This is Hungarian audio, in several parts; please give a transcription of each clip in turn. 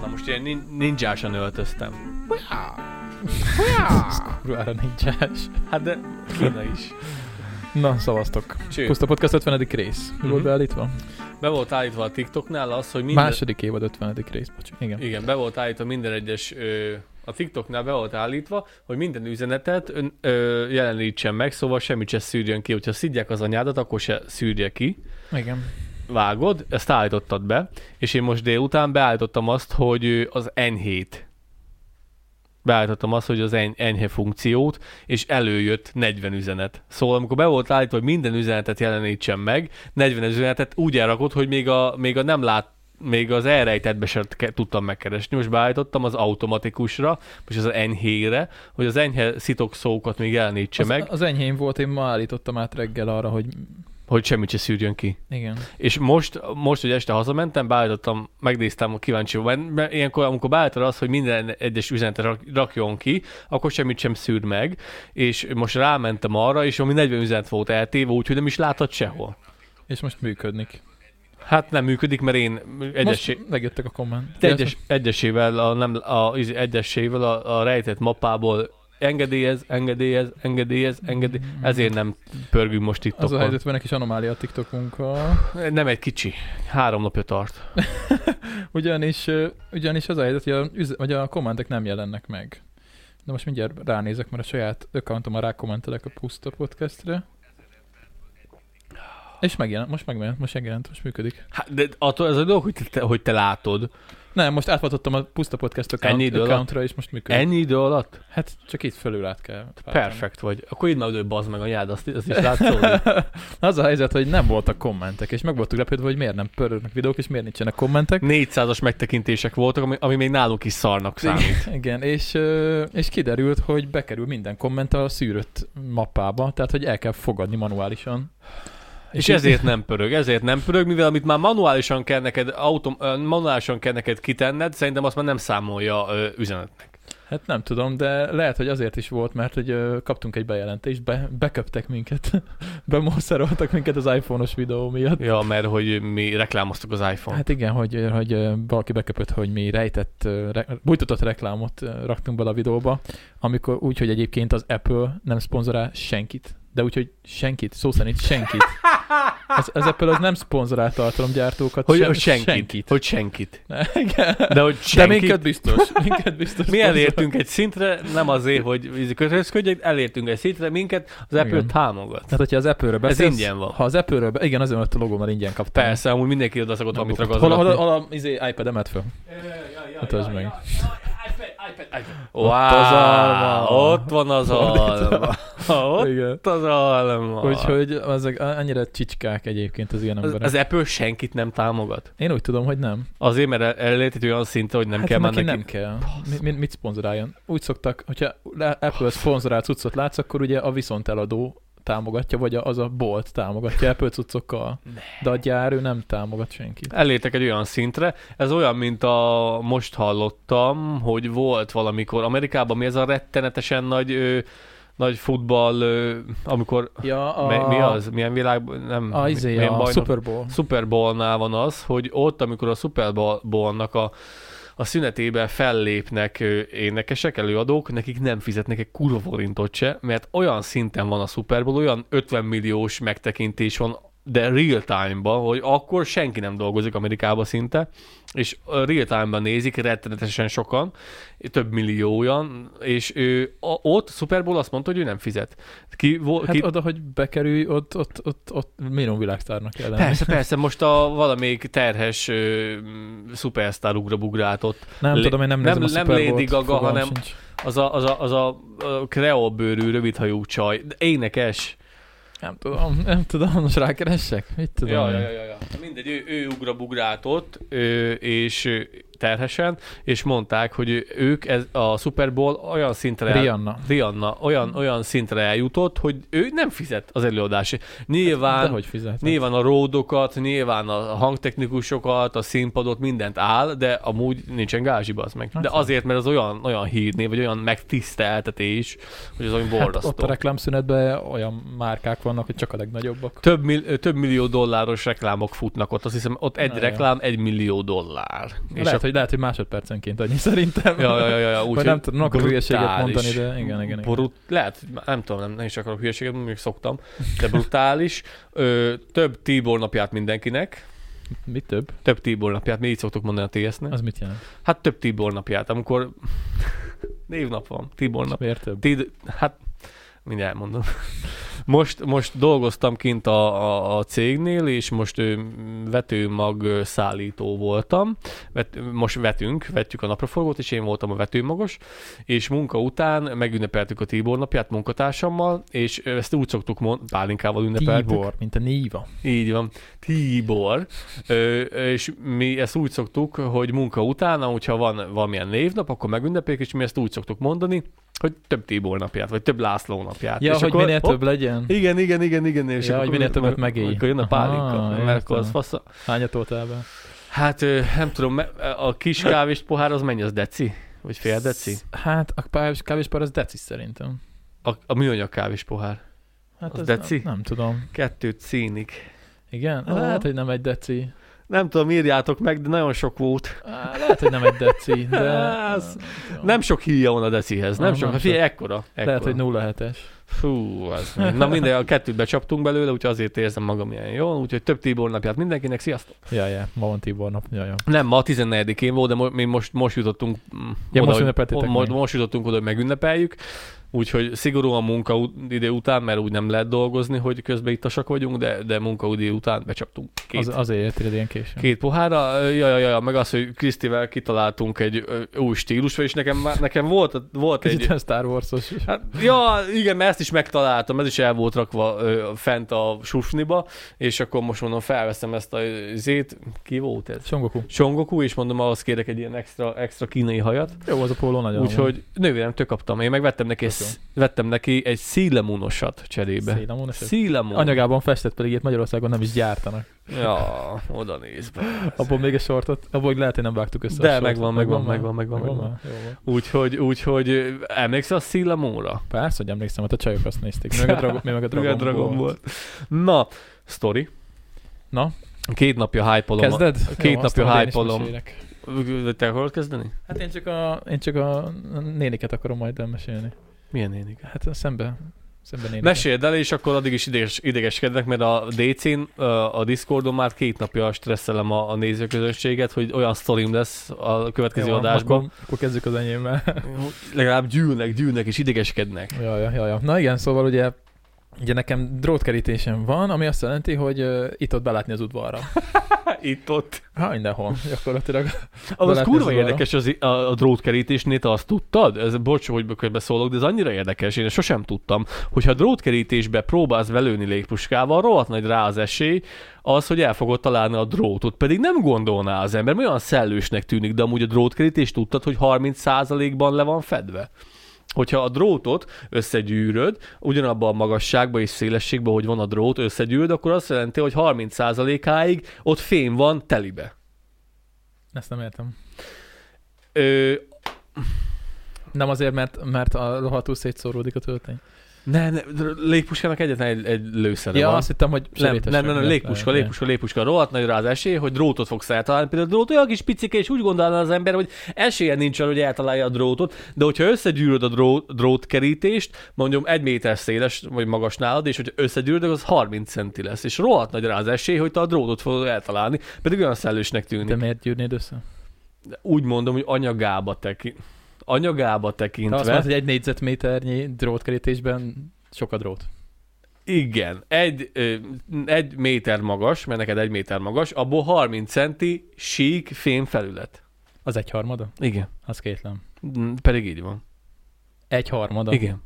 Na most ilyen nin- ninjásan öltöztem. Kurvára nincsás. Hát de Kína is. Na, szavaztok. Cső. Puszta Podcast 50. rész. Mi Mhm. volt beállítva? Be volt állítva a TikToknál az, hogy minden... Második évad 50. rész, bocs. Igen. Igen, be volt állítva minden egyes... Ö, a TikToknál be volt állítva, hogy minden üzenetet ön, ö, jelenítsen meg, szóval semmit se szűrjön ki. Hogyha szidják az anyádat, akkor se szűrje ki. Igen. Vágod, ezt állítottad be, és én most délután beállítottam azt, hogy az enyhét. Beállítottam azt, hogy az eny- enyhe funkciót, és előjött 40 üzenet. Szóval amikor be volt állítva, hogy minden üzenetet jelenítsen meg, 40 üzenetet úgy elrakott, hogy még a, még a nem lát, még az elrejtettbe sem tudtam megkeresni. Most beállítottam az automatikusra, most az enyhére, hogy az enyhe szitok szókat még jelenítse Az, meg, az enyhém volt, én ma állítottam át reggel arra, hogy hogy semmit se szűrjön ki. igen. És most, most, hogy este hazamentem, beállítottam, megnéztem a kíváncsi, mert, mert ilyenkor, amikor beállítod azt, hogy minden egyes üzenetet rak, rakjon ki, akkor semmit sem szűr meg, és most rámentem arra, és ami 40 üzenet volt eltéve, úgyhogy nem is láthat sehol. És most működik. Hát nem működik, mert én egyessé, Most megjöttek a komment. egyes, egyesével, a, nem, a, egyesével a, a rejtett mappából engedélyez, engedélyez, engedélyez, engedélyez, ezért nem pörgünk most itt. Az a helyzet, egy kis anomália a TikTokunkkal. Nem egy kicsi, három napja tart. Ugyanis, ugyanis az a helyzet, hogy a, vagy a kommentek nem jelennek meg. De most mindjárt ránézek, mert a saját accountommal rákommentelek a Puszta podcastre. És megjelent, most megjelent, most megjelent, most működik. Hát, de attól ez a dolog, hogy te, hogy te látod. Nem, most átváltottam a Puszta Podcast account, Ennyi idő alatt? és most működik. Ennyi idő alatt? Hát csak itt fölül át kell. váltani. Perfekt vagy. Akkor így már bazd meg anyád, azt, azt is látszol. az a helyzet, hogy nem voltak kommentek, és meg voltunk lepődve, hogy miért nem pörögnek videók, és miért nincsenek kommentek. 400-as megtekintések voltak, ami, ami még nálunk is szarnak számít. Igen, és, és kiderült, hogy bekerül minden komment a szűrött mappába, tehát hogy el kell fogadni manuálisan. És ezért nem pörög, ezért nem pörög, mivel amit már manuálisan kell neked, autom, manuálisan kell neked kitenned, szerintem azt már nem számolja ö, üzenetnek. Hát nem tudom, de lehet, hogy azért is volt, mert hogy ö, kaptunk egy bejelentést, be, beköptek minket, bemorszeroltak minket az iPhone-os videó miatt. Ja, mert hogy mi reklámoztuk az iPhone. Hát igen, hogy, hogy valaki beköpött, hogy mi rejtett, re, bújtatott reklámot raktunk bele a videóba, amikor úgy, hogy egyébként az Apple nem szponzorál senkit. De úgy, hogy senkit, szó szerint senkit. Az, az Apple az nem szponzorál tartalomgyártókat, Hogy, sem, hogy senkit, senkit. Hogy senkit. Igen. De hogy De senkit. minket biztos. Minket biztos. Mi elértünk egy szintre, nem azért, hogy ízi kötözködjek, elértünk egy szintre, minket az Apple Igen. támogat. Tehát, hogyha az Apple-ről beszélsz, ingyen van. Ha az Apple-ről, be, igen, azért, mert a logó már ingyen kaptam. Persze, amúgy mindenki oda szokott valamit Hol, ragazgatni. hol, hol, a izé, iPad-emet föl? Mutasd meg. Wow, az alma. Ott van az alma. Ott Igen. az alma. Úgyhogy ezek annyira csicskák egyébként az ilyen az, emberek. az Apple senkit nem támogat. Én úgy tudom, hogy nem. Azért, mert el- elérhet egy olyan szintre, hogy nem hát kell már neki nem kell. Mi, mi, mit szponzoráljon? Úgy szoktak, hogyha le- Apple szponzorált cuccot látsz, akkor ugye a viszonteladó támogatja, vagy az a bolt támogatja Apple cuccokkal. De a gyár ő nem támogat senkit. Elértek egy olyan szintre, ez olyan, mint a most hallottam, hogy volt valamikor Amerikában, mi ez a rettenetesen nagy, ö, nagy futball, amikor, Ja, a... mi az, milyen világ, nem, A, izé, milyen a bajnok- Super Bowl. Super Bowl-nál van az, hogy ott, amikor a Super Bowl-nak a, a szünetében fellépnek énekesek, előadók, nekik nem fizetnek egy kurva forintot se, mert olyan szinten van a Super Bowl, olyan 50 milliós megtekintés van, de real time-ban, hogy akkor senki nem dolgozik Amerikában szinte, és real time-ban nézik rettenetesen sokan, több millió olyan, és ő a, ott Super Bowl azt mondta, hogy ő nem fizet. Ki, vo, Hát ki, oda, hogy bekerülj, ott, ott, ott, ott minimum világsztárnak kell lenni. Persze, persze, most a valamelyik terhes ö, szupersztár ugrabugrált ott. Nem Lé- tudom, én nem, nem- nézem a nem Lady Gaga, hanem- sincs. Az a, az a, az a, a kreolbőrű, rövidhajú csaj. De énekes. Nem tudom, nem tudom, most rákeressek? Mit tudom Ja, én? ja, ja, ja. Mindegy, ő, ő ugrabugrált ott, és terhesen, és mondták, hogy ők ez, a Super Bowl olyan szintre... Rihanna. Rihanna olyan, olyan szintre eljutott, hogy ő nem fizet az előadásért. Nyilván, hogy fizet? nyilván a ródokat, nyilván a hangtechnikusokat, a színpadot, mindent áll, de amúgy nincsen gázsiba az meg. De Hát. azért, mert az olyan, olyan hírnév, vagy olyan megtiszteltetés, hogy az olyan Hát borzasztó. ott a reklámszünetben olyan márkák vannak, hogy csak a legnagyobbak. több, mill- több millió dolláros reklámok futnak ott, azt hiszem ott egy Na, reklám egy millió dollár. És lehet, a- hogy, lehet, hogy másodpercenként annyi szerintem. Ja, ja, ja, ja, úgy, Vagy nem tudom, nem akarok hülyeséget mondani, de igen, igen, igen. Brut, lehet, nem tudom, nem, nem is akarok hülyeséget mondani, még szoktam, de brutális. Ö, több Tibor napját mindenkinek, Mi több? több Tibor napját, mi így szoktuk mondani a TS-nek. Az mit jelent? Hát több Tibor napját, amikor névnap van, Tibor nap. Miért több? Tid, hát mindjárt mondom. Most, most dolgoztam kint a, a, a cégnél, és most ö, vetőmag szállító voltam. Vet, most vetünk, vetjük a napraforgót, és én voltam a vetőmagos, és munka után megünnepeltük a Tibor napját munkatársammal, és ezt úgy szoktuk mondani, pálinkával ünnepeltük. Tibor, mint a Níva. Így van, Tibor. Ö, és mi ezt úgy szoktuk, hogy munka után, hogyha van valamilyen névnap, akkor megünnepeljük, és mi ezt úgy szoktuk mondani, hogy több Tibor napját, vagy több László napját. Ja, és hogy minél hopp, több legyen. igen, igen, igen, igen. És Ja, akkor, hogy minél többet megélj. Akkor jön a pálinka, mert akkor az fasza. Hányat toltál be? Hát nem tudom, a kis kávés pohár az mennyi, az deci? Vagy fél deci? Hát a kávés, kávéspar az deci szerintem. A, a műanyag kávés pohár. Hát Az deci? Nem, nem tudom. Kettő cínik. Igen? Aha. Lehet, hogy nem egy deci. Nem tudom, írjátok meg, de nagyon sok volt. Á, Lehet, hogy nem egy deci, de... Ez- nem. Nem sok híja van a decihez, nem Ah, sok. nem figyelj, ekkora. ekkora. Lehet, hogy 0,7-es. Fú, az még. Na minden, a kettőt becsaptunk belőle, úgyhogy azért érzem magam ilyen jól, úgyhogy több Tibor napját mindenkinek, sziasztok! Ja, ja, ma van Tibor nap. Ja, ja. Nem, ma a 14-én volt, de mo- mi most, most jutottunk mm, Ja, most hogy- mo- meg. most jutottunk oda, hogy megünnepeljük, úgyhogy szigorúan munkaidő után, mert úgy nem lehet dolgozni, hogy közben ittasak vagyunk, de, de munkaidő után becsaptunk két, Az, azért érted ilyen későn. két pohárra. Ja, ja, ja, meg az, hogy Krisztivel kitaláltunk egy új stílus, és nekem, nekem volt, volt egy... Kicsit ilyen Star Wars-os. Hát, ja, igen, mert ezt is megtaláltam, ez is el volt rakva ö, fent a sufniba, és akkor most mondom, felveszem ezt a zét, ki volt ez? Son Goku. Songoku, és mondom, ahhoz kérek egy ilyen extra, extra kínai hajat. Jó, az a póló nagyon. Úgyhogy nővérem tök kaptam. Én meg vettem neki, egy, vettem neki egy szílemunosat cserébe. Szélamon eset. Szílemun. Anyagában festett, pedig itt Magyarországon nem is gyártanak. Ja, oda néz be. Abból még egy sortot, abból lehet, hogy nem vágtuk össze De, a sortot. megvan, megvan, megvan, megvan, megvan. Úgyhogy, úgyhogy emlékszel a szílemunra? Persze, hogy emlékszem, hogy a csajok azt nézték. Meg a Dragon, mi meg a Dragon, Dragon Ball. Ball. Na, sztori. Na, Két napja hype-olom. kezded? Két Jó, napja mesélek. Te akarod kezdeni? Hát én csak, a, én csak a néniket akarom majd elmesélni. Milyen nénik? Hát a szembe, szembe néniket. Meséld el, és akkor addig is ideges, idegeskednek, mert a DC-n, a Discordon már két napja stresszelem a, a nézőközönséget, hogy olyan sztorim lesz a következő Jó, adásban. Akkor, akkor kezdjük az enyémmel. Legalább gyűlnek, gyűlnek és idegeskednek. ja, ja, ja, ja. Na igen, szóval ugye Ugye nekem drótkerítésem van, ami azt jelenti, hogy uh, itt-ott belátni az udvarra. Itt-ott. Ha, mindenhol, gyakorlatilag. Az kurva az érdekes az, a, a drótkerítésnél, te azt tudtad? Ez, bocs, hogy közbe szólok, de ez annyira érdekes, én sosem tudtam, hogyha drótkerítésbe próbálsz belőni légpuskával, rohadt nagy rá az esély, az, hogy el fogod találni a drótot, pedig nem gondolná az ember, olyan szellősnek tűnik, de amúgy a drótkerítést tudtad, hogy 30%-ban le van fedve. Hogyha a drótot összegyűröd, ugyanabban a magasságban és szélességben, hogy van a drót, összegyűröd, akkor azt jelenti, hogy 30%-áig ott fém van telibe. Ezt nem értem. Ö, Nem azért, mert, mert a rohadtul szétszóródik a töltény. Ne, ne, légpuskának egyetlen egy, egy lőszere Ja, van. azt hittem, hogy nem, nem, nem, nem, légpuska, lehet. légpuska, légpuska, rohadt nagy rá az esély, hogy drótot fogsz eltalálni. Például a drót olyan kis picike, és úgy gondolná az ember, hogy esélye nincs arra, hogy eltalálja a drótot, de hogyha összegyűröd a drót, drótkerítést, mondjuk egy méter széles vagy magas nálad, és hogyha összegyűröd, az 30 centi lesz, és rohadt nagy rá az esély, hogy te a drótot fogod eltalálni, pedig olyan szellősnek tűnik. De miért gyűrnéd össze? De úgy mondom, hogy anyagába tekint. Anyagába Te azt tekintve. mondod, hogy egy négyzetméternyi drótkerítésben sok a drót. Igen, egy, ö, egy méter magas, mert neked egy méter magas, abból 30 centi sík fém felület. Az egy harmada? Igen. Az kétlem. Mm, Pedig így van. Egy harmada? Igen.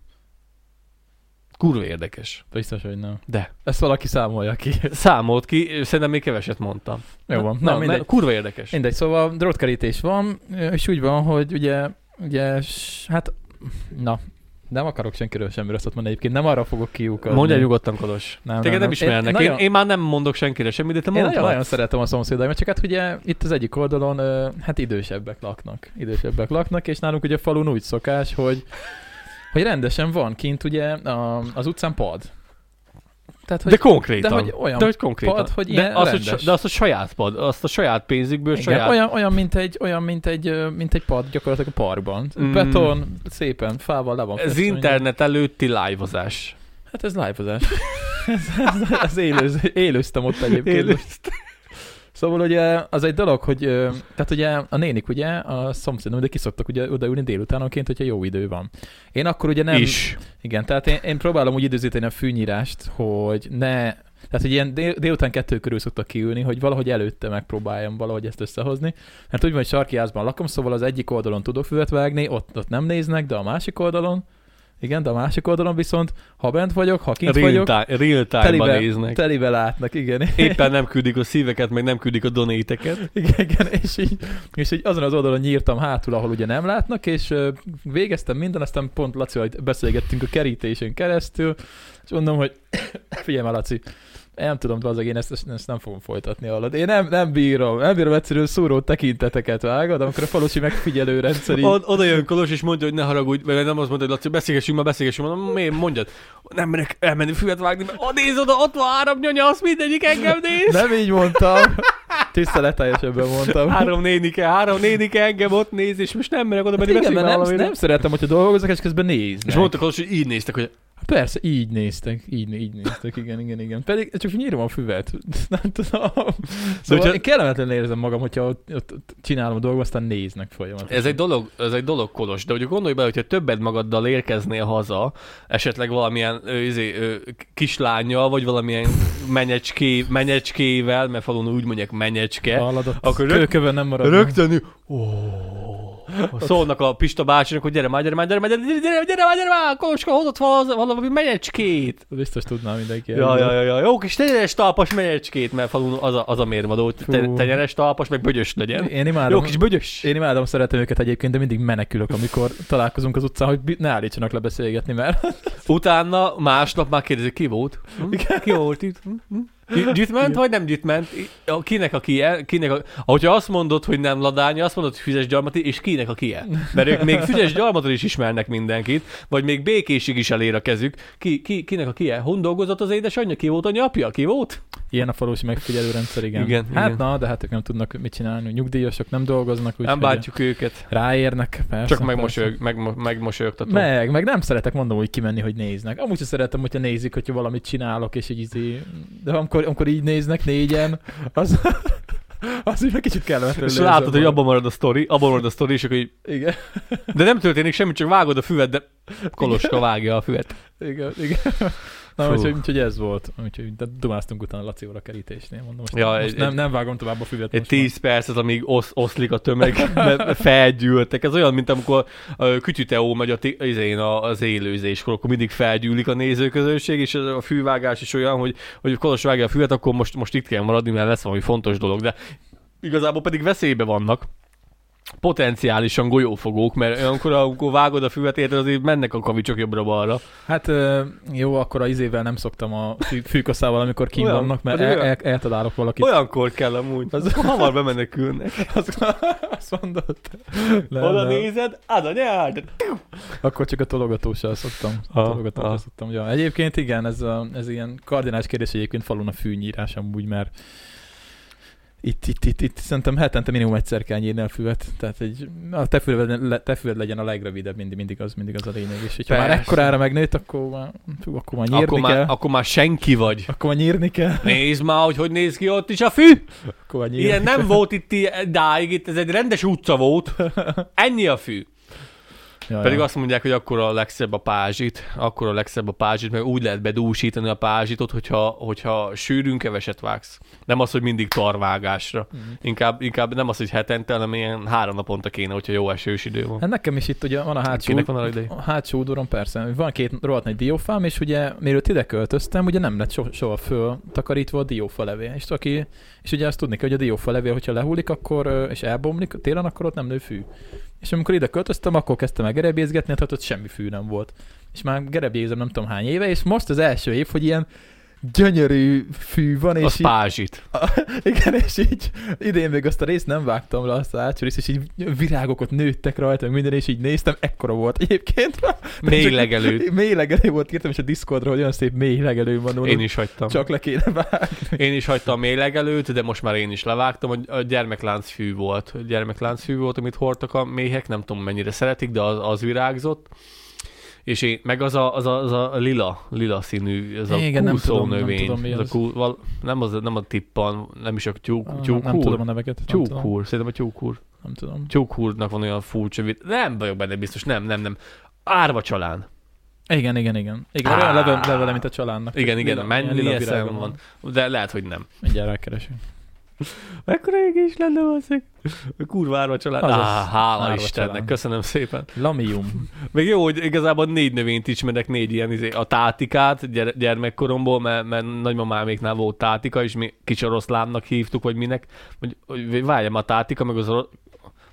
Kurva érdekes. Biztos, hogy nem. De. Ezt valaki számolja ki. Számolt ki, szerintem még keveset mondtam. Jó van. Na, Na, mindegy. ne, kurva érdekes. Mindegy, szóval drótkerítés van, és úgy van, hogy ugye, ugye, hát, na, nem akarok senkiről semmi rosszat mondani egyébként, nem arra fogok kiukadni. Mondja nyugodtan, Kolos. Nem, Téged nem, Én, ismernek. Én, nagyon, én, már nem mondok senkire semmit, de te én nagyon, nagyon szeretem a szomszédaimat, csak hát ugye itt az egyik oldalon, hát idősebbek laknak. Idősebbek laknak, és nálunk ugye a falun úgy szokás, hogy, hogy rendesen van kint ugye a, az utcán pad. Tehát, hogy De konkrétan. de hogy olyan de hogy konkrétan. pad, hogy de, ilyen azt, hogy, rendes. de azt a saját pad, azt a saját pénzükből, Igen, saját... olyan, olyan, mint egy, olyan mint egy, mint egy pad gyakorlatilag a parkban. Mm. Beton, szépen, fával le van Ez internet előtti live-ozás. Hát ez live-ozás. ez, ez, ez élőz, élőztem ott egyébként. Élőzt. Szóval ugye az egy dolog, hogy tehát ugye a nénik ugye a szomszédom, de kiszoktak ugye odaülni délutánonként, hogyha jó idő van. Én akkor ugye nem... Is. Igen, tehát én, én próbálom úgy időzíteni a fűnyírást, hogy ne... Tehát, hogy ilyen dél, délután kettő körül szoktak kiülni, hogy valahogy előtte megpróbáljam valahogy ezt összehozni. Mert úgy van, hogy sarki lakom, szóval az egyik oldalon tudok füvet vágni, ott, ott nem néznek, de a másik oldalon, igen, de a másik oldalon viszont, ha bent vagyok, ha kint Real, vagyok, time, real time-ban telibe, néznek. telibe látnak, igen. Éppen nem küldik a szíveket, meg nem küldik a donéteket. Igen, igen, és így, és így azon az oldalon nyírtam hátul, ahol ugye nem látnak, és végeztem minden, aztán pont Lacival beszélgettünk a kerítésen keresztül, és mondom, hogy figyelj már, Laci, nem tudom, az én ezt, ezt, nem fogom folytatni alatt. Én nem, nem bírom, nem bírom egyszerűen szúró tekinteteket vágod, amikor a falusi megfigyelő rendszer így... Oda jön Kolos, és mondja, hogy ne haragudj, vagy nem azt mondta, hogy Laci, beszélgessünk, már beszélgessünk, mondom, miért mondjad? Nem merek elmenni füvet vágni, mert oh, nézd oda, ott van három nyanya, azt mindegyik engem néz. Nem így mondtam, tiszteleteljesebben mondtam. Három nénike, három nénike engem ott néz, és most nem merek oda menni, Hát igen, mert nem, nem szeretem, hogyha dolgozok, és közben néznek. És mondtak hogy így néztek, hogy Persze, így néztek, így, így néztek, igen, igen, igen. Pedig csak nyírom a füvet, nem tudom. Szóval hogyha- én kellemetlenül érzem magam, hogyha ott, ott, ott csinálom a dolgot, aztán néznek folyamatosan. Ez egy dolog, ez egy dolog kolos, de ugye gondolj bele, hogyha többet magaddal érkeznél haza, esetleg valamilyen ö, izé, ö, kislányjal, vagy valamilyen menyecské, menyecskével, mert falun úgy mondják menyecske, Hallod, Akkor rög- nem marad. rögtön, ó, szólnak a Pista bácsinak, hogy gyere már, gyere már, gyere már, gyere, gyere, gyere, gyere már, gyere már, Koloska hozott val- valami menyecskét. Biztos tudná mindenki. Ja, ja, ja, ja, jó kis tenyeres talpas menyecskét, mert falun az a, az a mérvadó, hogy tenyeres talpas, meg bögyös legyen. Én Jó imádom, kis bögyös. én imádom, szeretem őket egyébként, de mindig menekülök, amikor találkozunk az utcán, hogy ne állítsanak le beszélgetni, mert Utána másnap már kérdezik, ki volt? Hm? Ki volt itt? Hm? Gy- Gyütment, vagy nem gyütment? I- Kinek a kie? Kinek a... Ahogyha azt mondod, hogy nem ladánya, azt mondod, hogy füzes gyarmati, és kinek a kie? Mert ők még füzes gyarmatról is ismernek mindenkit, vagy még békésig is elér a kezük. Ki, ki, kinek a kie? Hon dolgozott az édesanyja? Ki volt a apja? Ki volt? ilyen a falusi megfigyelő rendszer, igen. Igen, hát igen. na, de hát ők nem tudnak mit csinálni, nyugdíjasok nem dolgoznak, úgyhogy nem bántjuk őket. ráérnek, persze. Csak megmosolyog, meg, megmosolyogtatom. Meg, meg nem szeretek mondom, hogy kimenni, hogy néznek. Amúgy sem szeretem, hogyha nézik, hogyha valamit csinálok, és így izé... De amikor, amikor így néznek négyen, az, az így meg kicsit kellemetlen. és látod, hogy abban marad a sztori, abban marad a sztori, és akkor így, Igen, de nem történik semmi, csak vágod a füvet, de Koloska vágja a füvet. igen, igen. Na, úgyhogy, úgyhogy ez volt. Úgyhogy de dumáztunk utána Lacival a kerítésnél. Mondom, most, Ja, most egy- nem, nem vágom tovább a füvet. Egy. 10 percet, amíg osz, oszlik a tömeg, mert felgyűltek. Ez olyan, mint amikor uh, Kütyüteó megy a ti- izén a- az élőzéskor, akkor mindig felgyűlik a nézőközönség, és a fűvágás is olyan, hogy, hogy Kolos vágja a füvet, akkor most, most itt kell maradni, mert lesz valami fontos dolog. De igazából pedig veszélybe vannak potenciálisan golyófogók, mert olyankor, amikor vágod a füvet, érted, azért mennek a kavicsok jobbra-balra. Hát jó, akkor a izével nem szoktam a fű, fűkaszával, amikor kim Olyan, vannak, mert el, el, eltalálok valakit. Olyankor kell amúgy, az hamar bemenekülnek. Azt, azt mondod. Nem, Oda nem. nézed, ad a nyád. Akkor csak a tologatóssal szoktam. A Ha, tologatóssal ha. szoktam. Ja. Egyébként igen, ez, a, ez ilyen kardinális kérdés egyébként falun a fűnyírás amúgy, mert itt, itt, itt, itt szerintem hetente minimum egyszer kell nyírni a füvet. Tehát egy, a te füled, le- te füled legyen a legrövidebb, mindig, mindig, az, mindig az a lényeg. És hogyha már ekkorára megnőtt, akkor már, fú, akkor már nyírni Akkor kell. már, akkor már senki vagy. Akkor már nyírni kell. Nézd már, hogy hogy néz ki ott is a fű. Akkor már nyírni Ilyen nem kell. volt itt dáig, itt ez egy rendes utca volt. Ennyi a fű. Ja, Pedig ja. azt mondják, hogy akkor a legszebb a pázsit, akkor a legszebb a pázsit, mert úgy lehet bedúsítani a pázsitot, hogyha, hogyha sűrűn keveset vágsz. Nem az, hogy mindig tarvágásra. Mhm. Inkább, inkább nem az, hogy hetente, hanem ilyen három naponta kéne, hogyha jó esős idő van. Hát nekem is itt ugye van a hátsó, Kinek van ideje? a hátsó udvaron persze, van két rohadt nagy diófám, és ugye mielőtt ide költöztem, ugye nem lett so, soha föl takarítva a diófa levél. És, aki, és ugye azt tudni kell, hogy a diófa levél, hogyha lehullik, akkor, és elbomlik télen, akkor ott nem nő fű. És amikor ide költöztem, akkor kezdtem el gerebézgetni, hát ott semmi fű nem volt. És már gerebézem nem tudom hány éve, és most az első év, hogy ilyen gyönyörű fű van, és Az így, pázsit. igen, és így idén még azt a részt nem vágtam le, azt a részt, és így virágok ott nőttek rajta, meg minden, és így néztem, ekkora volt egyébként. Mély legelő. Mély legelő volt, írtam is a Discordra, hogy olyan szép mély legelő van. Én is hagytam. Csak le kéne vágni. Én is hagytam mély legelőt, de most már én is levágtam. A- A gyermekláncfű volt. A gyermekláncfű volt, amit hordtak a méhek. Nem tudom mennyire szeretik, de az, az virágzott. És én, meg az a, az a, az a lila, lila színű, ez a Igen, nem tudom, nem növény. tudom, mi ez az. a kú, val, nem, az, nem a tippan, nem is a tyúk, Ah, Nem tudom a tyúkhúr. neveket. Nem. Tyúkhúr, szerintem a tyúkhúr. Nem tudom. Tyúkhúrnak van olyan furcsa Nem vagyok benne biztos, nem, nem, nem. Árva csalán. Igen, igen, igen. Igen, Á. olyan leve, levele, mint a családnak. Igen, igen, Lila- mennyi eszem virágon van. De lehet, hogy nem. Mindjárt rákeresünk. Mekkora ég is lenne valószínűleg. Kurva árva család. Azaz, Á, hála Istennek, család. köszönöm szépen. Lamium. Még jó, hogy igazából négy növényt ismerek, négy ilyen, izé, a tátikát gyere, gyermekkoromból, mert, mert nagymamáméknál volt tátika, és mi kis oroszlánnak hívtuk, vagy minek. Hogy, hogy várjam, a tátika, meg az,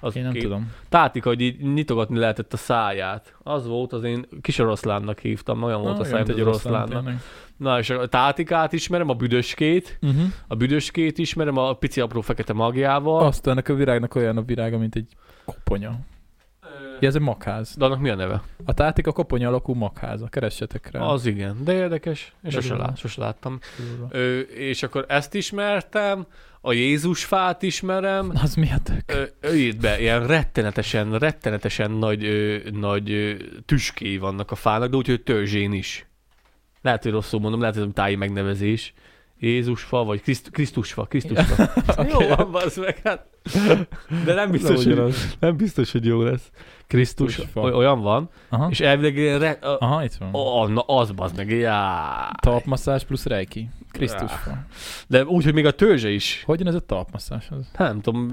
az Én nem tudom. Tátika, hogy így nyitogatni lehetett a száját. Az volt, az én kis oroszlánnak hívtam, olyan volt a Ah, száját, egy oroszlánnak. tényleg. Na, és a tátikát ismerem, a büdöskét, Uh-huh. a büdöskét ismerem, a pici apró fekete magjával. Azt ennek a virágnak olyan a virága, mint egy koponya. Ja, ez egy magház. De annak mi a neve? A tátik a koponya alakú magháza. Keressetek rá. Az igen, de érdekes. És sose, lát, sose láttam. Ö, és akkor ezt ismertem, a Jézusfát ismerem, Az mi a tök? Ö, írt be, ilyen rettenetesen, rettenetesen nagy, ö, nagy ö, tüskéi vannak a fának, de úgyhogy törzsén is. Lehet, hogy rosszul mondom, lehet, hogy ez megnevezés. Jézusfa, vagy Kriszt, Krisztusfa, Krisztusfa. Oké. Jó van, bazd meg, hát. De nem biztos, Nem hogy, nem biztos, hogy jó lesz. Krisztus, Krisztusfa. oly- olyan van, Aha. és elvileg ilyen re, a, Aha, itt van. a, na az bazd meg, já. Talpmasszás plusz reiki. Krisztusfa. De úgy, hogy még a törzse is. Hogyan ez a talpmasszás? Az? Nem tudom,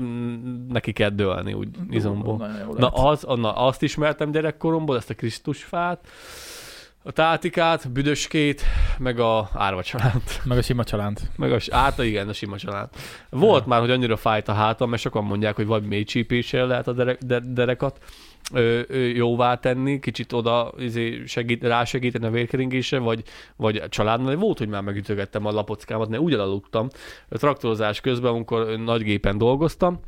neki kell dőlni úgy izomból. Na, lehet. az, na azt ismertem gyerekkoromból, ezt a Krisztusfát, a tátikát, büdöskét, meg a árva csalánt. Meg a sima csalánt. Meg a, át, igen, a sima csalánt. Volt már, hogy annyira fájt a hátam, mert sokan mondják, hogy vagy mély csípéssel lehet a derek, de, derekat ö, ö, jóvá tenni, kicsit oda izé, segít, rásegíteni a vérkeringésre, vagy, vagy a családnál. Volt, hogy már megütögettem a lapockámat, mert úgy elaludtam a traktorozás közben, amikor nagy gépen dolgoztam,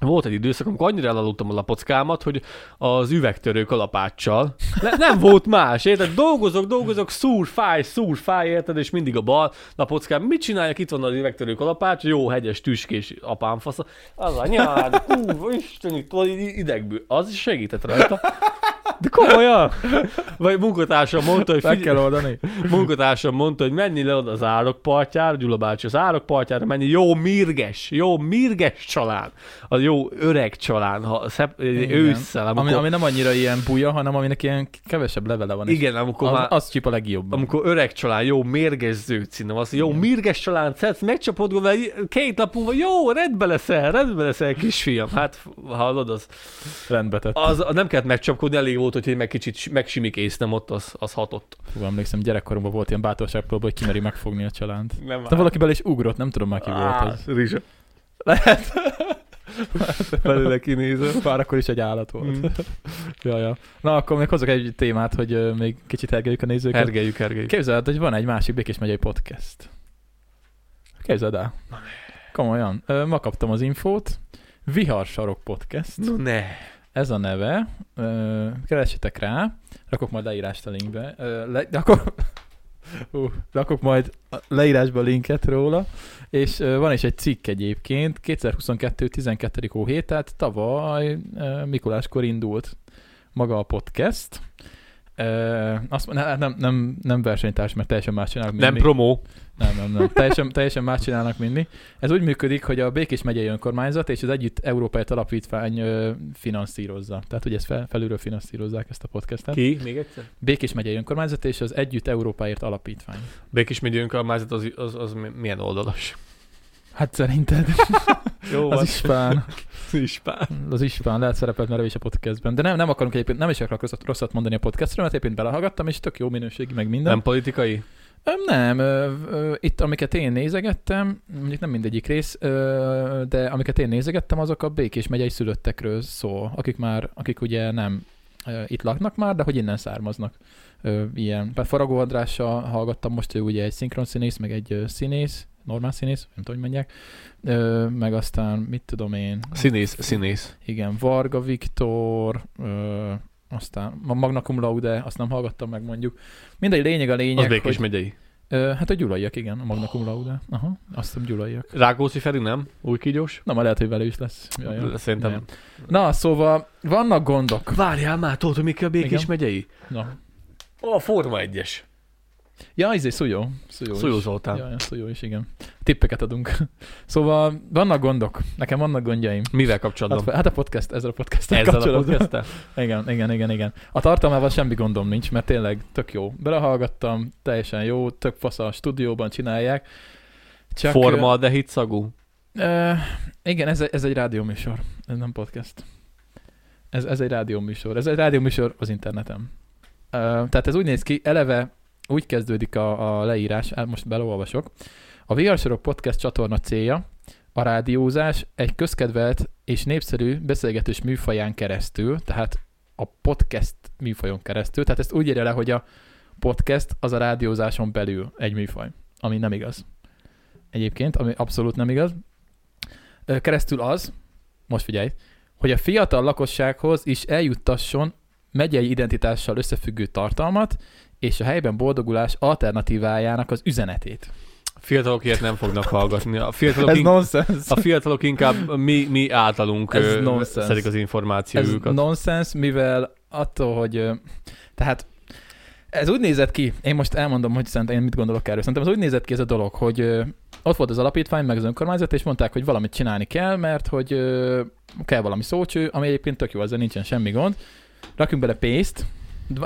volt egy időszak, amikor annyira elaludtam a lapockámat, hogy az üvegtörő kalapáccsal, ne, nem volt más, érted? Dolgozok, dolgozok, szúr, fáj, szúr, fáj, érted? És mindig a bal lapockám. Mit csináljak? Itt van az üvegtörő kalapács, jó, hegyes, tüskés apám fasza. Az anyád, ú, így idegből. Az is segített rajta. De komolyan? Vagy munkatársam mondta, hogy Meg figyelj, kell oldani. munkatársam mondta, hogy menni le oda az árokpartjára, Gyula bácsi az árokpartjára, menni jó mirges, jó mirges család, a jó öreg család, ha szep, Igen. ősszel, amikor, Ami, ami nem annyira ilyen buja, hanem aminek ilyen kevesebb levele van. igen, amikor az, már, az csip a legjobban. amikor öreg család, jó mérges zöldszínem, az jó mirges család, szedsz, megcsapod két nap múlva, jó, rendbe leszel, rendbe leszel, kisfiam. Hát, hallod, az, Rendbe tett. az nem kellett megcsapkodni, elég volt, hogy én meg kicsit megsimikéztem ott, az, az hatott. Fú, emlékszem, gyerekkoromban volt ilyen bátorságpróba, hogy kimeri megfogni a csalánt. Nem De valaki bele is ugrott, nem tudom már ki volt ez. Rizsa. Lehet. Belőle kinéző. Bár akkor is egy állat volt. Mm. ja, ja. Na, akkor még hozok egy témát, hogy még kicsit hergeljük a nézőket. Hergeljük, hergeljük. Képzeld, hogy van egy másik Békés megyei podcast. Képzeld el. Komolyan. Ö, Ma kaptam az infót. Viharsarok podcast. No ne. Ez a neve. Ö, Keressetek rá. Rakok majd leírást a linkbe. Ö, Le, rakok, uh, rakok majd leírásba linket róla. És van is egy cikk egyébként. 2022. 12. hó hét, tehát tavaly ö, Mikuláskor indult maga a podcast. Ö, azt, ne, nem, nem, nem versenytárs, mert teljesen más csinálnak Nem mindig. promó. Nem, nem, nem. Teljesen, teljesen más csinálnak mindig. Ez úgy működik, hogy a Békés megyei önkormányzat és az Együtt Európai Alapítvány ö, finanszírozza. Tehát, hogy ezt fel, felülről finanszírozzák ezt a podcastet. Ki? Még egyszer? Békés megyei önkormányzat és az Együtt Európáért Alapítvány. Békés megyei önkormányzat az, az, az milyen oldalas? Hát szerinted Jó, az ispán, ispán. az ispán lehet szerepelt már is a podcastben. De nem, nem akarunk egyébként, nem is akarok rosszat, rosszat mondani a podcastről, mert egyébként belehallgattam, és tök jó minőségi, meg minden. Nem politikai? Nem, ö, itt amiket én nézegettem, mondjuk nem mindegyik rész, de amiket én nézegettem, azok a Békés megyei szülöttekről szól, akik már, akik ugye nem itt laknak már, de hogy innen származnak. Ilyen. Tehát Faragó Andrással hallgattam most, ő ugye egy szinkron színész, meg egy színész, normál színész, nem tudom, hogy mondják, Ö, meg aztán, mit tudom én, Színész, színész. igen, Varga Viktor, ö, aztán a Magna Cum Laude, azt nem hallgattam meg mondjuk. Mindegy, lényeg a lényeg, Az Békés hogy, megyei. Ö, hát a gyulaiak, igen, a Magna Cum Laude. Aha, azt hiszem gyulaiak. Rákóczi Feri nem? Új kígyós? Na, már lehet, hogy vele is lesz. Jaj, jaj. Szerintem. Nem. Na, szóval vannak gondok. Várjál már, tudod, hogy mik a Békés Igen. megyei? Na. A Forma 1-es. Ja, izé, Szújó. Szújó, is. Szújó Zoltán. Ja, ja, Szújó is, igen. Tippeket adunk. Szóval vannak gondok. Nekem vannak gondjaim. Mivel Hát, kapcsolatban? hát a podcast, ezzel a podcast Ezzel a podcast Igen, igen, igen, igen. A tartalmával semmi gondom nincs, mert tényleg tök jó. Belehallgattam, teljesen jó, tök fasz a stúdióban csinálják. Csak, Forma, de hit szagú. Ö, igen, ez, egy- ez egy rádióműsor, ez nem podcast. Ez, ez egy rádióműsor. Ez egy rádióműsor az interneten. Ö, tehát ez úgy néz ki, eleve úgy kezdődik a, a leírás, most belolvasok. A VR Podcast csatorna célja a rádiózás egy közkedvelt és népszerű beszélgetős műfaján keresztül, tehát a podcast műfajon keresztül, tehát ezt úgy írja le, hogy a podcast az a rádiózáson belül egy műfaj, ami nem igaz. Egyébként, ami abszolút nem igaz. Keresztül az, most figyelj, hogy a fiatal lakossághoz is eljuttasson megyei identitással összefüggő tartalmat, és a helyben boldogulás alternatívájának az üzenetét. A fiatalok ilyet nem fognak hallgatni. A fiatalok, Ez in- nonsens. a fiatalok inkább mi, mi általunk Ez ö, nonsense. szedik az Ez információjukat. nonsens, mivel attól, hogy ö, tehát ez úgy nézett ki, én most elmondom, hogy szerintem én mit gondolok erről. Szerintem ez úgy nézett ki ez a dolog, hogy ö, ott volt az alapítvány, meg az önkormányzat, és mondták, hogy valamit csinálni kell, mert hogy ö, kell valami szócső, ami egyébként tök jó, ezzel nincsen semmi gond. Rakjunk bele pénzt,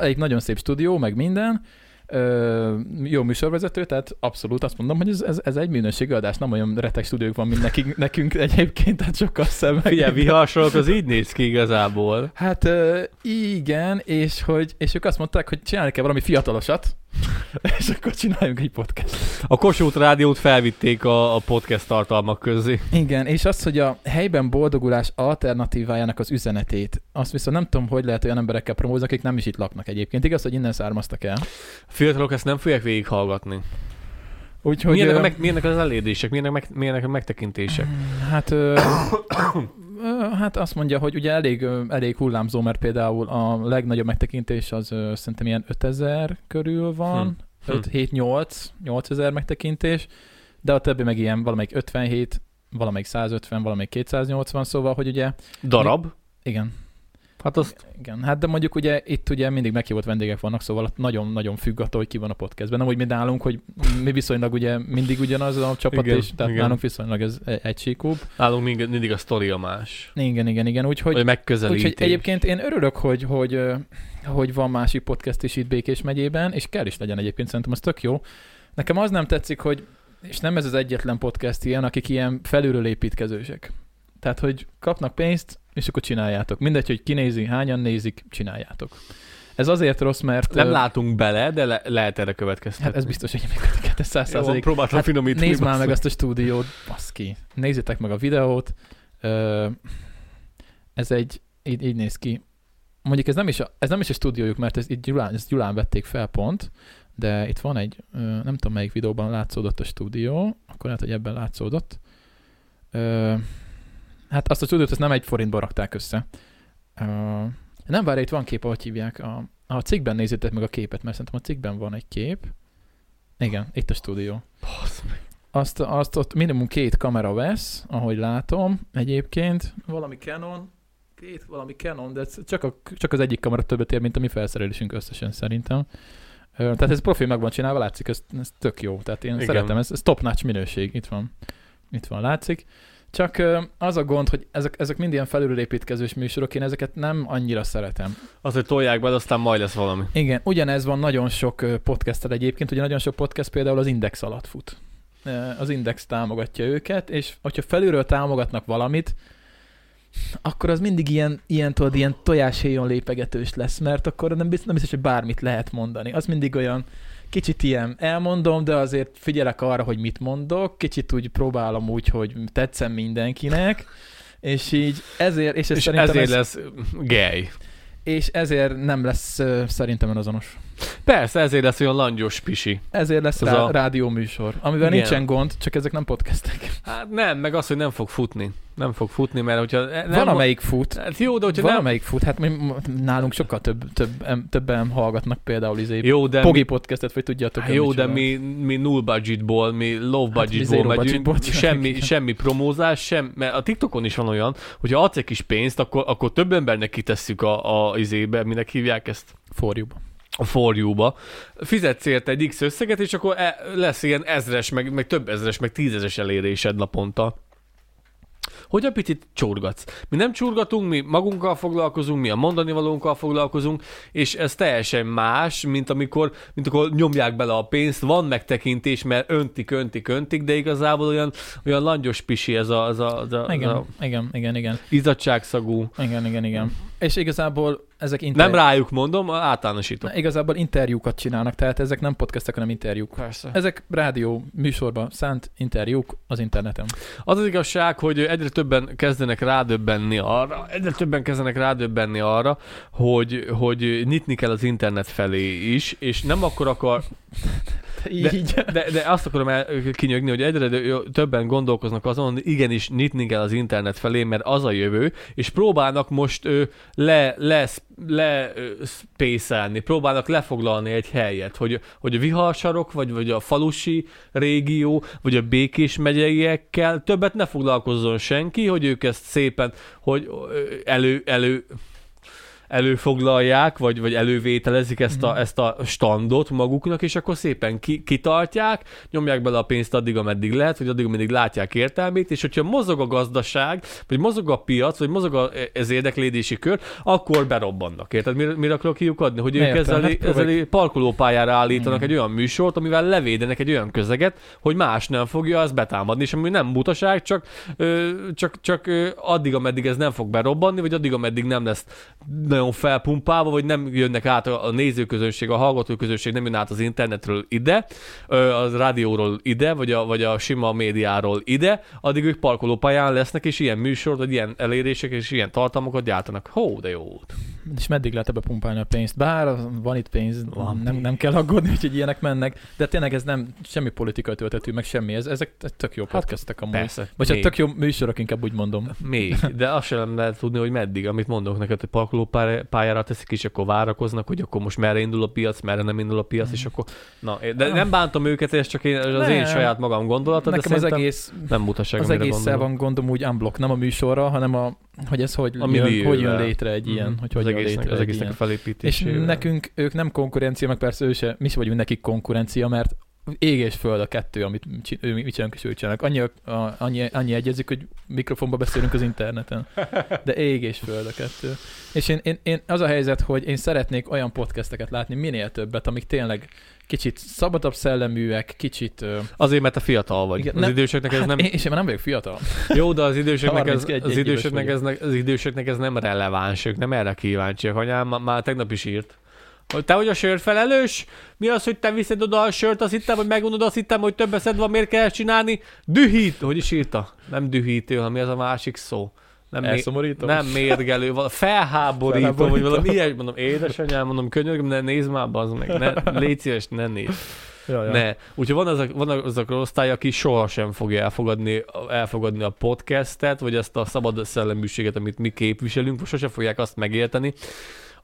egy nagyon szép stúdió, meg minden, Ö, jó műsorvezető, tehát abszolút azt mondom, hogy ez, ez, ez egy minőségi adás, nem olyan retek stúdiók van, mint nekünk, nekünk egyébként, tehát sokkal szebb. Figyelj, viharsorok az így néz ki igazából. Hát ö, igen, és hogy és ők azt mondták, hogy csinálni kell valami fiatalosat, és akkor csináljunk egy podcast. A Kossuth Rádiót felvitték a, a podcast tartalmak közé. Igen, és az, hogy a helyben boldogulás alternatívájának az üzenetét, azt viszont nem tudom, hogy lehet olyan emberekkel promózni, akik nem is itt laknak egyébként. Igaz, hogy innen származtak el. A fiatalok ezt nem fogják végighallgatni. Úgyhogy... Milyenek, ö, meg, milyenek az elérdések, milyenek, meg, milyenek a megtekintések? Hát, ö, hát azt mondja, hogy ugye elég, elég hullámzó, mert például a legnagyobb megtekintés az szerintem ilyen 5000 körül van, Hm. 5-7-8, 8000 megtekintés, de a többi meg ilyen valamelyik 57, valamelyik 150, valamelyik 280, szóval, hogy ugye, Darab? igen, Hát azt igen, hát de mondjuk ugye itt ugye mindig meghívott vendégek vannak, szóval nagyon-nagyon függ attól, hogy ki van a podcastben. Nem úgy, mint nálunk, hogy mi viszonylag ugye mindig ugyanaz a csapat, Igen, és tehát igen. nálunk viszonylag ez egysíkúbb. nálunk mindig, mindig a sztori a más. Igen, igen, igen, úgyhogy Hogy megközelítés. Úgyhogy egyébként én örülök, hogy, hogy, hogy van másik podcast is itt Békés megyében, és kell is legyen egyébként, szerintem az tök jó. Nekem az nem tetszik, hogy, és nem ez az egyetlen podcast ilyen, akik ilyen felülről építkezősek. Tehát, hogy kapnak pénzt, és akkor csináljátok. Mindegy, hogy kinézi, hányan nézik, csináljátok. Ez azért rossz, mert... Nem látunk bele, de le, lehet erre következtetni. Hát ez biztos, hogy működik, ez száz százalék. próbáltam Hát finomítani. Nézd már meg azt a stúdiót, baszki. Nézzétek meg a videót. Ez egy, így, így néz ki. Mondjuk ez nem is a, ez nem is a stúdiójuk, mert ez itt Gyulán, ezt Gyulán vették fel pont, de itt van egy, nem tudom melyik videóban látszódott a stúdió, akkor lehet, hogy ebben látszódott. Hát azt a stúdiót ezt nem egy forintba rakták össze. Ö, nem várj, itt van kép, ahogy hívják. A, a cikkben nézzétek meg a képet, mert szerintem a cikkben van egy kép. Igen, itt a stúdió. Basz. Azt, azt ott minimum két kamera vesz, ahogy látom egyébként. Valami Canon két valami Canon, de csak, a, csak az egyik kamera többet ér, mint a mi felszerelésünk összesen szerintem. Tehát ez profi meg van csinálva, látszik, ez, ez tök jó. Tehát én Igen. Szeretem, ez, ez top-notch minőség, itt van. Itt van, látszik. Csak az a gond, hogy ezek, ezek mind ilyen felülépítkezős műsorok, én ezeket nem annyira szeretem. Az, hogy tolják be, aztán majd lesz valami. Igen, ugyanez van nagyon sok ö, podcastel egyébként, ugye nagyon sok podcast például az Index alatt fut. Az Index támogatja őket, és hogyha felülről támogatnak valamit, akkor az mindig ilyen, ilyen, tudod, ilyen tojáshéjon lépegetős lesz, mert akkor nem biztos, nem biztos, hogy bármit lehet mondani. Az mindig olyan kicsit ilyen elmondom, de azért figyelek arra, hogy mit mondok, kicsit úgy próbálom úgy, hogy tetszem mindenkinek, és így ezért, és, ez És ezért ez, lesz gay. és ezért nem lesz szerintem azonos. Persze, ezért lesz olyan langyos pisi. Ezért lesz Ez rá, a- rádióműsor, amivel Igen. nincsen gond, csak ezek nem podcastek. Hát nem, meg az, hogy nem fog futni. Nem fog futni, mert hogyha... Nem, Nem Valamelyik fut. Hát jó, de hogyha nem... Valamelyik fut. Hát mi, nálunk sokkal több, több, em, többen hallgatnak például izé, Jó, de... Pogi podcastet, vagy tudjátok. Hát jó, de mi, mi null budgetból, mi low Hát mi budgetból megyünk, budgetból csináljuk, semmi, igen. semmi promózás, sem, mert a TikTokon is van olyan, hogyha adsz egy kis pénzt, akkor, akkor több embernek kitesszük a, a izébe, minek hívják ezt? For you. A For You-ba. Fizetsz érte egy X összeget, és akkor e, lesz ilyen ezres, meg, meg több ezres, meg tízezres elérésed naponta. Hogy egy picit csurgatsz. Mi nem csurgatunk, mi magunkkal foglalkozunk, mi a mondani valónkkal foglalkozunk, és ez teljesen más, mint amikor, mint akkor nyomják bele a pénzt, van megtekintés, mert öntik, öntik, öntik, de igazából olyan, olyan langyos pisi ez a, az a, az a, Igen, a igen, igen, igen. izzadságszagú. Igen, igen, igen. És igazából ezek inter... Nem rájuk mondom, általánosítok. Na, igazából interjúkat csinálnak, tehát ezek nem podcastek, hanem interjúk. Persze. Ezek rádió műsorban szánt interjúk az interneten. Az az igazság, hogy egyre többen kezdenek rádöbbenni arra, egyre többen kezdenek rádöbbenni arra, hogy, hogy nyitni kell az internet felé is, és nem akkor akar, Így. de, de azt akarom el, kinyögni, hogy egyre többen gondolkoznak azon, hogy igenis nyitni kell az internet felé, mert az a jövő, és próbálnak most ö, le, le, le spészelni, próbálnak lefoglalni egy helyet, hogy, hogy a viharsarok, vagy, vagy a falusi régió, vagy a békés megyeiekkel többet ne foglalkozzon senki, hogy ők ezt szépen, hogy elő, elő, előfoglalják, vagy, vagy elővételezik ezt a, Mhm. ezt a standot maguknak, és akkor szépen ki, kitartják, nyomják bele a pénzt addig, ameddig lehet, vagy addig, ameddig látják értelmét, és hogyha mozog a gazdaság, vagy mozog a piac, vagy mozog a, ez érdeklődési kör, akkor berobbannak. Érted? Mire, mire akarok kiukadni? Hogy ők Értem, ezzel, hát ezzel parkolópályára állítanak Igen. egy olyan műsort, amivel levédenek egy olyan közeget, hogy más nem fogja azt betámadni, és ami nem butaság, csak, ö, csak, csak ö, addig, ameddig ez nem fog berobbanni, vagy addig, ameddig nem lesz nagyon felpumpálva, vagy nem jönnek át a nézőközönség, a hallgatóközönség nem jön át az internetről ide, az rádióról ide, vagy a, vagy a sima médiáról ide, addig ők parkolópályán lesznek, és ilyen műsort, vagy ilyen elérések, és ilyen tartalmakat gyártanak. Hó, de jó. És meddig lehet ebbe pumpálni a pénzt? Bár van itt pénz, Van. nem, nem kell aggódni, hogy ilyenek mennek, de tényleg ez nem semmi politikai töltetű, meg semmi. Ez, ezek tök jó podcastek amúgy. Persze. Vagy hát tök jó műsorok, inkább úgy mondom. még, de azt sem lehet tudni, hogy meddig, amit mondok neked, hogy parkolópályára teszik, és akkor várakoznak, hogy akkor most merre indul a piac, merre nem indul a piac, és akkor... Na, de nem bántom őket, ez csak én, az én Nem. saját magam gondolata, de Nekem az szerintem egész, nem butaság, az egésszel van gondom úgy unblock, nem a műsorra, hanem a, hogy ez hogy, A jön, hogy jön létre egy ilyen, Mhm. hogy az hogy egésznek, az egésznek a ilyen. És nekünk ők nem konkurencia, meg persze ő se, mi se vagyunk nekik konkurencia, mert ég és föld a kettő, amit ő, mi csinálunk és ők csinálnak. Annyi, a, annyi, annyi egyezik, hogy mikrofonba beszélünk az interneten. De ég és föld a kettő. És én, én, én, az a helyzet, hogy én szeretnék olyan podcasteket látni, minél többet, amik tényleg kicsit szabadabb szelleműek, kicsit... Azért, mert te fiatal vagy. Igen, az nem- időseknek ez hát nem... én, és én már nem vagyok fiatal. Jó, de az időseknek, ez, 31 az, időseknek ez, az időseknek ez nem releváns, ők nem erre kíváncsiak. Anyám má- már tegnap is írt. Hogy te vagy a sör felelős? Mi az, hogy te viszed oda a sört, azt hittem, hogy megunod, azt hittem, hogy több eszed van, miért kell ezt csinálni? Dühít! Hogy is írta? Nem dühítő, hanem mi az a másik szó? Nem, Elszomorító? nem mérgelő, vala, felháborító, Felháborító. vagy valami ilyes, mondom, édesanyám, mondom, könyörgöm, ne nézd már, bazd meg, ne, légy szíves, ne nézd. Ja, ja. Ne. Úgyhogy van az a, van az a osztály, aki sohasem fogja elfogadni, elfogadni a podcastet, vagy ezt a szabad szelleműséget, amit mi képviselünk, sosem fogják azt megérteni.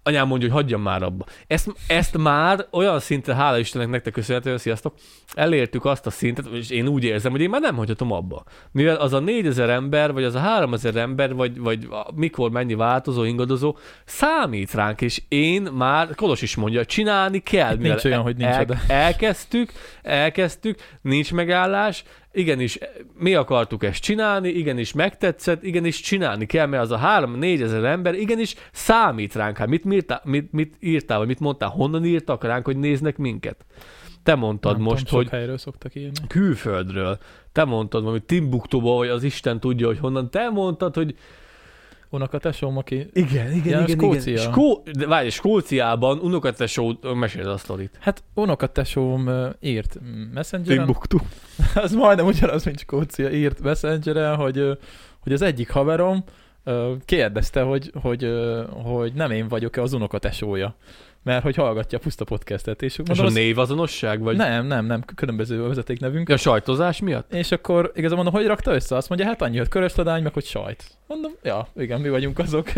Anyám mondja, hogy hagyjam már abba. Ezt, ezt már olyan szinten, hála Istennek nektek köszönhetően, sziasztok, elértük azt a szintet, és én úgy érzem, hogy én már nem hagyhatom abba. Mivel az a 4000 ember, vagy az a 3000 ember, vagy, vagy mikor mennyi változó, ingadozó, számít ránk, és én már, Kolos is mondja, csinálni kell. mivel Nincs olyan, hogy nincs el, oda. elkezdtük, elkezdtük, nincs megállás, igenis mi akartuk ezt csinálni, igenis megtetszett, igenis csinálni kell, mert az a 3-4 ezer ember igenis számít ránk. Hát mit, mit, mit, mit írtál, vagy mit mondtál, honnan írtak ránk, hogy néznek minket? Te mondtad Nem most, tudom, hogy helyről szoktak írni. külföldről. Te mondtad valami Timbuktuba, hogy az Isten tudja, hogy honnan. Te mondtad, hogy Unokatesom, aki... igen, igen, Ja, igen, Skócia. igen. Skó... De várj, Skóciában unokatesó, meséld a sztorit. Hát unokatesom ö, írt Messengeren, Timbuktu. az majdnem ugyanaz, mint Skócia, írt Messengeren, hogy, hogy az egyik haverom kérdezte, hogy, hogy, hogy nem én vagyok-e az unokatesója. Mert hogy hallgatja a Puszta podcastet. És, És mondom, a az- névazonosság? Vagy... Nem, nem, nem, különböző vezetéknevünk. A sajtozás miatt? És akkor igazából mondom, hogy rakta össze? Azt mondja, hát annyi, hogy körösledány, meg hogy sajt. Mondom, ja, igen, mi vagyunk azok.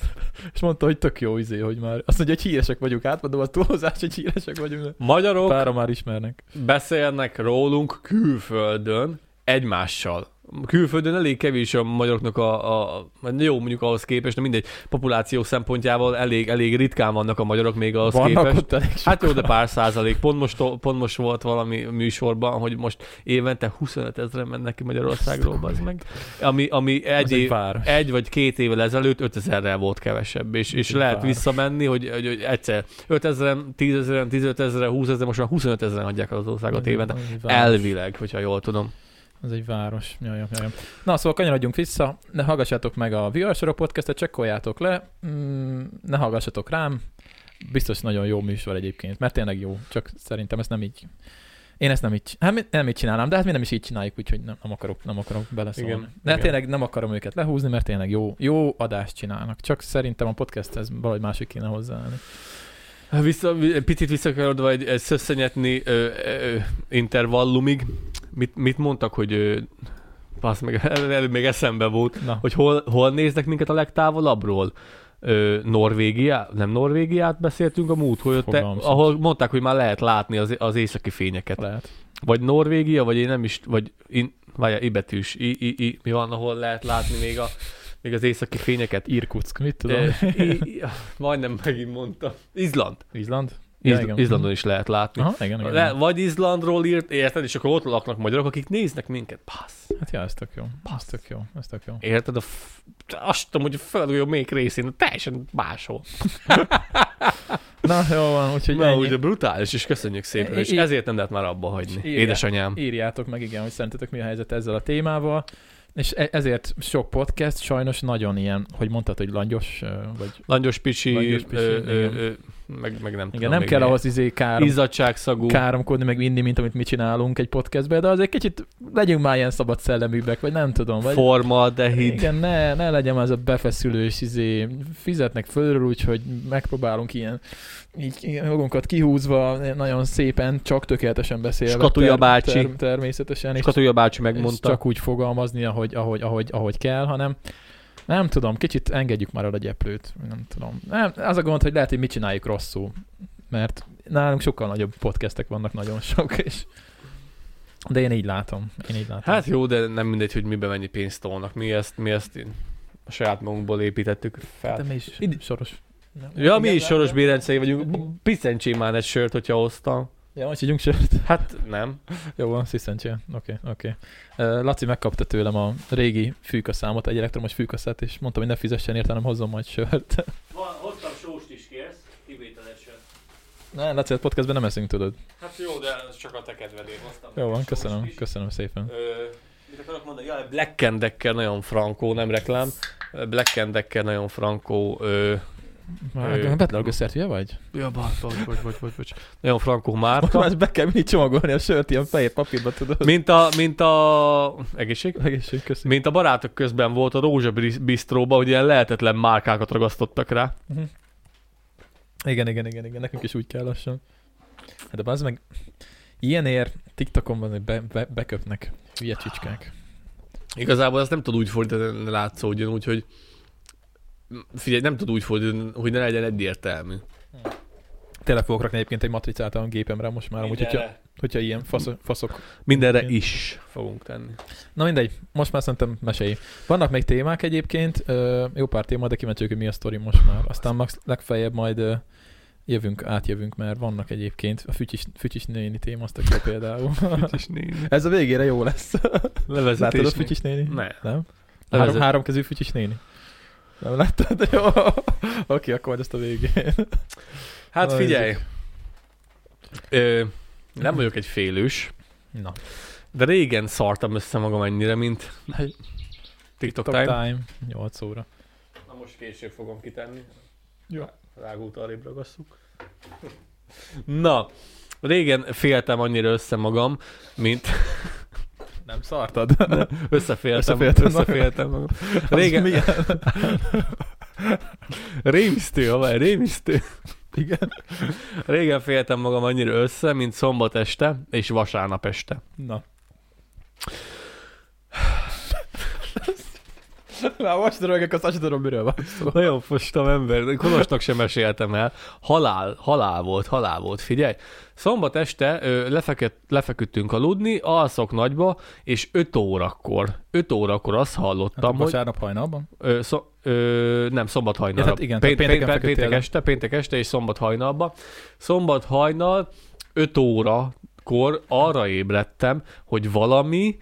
és mondta, hogy tök jó izé, hogy már. Azt mondja, hogy híresek vagyunk, átmondom a túlzás, hogy híresek vagyunk. Magyarok pára már ismernek. beszélnek rólunk külföldön egymással. Külföldön elég kevés a magyaroknak a, a, jó mondjuk ahhoz képest, de mindegy, populáció szempontjából elég, elég ritkán vannak a magyarok még ahhoz Vannak képest. ott elég Hát jó, de pár százalék. Pont most, pont most volt valami műsorban, hogy most évente 25 ezeren mennek ki Magyarországról, az meg. Ami, ami egy, egy egy vagy két évvel ezelőtt 5000-rel volt kevesebb, és, és egy lehet város. visszamenni, hogy, hogy, hogy egyszer 5000-en, 10 ezeren, 15 ezeren, 20 ezeren, most már 25 ezeren el az országot évente. Elvileg, hogyha jól tudom. Ez egy város. Jaj, jaj, jaj. Na, szóval kanyarodjunk vissza, ne hallgassátok meg a VR podcastet, csekkoljátok le, mm, ne hallgassatok rám, biztos nagyon jó műsor egyébként, mert tényleg jó, csak szerintem ezt nem így én ezt nem így, hát nem így csinálnám, de hát mi nem is így csináljuk, úgyhogy nem, nem akarok, nem akarok beleszólni. Igen, de hát igen. tényleg nem akarom őket lehúzni, mert tényleg jó, jó adást csinálnak. Csak szerintem a podcasthez valahogy másik kéne hozzáállni. Vissza, picit visszakarodva egy, egy szösszenyetni ö, ö, intervallumig. Mit, mit mondtak, hogy Passz meg, előbb még eszembe volt, Na, hogy hol, hol néznek minket a legtávolabbról? Ö, Norvégia, nem Norvégiát beszéltünk a múlt, hogy te, ahol mondták, hogy már lehet látni az, az északi fényeket. lehet. Vagy Norvégia, vagy én nem is, vagy in, várjál, ibetűs, i, i, i, mi van, ahol lehet látni még, a, még az északi fényeket? Irkutsk, mit tudom. I, i, majdnem megint mondtam. Izland. Izland? Izl- igen. Izlandon is lehet látni. Aha, igen, igen. Le, vagy Izlandról írt, érted, és akkor ott laknak magyarok, akik néznek minket. Passz. Hát ja, ez tök jó. Ez tök jó. Ez tök jó. Érted? A f... Azt tudom, hogy a földgolyó még részén, teljesen máshol. Na, jó van, úgyhogy Na, ennyi. ugye brutális, és köszönjük szépen, és ezért nem lehet már abba hagyni. írják. Édesanyám. Írjátok meg, igen, hogy szerintetek mi a helyzet ezzel a témával. És e- ezért sok podcast sajnos nagyon ilyen, hogy mondtad, hogy langyos, vagy Langyos picsi, Langyos picsi, ö, ö, ö, meg, meg nem igen, nem kell mi. ahhoz izé károm, Izzadságszagú. káromkodni, meg inni, mint amit mi csinálunk egy podcastben, de azért kicsit legyünk már ilyen szabad szelleműbbek, vagy nem tudom. Vagy, Formaldehid. igen, ne, ne legyen ez a befeszülős, izé, fizetnek fölről, úgyhogy megpróbálunk ilyen így magunkat kihúzva, nagyon szépen, csak tökéletesen beszélve. Skatuja bácsi. természetesen. és- Skatuja bácsi és megmondta. csak úgy fogalmazni, ahogy, ahogy, ahogy, ahogy kell, hanem nem tudom, kicsit engedjük már el a gyeplőt, nem tudom. Nem, az a gond, hogy lehet, hogy mit csináljuk rosszul, mert nálunk sokkal nagyobb podcastek vannak, nagyon sok, és de én így látom. Én így látom. Hát jó, de nem mindegy, hogy mibe mennyi pénzt tolnak. Mi ezt, mi ezt a saját magunkból építettük fel. de mi is Id- soros. Ja, mi is soros bérencei vagyunk. Picencsém már egy sört, hogyha hoztam. Ja, most ígyunk sört. Hát nem. Jó van, sziszentsél. Oké, oké. Ö, Laci megkapta tőlem a régi fűkaszámot, egy elektromos fűkaszát, és mondta, hogy ne fizessen érte, hanem hozzon majd sört. Van, hoztam sóst is kérsz, kivételesen. Ne, Laci, a podcastben nem eszünk, tudod. Hát jó, de ez csak a te kedvedért hoztam. Jó van, köszönöm, is. köszönöm szépen. Ö, mit akarok mondani? Jaj, Black nagyon frankó, nem reklám. Black nagyon frankó. Ö, Már betlagösszert, hülye vagy? ja, bocs, bocs, bocs, bocs, bocs. Nagyon frankó Most márka. már be kell mindig csomagolni a sört ilyen fehér papírba, tudod. Mint a, mint a... Egészség? Egészség, köszönöm. Mint a barátok közben volt a Rózsa Bistróba, hogy ilyen lehetetlen márkákat ragasztottak rá. Mhm. Igen, igen, igen, igen, nekünk is úgy kell lassan. Hát de az meg ilyenért TikTokon van, hogy be, be, beköpnek hülye csicskák. Igazából ezt nem tud úgy fordítani, látszódjon, úgyhogy figyelj, nem tud úgy fordulni, hogy ne legyen egyértelmű. Tényleg fogok rakni egyébként egy matricát a gépemre most már, amúgy, hogyha, hogyha ilyen fasz, faszok. Mindenre is fogunk tenni. Na mindegy, most már szerintem mesélj. Vannak még témák egyébként, jó pár téma, de kíváncsi hogy mi a sztori most már. Aztán max legfeljebb majd jövünk, átjövünk, mert vannak egyébként. A fütyis, fütyis néni téma, azt a például. Fütyis néni. Ez a végére jó lesz. Levezetés Láttad a fütyis néni? Ne. Nem? Három, három kezű fütyis néni. Nem láttad? Jó. Oké, akkor majd ezt a végén. Hát Na, figyelj. Ö, nem vagyok egy félős, Na. de régen szartam össze magam ennyire, mint TikTok Top time. time. 8 óra. Na most később fogom kitenni. Jó. Rágót arrébb ragasszuk. Na, régen féltem annyira össze magam, mint Nem szartad? összeféltem, Összeféltem összeféltem magam. Régen, milyen? rémisztő, haver, rémisztő. Igen. Régen féltem magam annyira össze, mint szombat este és vasárnap este. Na. Na, most rögök, azt azt sem tudom, miről van szó. Nagyon fostam ember, Kolosnak sem meséltem el. Halál, halál volt, halál volt, figyelj. Szombat este ö, lefeküdt, lefeküdtünk aludni, alszok nagyba, és 5 órakor, 5 órakor azt hallottam, Hát, hogy... vasárnap hajnalban? Ö, szó, ö, nem, szombat hajnalra. Ja, hát igen, péntek, tehát pénteken péntek, péntek este, péntek este és szombat hajnalba. Szombat hajnal, 5 órakor arra ébredtem, hogy valami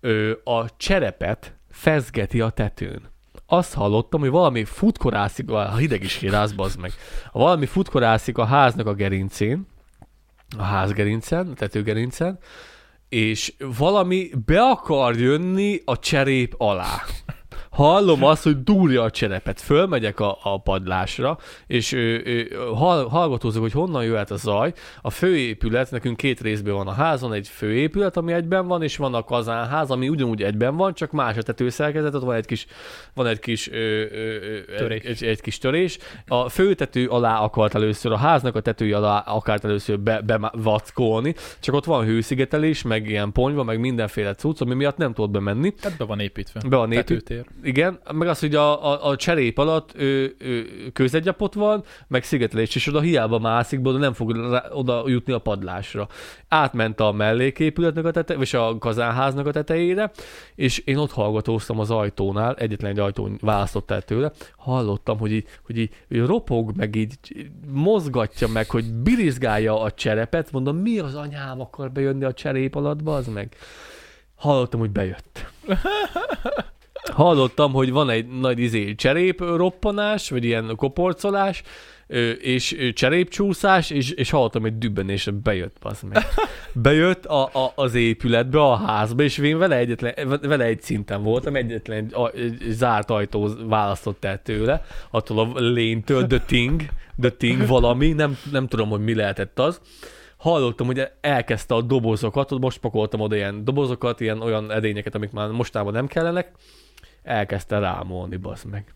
ö, a cserepet fezgeti a tetőn. Azt hallottam, hogy valami futkorászik, a hideg is kiráz, bazd meg. Valami futkorászik a háznak a gerincén, a házgerincen, a tetőgerincen, és valami be akar jönni a cserép alá. Hallom azt, hogy dúrja a cserepet. Fölmegyek a, a padlásra, és ö, ö, hall, hallgatózok, hogy honnan jöhet a zaj. A főépület, nekünk két részből van a házon, egy főépület, ami egyben van, és van a kazánház, ami ugyanúgy egyben van, csak más a tetőszerkezet, ott van egy kis, van egy kis, ö, ö, Törés. egy, egy, kis törés. A főtető alá akart először, a háznak a tetője alá akart először be, bevackolni, csak ott van hőszigetelés, meg ilyen ponyva, meg mindenféle cucc, ami miatt nem tudott bemenni. Hát be van építve. Be van építve. Tetőtér. Igen, meg az, hogy a, a, a cserép alatt ő, ő, közegyapot van, meg szigetelés, és oda hiába mászik, oda nem fog rá, oda jutni a padlásra. Átment a melléképületnek a tete, vagy a kazánháznak a tetejére, és én ott hallgatóztam az ajtónál, egyetlen egy ajtón választott el tőle, hallottam, hogy így, hogy így hogy ropog, meg így mozgatja meg, hogy birizgálja a cserepet, mondom, mi az anyám akar bejönni a cserép alatt, az meg. Hallottam, hogy bejött. Hallottam, hogy van egy nagy izé cserép roppanás, vagy ilyen koporcolás, és cserépcsúszás, és, és hallottam egy dübbenés, bejött, az meg. Bejött a, a, az épületbe, a házba, és én vele, egyetlen, vele egy szinten voltam, egyetlen egy, a, egy zárt ajtó választott el tőle, attól a lénytől, the thing, the thing valami, nem, nem tudom, hogy mi lehetett az. Hallottam, hogy elkezdte a dobozokat, most pakoltam oda ilyen dobozokat, ilyen olyan edényeket, amik már mostában nem kellenek, elkezdte rámolni, basz meg.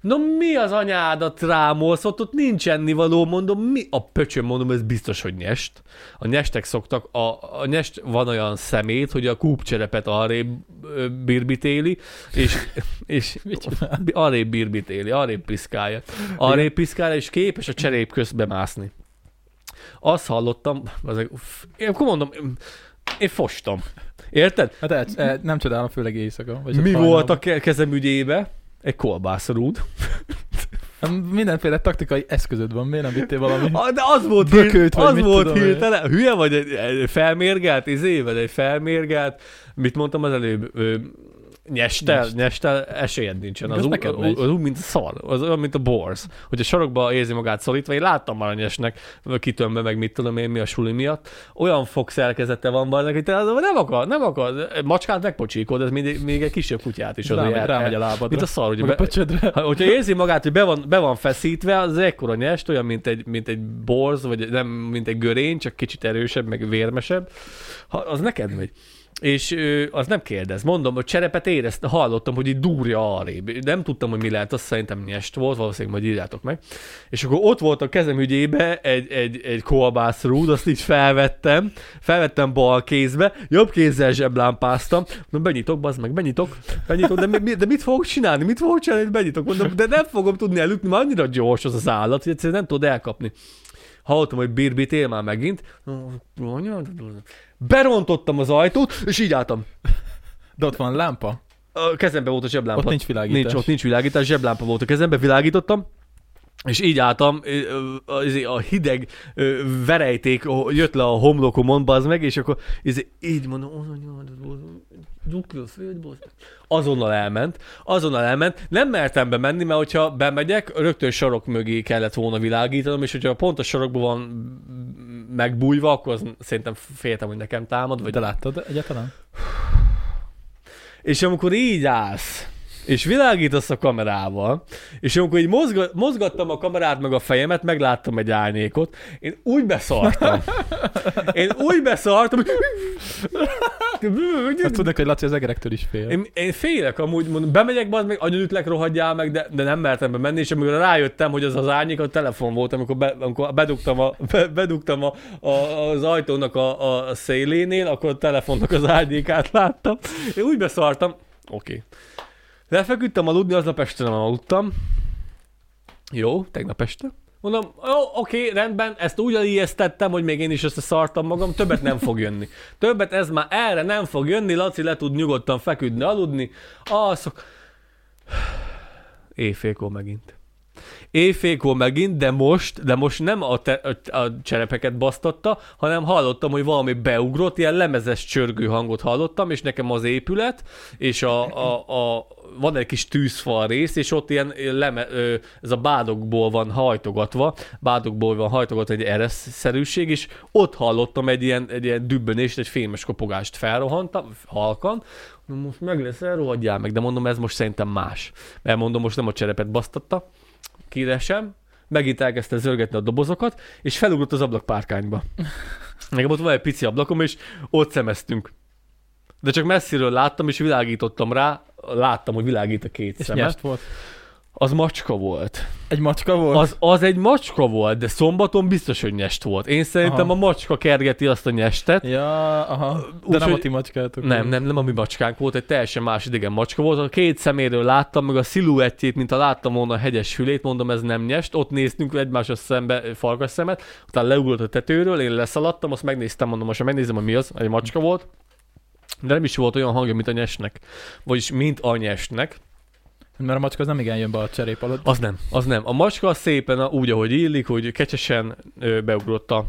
No mi az anyádat rámolsz, ott, ott nincs ennivaló, mondom, mi a pöcsöm, mondom, ez biztos, hogy nyest. A nyestek szoktak, a, a nyest van olyan szemét, hogy a kúpcserepet arrébb birbitéli, és, és arrébb birbitéli, arrébb piszkálja. Arrébb piszkálja, és képes a cserép közbe mászni. Azt hallottam, az, uff, én akkor mondom, én fostam. Érted? Hát el, el, nem csodálom, főleg éjszaka. Vagy Mi volt a kezem ügyébe? Egy kolbászrúd. Hát Mindenféle taktikai eszközöd van, miért nem vittél valami? Ah, De az volt, Bökőt, hír, az volt hirtelen. Hülye vagy egy, egy felmérgelt, izé, vagy egy felmérgelt, mit mondtam az előbb, nyestel, Nyest. nyestel esélyed nincsen. Az, ú- az, úgy, mint a szar, az olyan, mint a borz. Hogy a sarokba érzi magát szorítva, én láttam már a nyesnek, kitömbe meg mit tudom én mi a suli miatt. Olyan fogszerkezete van bajnak, hogy te nem akar, nem akar. Macskát megpocsíkod, ez még, még egy kisebb kutyát is. Rámegy, el- rámegy a lábadra. Mint a szar, hogy a be, ha, hogyha érzi magát, hogy be van, be van feszítve, az ekkora nyest, olyan, mint egy, mint egy borz, vagy nem, mint egy görény, csak kicsit erősebb, meg vérmesebb, ha, az neked megy. És ö, az nem kérdez. Mondom, hogy cserepet érezte, hallottam, hogy így durja arrébb. Nem tudtam, hogy mi lehet, azt szerintem nyest volt, valószínűleg majd írjátok meg. És akkor ott volt a kezem ügyébe egy, egy, egy kolbászrúd, azt így felvettem, felvettem bal kézbe, jobb kézzel zseblámpáztam, mondom, benyitok, bazd meg, benyitok, benyitok, de, mi, de mit fogok csinálni, mit fogok csinálni, benyitok, mondom, de nem fogom tudni elütni, mert annyira gyors az az állat, hogy egyszerűen nem tudod elkapni. Hallottam, hogy birbit él már megint. Berontottam az ajtót, és így álltam. De ott van lámpa? A kezembe volt a zseblámpa. Ott nincs világítás. Nincs, ott nincs világítás, zseblámpa volt a kezembe, világítottam, és így álltam, izé, a hideg verejték jött le a homlokomon, bazd meg, és akkor izé, így mondom, dugd a föld, bazd meg. azonnal elment, azonnal elment, nem mertem bemenni, mert hogyha bemegyek, rögtön sarok mögé kellett volna világítanom, és hogyha pont a sarokban van megbújva, akkor az szerintem féltem, hogy nekem támad, vagy De láttad egyáltalán? és amikor így állsz, és világítasz a kamerával, és amikor így mozga, mozgattam a kamerát meg a fejemet, megláttam egy árnyékot, én úgy beszartam. Én úgy beszartam, hogy... Azt tudnak, hogy Laci az egerektől is fél. Én, én félek amúgy, mondom, bemegyek, bazd meg, agyonütlek, rohadjál meg, de, de nem mertem bemenni, és amikor rájöttem, hogy az az árnyék, a telefon volt, amikor, be, amikor bedugtam, a, be, bedugtam a, a, az ajtónak a, a szélénél, akkor a telefonnak az árnyékát láttam. Én úgy beszartam, oké. Okay. Lefeküdtem aludni, aznap este nem aludtam. Jó, tegnap este. Mondom, jó, oké, rendben, ezt úgy elijesztettem, hogy még én is összeszartam magam, többet nem fog jönni. Többet ez már erre nem fog jönni, Laci le tud nyugodtan feküdni, aludni. Alszok. Éjfélkor megint. Éjfélkor megint, de most, de most nem a, te, a, cserepeket basztatta, hanem hallottam, hogy valami beugrott, ilyen lemezes csörgő hangot hallottam, és nekem az épület, és a, a, a van egy kis tűzfal rész, és ott ilyen leme, ez a bádokból van hajtogatva, bádokból van hajtogatva egy ereszszerűség, és ott hallottam egy ilyen, egy ilyen dübbönést, egy fémes kopogást felrohantam, halkan, most meg lesz, elrohadjál meg, de mondom, ez most szerintem más. Mert mondom, most nem a cserepet basztatta, kiresem, megint elkezdte zörgetni a dobozokat, és felugrott az ablakpárkányba. Nekem ott van egy pici ablakom, és ott szemeztünk. De csak messziről láttam, és világítottam rá, láttam, hogy világít a két És szeme. volt. Az macska volt. Egy macska volt? Az, az egy macska volt, de szombaton biztos, hogy nyest volt. Én szerintem Aha. a macska kergeti azt a nyestet. Ja, aha. De Úgy, nem a ti macskátok. Nem, nem, nem a mi macskánk volt, egy teljesen más idegen macska volt. A két szeméről láttam, meg a sziluettjét, mint a láttam volna a hegyes fülét, mondom, ez nem nyest. Ott néztünk egymásra szembe farkas szemet, utána leugrott a tetőről, én leszaladtam, azt megnéztem, mondom, most megnézem, hogy mi az, egy macska volt. De nem is volt olyan hangja, mint a nyesnek. Vagyis mint a nyesnek. Mert a macska az nem igen jön be a cserép alatt. Az nem, az nem. A macska szépen úgy, ahogy illik, hogy kecsesen beugrott a,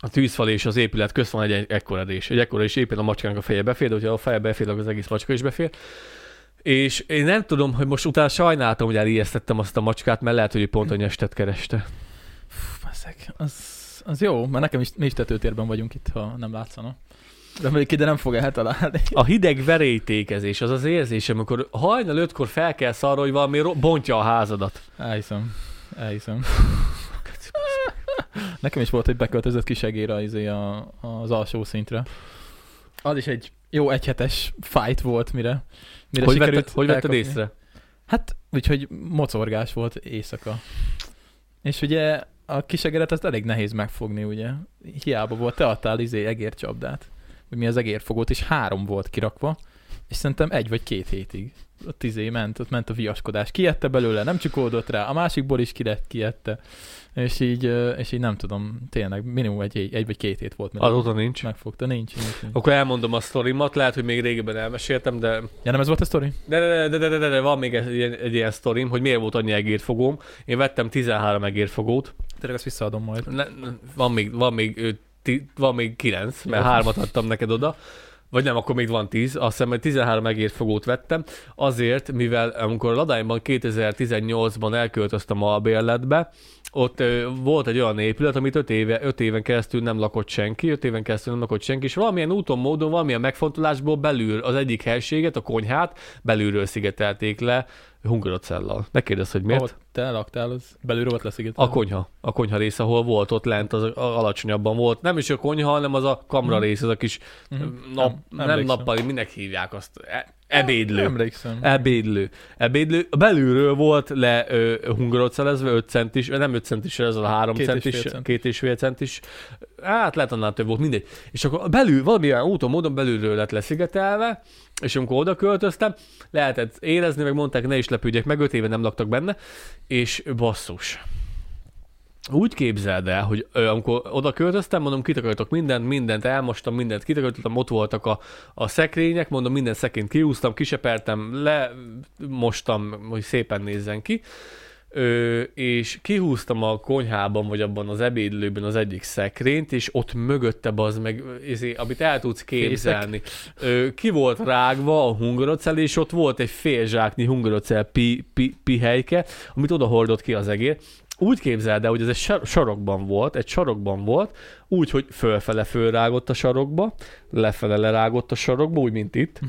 a tűzfal és az épület közt van egy, egy ekkora rés. Egy ekkora és éppen a macskának a feje befér, de hogyha a feje befér, akkor az egész macska is befér. És én nem tudom, hogy most utána sajnáltam, hogy elijesztettem azt a macskát, mert lehet, hogy pont a nyestet kereste. Fú. Az, az jó, mert nekem is, mi is tetőtérben vagyunk itt, ha nem látszana. De még ide nem fog eltalálni. A hideg verétékezés, az az érzés, amikor hajnal ötkor fel kell arra, hogy valami bontja a házadat. Elhiszem. Elhiszem. Nekem is volt, hogy beköltözött kisegére izé a, az alsó szintre. Az is egy jó egyhetes fight volt, mire, mire Hogy sikerült vetted, hogy vetted észre? Hát, úgyhogy mocorgás volt éjszaka. És ugye a kisegeret azt elég nehéz megfogni, ugye. Hiába volt, te adtál izé egércsapdát, hogy mi az egérfogót, és három volt kirakva, és szerintem egy vagy két hétig. Ott izé ment, ott ment a viaskodás. Kiette belőle, nem csukódott rá, a másikból is kirett, kiette. És így, és így nem tudom, tényleg minimum egy, egy vagy két hét volt, Azóta nincs. megfogta. Nincs, nincs, nincs. Akkor elmondom a sztorimat, lehet, hogy még régebben elmeséltem, de Ja, nem ez volt a sztori? De, de, de, de, de, de, de van még egy, ilyen- egy ilyen sztorim, hogy miért volt annyi egérfogóm. Én vettem 13 egérfogót. Tényleg ezt visszaadom majd. Ne, van még, van még, van még 9, mert hármat adtam neked oda. Vagy nem, akkor még van 10. Azt hiszem, hogy 13 egérfogót vettem. Azért, mivel amikor Ladányban 2018-ban elköltöztem a bérletbe, ott ö, volt egy olyan épület, amit öt, éve, öt éven keresztül nem lakott senki, öt éven keresztül nem lakott senki, és valamilyen úton, módon, valamilyen megfontolásból belül az egyik helységet, a konyhát belülről szigetelték le hungarocellal. Megkérdez, hogy miért? Ahol te laktál, az belülről volt leszigetelve. A konyha. A konyha része, ahol volt ott lent, az alacsonyabban volt. Nem is a konyha, hanem az a kamra Mhm. rész, az a kis Mhm. nap, Nem- nem, nappali, minek hívják azt? E- ebédlő. Emlékszem. Ebédlő. Ebédlő. Belülről volt le ö, hungarocellezve 5 centis, nem 5 centis, ez a 3 Két és centis, fél centis. két és fél centis. Hát lehet annál több volt, mindegy. És akkor belül, valamilyen úton, módon belülről lett leszigetelve, és amikor oda költöztem, lehetett érezni, meg mondták, ne is lepődjek meg, 5 éve nem laktak benne, és basszus. Úgy képzeld el, hogy amikor oda költöztem, mondom, kitakarítok mindent, mindent elmostam, mindent kitakarítottam, ott voltak a, a szekrények, mondom, minden szekrényt kiúztam, kisepertem, lemostam, hogy szépen nézzen ki, Ö, és kihúztam a konyhában, vagy abban az ebédlőben az egyik szekrényt, és ott mögötte az meg, izé, amit el tudsz képzelni. Ö, ki volt rágva a hungarocell, és ott volt egy fél zsáknyi hungarocell pi, pi, pihelyke, amit oda hordott ki az egér. Úgy képzeld el, hogy ez egy sar- sarokban volt, egy sarokban volt, úgy, hogy fölfele fölrágott a sarokba, lefele lerágott a sarokba, úgy, mint itt,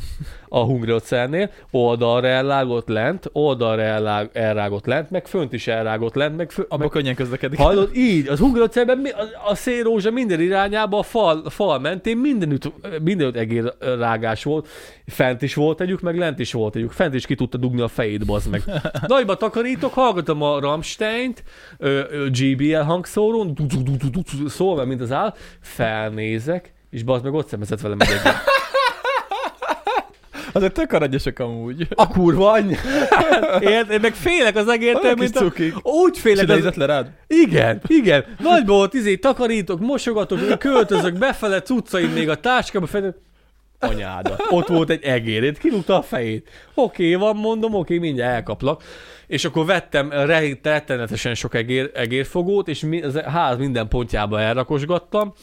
a hungarocellnél, oldalra elrágott lent, oldalra elrág, elrágott lent, meg fönt is elrágott lent, meg, fö, Abba meg könnyen közlekedik. Hallod? Így, az hungarocellben mi- a, a szélrózsa minden irányába, a fal, a fal mentén mindenütt, mindenütt egér rágás volt. Fent is volt együk, meg lent is volt együk. Fent is ki tudta dugni a fejét, bazd meg. Nagyba takarítok, hallgatom a Rammsteint, ö, ö, GBL hangszórón, du- du- du- du- du- du- szól, mint az áll, felnézek, és bazd meg ott szemezett velem egy. Azért tök aranyosak amúgy. A kurva anyja. Én meg félek az egértől, mint a... Úgy És félek ide az... le rád? Igen, igen. Nagyból izé, takarítok, mosogatok, költözök befele, cuccaim még a táskába, fel... Anyádat. Ott volt egy egér, kirúgta a fejét. Oké, van, mondom, oké, mindjárt elkaplak. És akkor vettem re- rettenetesen sok egér, egérfogót, és mi, az ház minden pontjába elrakosgattam,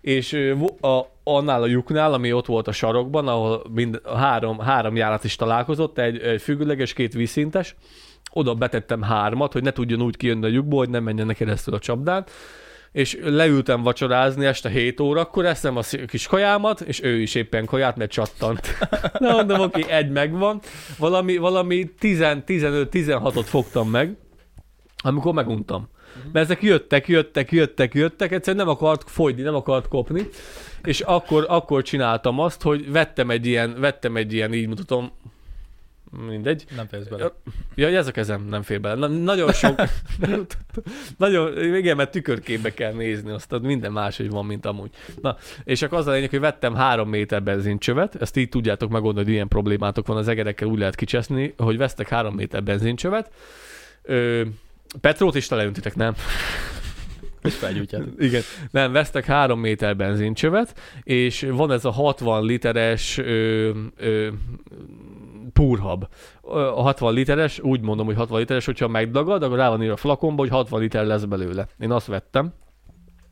és a, annál a lyuknál, ami ott volt a sarokban, ahol mind, három, három járat is találkozott, egy, egy függőleges, két vízszintes, oda betettem hármat, hogy ne tudjon úgy kijönni a lyukból, hogy nem menjenek keresztül a csapdán, és leültem vacsorázni este 7 órakor, eszem a kis kajámat, és ő is éppen kaját, mert csattant. Na mondom, oké, egy megvan, valami, valami 10-15-16-ot fogtam meg, amikor meguntam. Mert ezek jöttek, jöttek, jöttek, jöttek, egyszerűen nem akart fogyni, nem akart kopni, és akkor, akkor csináltam azt, hogy vettem egy ilyen, vettem egy ilyen, így mutatom, mindegy, Nem félsz bele. Ja, ez a kezem nem fér bele. Na, nagyon sok, nagyon, igen, mert tükörképbe kell nézni, azt minden máshogy van, mint amúgy. Na, és akkor az a lényeg, hogy vettem három méter benzincsövet, ezt így tudjátok megoldani, hogy ilyen problémátok van az egerekkel, úgy lehet kicseszni, hogy vesztek három méter benzincsövet, Ö, Petrót is teleöntitek, nem? És felgyújtjátok. Igen, nem, vesztek három méter benzincsövet, és van ez a 60 literes ö, ö, púrhab. A 60 literes, úgy mondom, hogy 60 literes, hogyha megdagad, akkor rá van írva a flakonba, hogy 60 liter lesz belőle. Én azt vettem,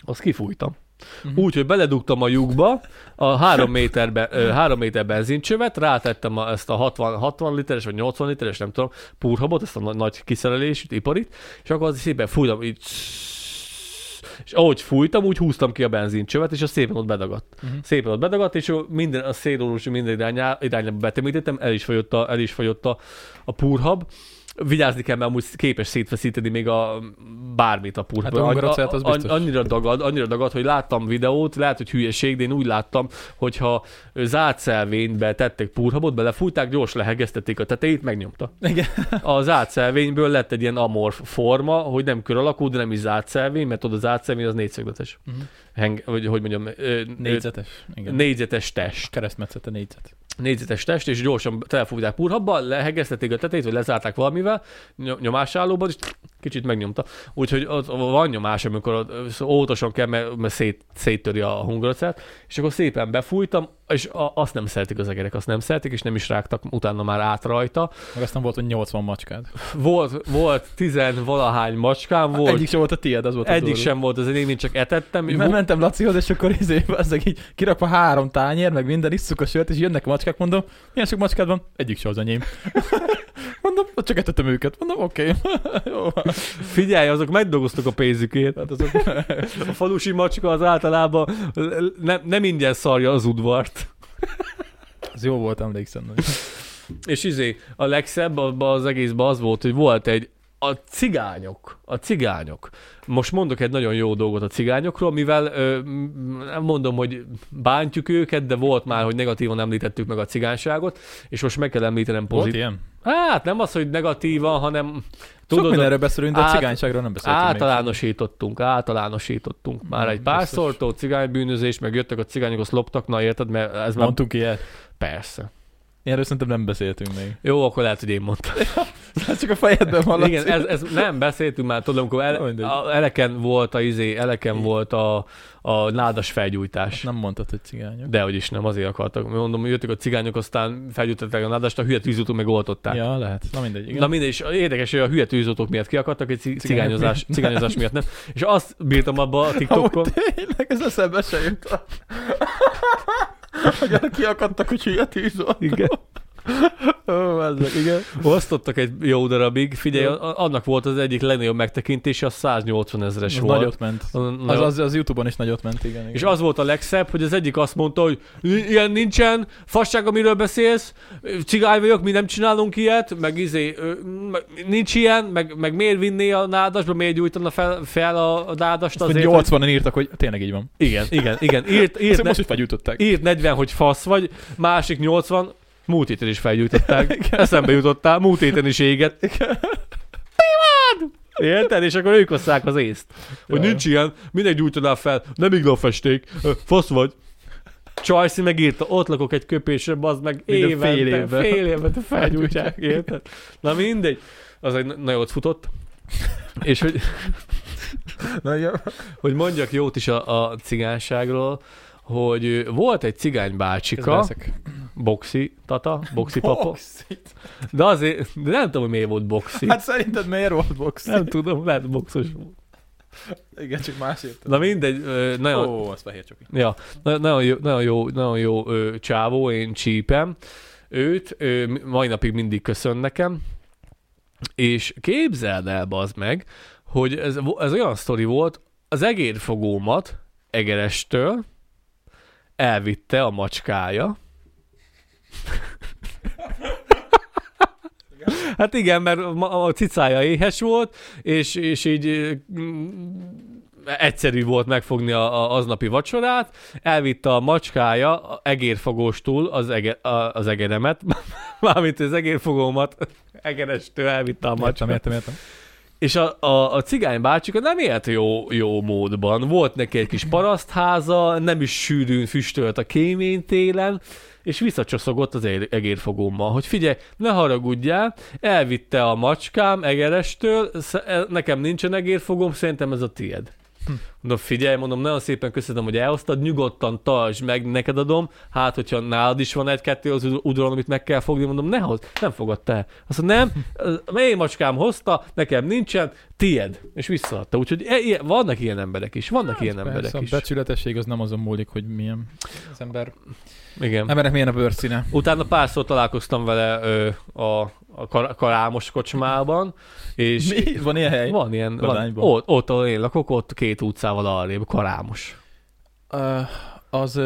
azt kifújtam. Mhm. Úgy, hogy beledugtam a lyukba a 3 méterbe, ö, 3 méter benzincsövet, rátettem a, ezt a 60, 60 literes vagy 80 literes, nem tudom, púrhabot, ezt a nagy, nagy kiszerelésű iparit, és akkor az szépen fújtam, így és ahogy fújtam, úgy húztam ki a benzincsövet, és az szépen ott bedagadt. Mhm. Szépen ott bedagadt, és minden, a szélórus minden irányá, irányába betemítettem, el is fogyott a, el is fogyott a, a púrhab. Vigyázni kell, mert amúgy képes szétfeszíteni még a bármit a púrhab. Hát a az biztos. annyira dagad, annyira dagad, hogy láttam videót, lehet, hogy hülyeség, de én úgy láttam, hogyha zárt szelvénybe tettek púrhabot, belefújták, gyors lehegeztették a tetejét, megnyomta. Igen. A zárt szelvényből lett egy ilyen amorf forma, hogy nem kör alakú, de nem is zárt szelvény, mert oda zárt szelvény az négyszögletes. Mhm. Heng, vagy hogy mondjam, ö, Négyzetes. Igen. négyzetes test. Keresztmetszete négyzet. Négyzetes test, és gyorsan telefújták purhabba, lehegeztették a tetejét, vagy lezárták valamivel, ny- nyomásállóban, és kicsit megnyomta. Úgyhogy az, van nyomás, amikor az- óvatosan kell, mert, mert szét, széttöri a hungarocát, és akkor szépen befújtam, és a, azt nem szeretik az egerek, azt nem szeretik, és nem is rágtak utána már át rajta. Meg aztán volt, hogy 80 macskád. Volt, volt tizenvalahány macskám, volt, Egyik sem volt a tiéd, az volt egyik az sem volt az enyém, én csak etettem. Mert mentem Lacihoz, és akkor izé, azok így kirakva három tányér, meg minden, isszuk a sört, és jönnek a macskák, mondom, milyen sok macskád van? Egyik se az enyém. mondom, csak etettem őket. Mondom, oké. Jó. Figyelj, azok megdolgoztak a pénzükért. Hát azok... A falusi macska az általában nem, nem ingyen szarja az udvart. Ez jó volt, emlékszem. És izé, a legszebb abban az egészben az volt, hogy volt egy a cigányok, a cigányok. Most mondok egy nagyon jó dolgot a cigányokról, mivel ö, nem mondom, hogy bántjuk őket, de volt már, hogy negatívan említettük meg a cigányságot, és most meg kell említenem Volt pozitív. ilyen? Hát nem az, hogy negatívan, hanem Sok tudod, mindenről beszélünk, de a át- cigányságról nem beszéltünk még. általánosítottunk, általánosítottunk. Már egy pár biztos. szortó cigánybűnözés, meg jöttek a cigányok, azt loptak, na érted, mert ez már Mondtunk ilyet. persze. Ilyenről szerintem nem beszéltünk még. Jó, akkor lehet, hogy én mondtam. Hát csak a fejedben van. Igen, ez, ez, nem beszéltünk már, tudom, amikor el, a, eleken volt a izé, eleken volt a, a nádas felgyújtás. Nem mondtad, hogy cigányok. De hogy is nem, azért akartak. Mondom, hogy jöttek a cigányok, aztán felgyújtották a nádást, a hülye tűzoltók meg oltották. Ja, lehet. Na mindegy, igen. Na mindegy, és érdekes, hogy a hülye tűzoltók miatt kiakadtak, egy ci- cigányozás, miatt. cigányozás miatt nem. És azt bírtam abba a TikTokon, Amúgy tényleg, ez eszembe se jut. Hogy kiakadtak, hogy hülye tűz volt. Igen. Ezek, igen. osztottak egy jó darabig. Figyelj, Jó. a- annak volt az egyik legnagyobb megtekintése, az 180 ezeres Az volt. nagyot ment. Az, Az, az, Youtube-on is nagyot ment, igen. igen. És az volt a legszebb, hogy az egyik azt mondta, hogy ilyen nincsen, fasság, amiről beszélsz, cigány vagyok, mi nem csinálunk ilyet, meg izé, nincs ilyen, meg, meg miért vinné a nádasba, miért gyújtana fel, fel a, a nádast Azt azért, mondja, 80-an írtak, hogy tényleg így van. hogy... Igen, igen, igen, írt, írt, Ezt ne, most is felgyújtották. írt 40, hogy fasz vagy, másik 80, múlt héten is felgyújtották. Eszembe jutottál, múlt héten is égett. Pivad! Érted? És akkor ők hozzák az észt. Hogy Jaj. nincs ilyen, minek gyújtanál fel, nem festék, fasz vagy. Csajci megírta, ott lakok egy köpésre, az meg Mind a évente, fél fél évben. évben, fél évente felgyújtják, érted? Na mindegy. Az egy na- nagyot futott. És hogy, Na, jó. hogy mondjak jót is a, a cigányságról, hogy volt egy cigány bácsika, boxi tata, boxi papa, de azért, de nem tudom, hogy miért volt boxi. Hát szerinted miért volt box? nem tudom, lehet boxos volt. Igen, csak másért. Na mindegy, nagyon, Ó, az fehér csoki. Ja, na- nagyon jó, nagyon jó, nagyon jó csávó, én csípem őt, ö, mai napig mindig köszön nekem, és képzeld el, bazd meg, hogy ez, ez olyan sztori volt, az egérfogómat Egerestől elvitte a macskája. Hát igen, mert a cicája éhes volt, és, és így egyszerű volt megfogni a, a aznapi vacsorát, elvitte a macskája a egérfogóstól az, ege, a, az egeremet, mármint az egérfogómat egerestől elvitte a Értem, macska. értem, értem. És a, a, a cigány bácsika nem élt jó, jó módban. Volt neki egy kis parasztháza, nem is sűrűn füstölt a kémény télen, és visszacsoszogott az egér- egérfogómmal, hogy figyelj, ne haragudjál, elvitte a macskám egerestől, e- nekem nincsen egérfogóm, szerintem ez a tied. Hm. Mondom, figyelj, mondom, nagyon szépen köszönöm, hogy elhoztad, nyugodtan tartsd meg, neked adom, hát, hogyha nálad is van egy-kettő az ud- udvaron, amit meg kell fogni, mondom, ne hozd, nem fogadta el. Azt mondja, nem, az én macskám hozta, nekem nincsen, tied, és visszaadta. Úgyhogy e- ilyen, vannak ilyen emberek is, vannak ilyen emberek Persze, a is. becsületesség az nem azon múlik, hogy milyen az ember. Igen. Emberek milyen a bőrszíne. Utána párszor találkoztam vele ö, a, a kar- karámos kocsmában, és Mi? Van ilyen hely? van ilyen, van, ott, ott, ahol én lakok, ott két utcával arrébb, karámos. Uh, az,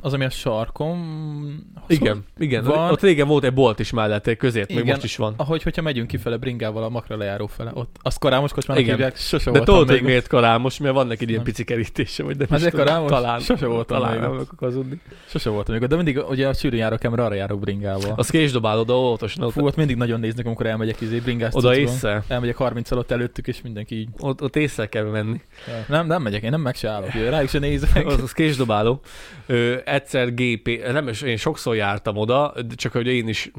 az, ami a sarkom... Igen, igen. van- Ott régen volt egy bolt is mellette, közért, még Igen. most is van. Ahogy, hogyha megyünk kifele bringával a makra lejáró fele, ott. Azt karámos kocsmának Igen. hívják, sose De tudod, hogy még. miért karámos? Mert van neki ilyen pici kerítése, vagy nem Azért is karámos? Talán. Sose voltam Talán még nem hazudni. Sose voltam még de mindig ugye a sűrűn járok ember, arra járok bringával. Az késdobálod, de óvatosan. Fú, Ott, mindig nagyon néznek, amikor elmegyek izé bringás oda észre. Elmegyek 30 alatt előttük, és mindenki így. Ott, ott észre kell menni. Nem, nem megyek, én nem meg se állok, rájuk se nézek. Az, az késdobáló. Ö, egyszer GP, nem én sokszor jártam oda, csak hogy én is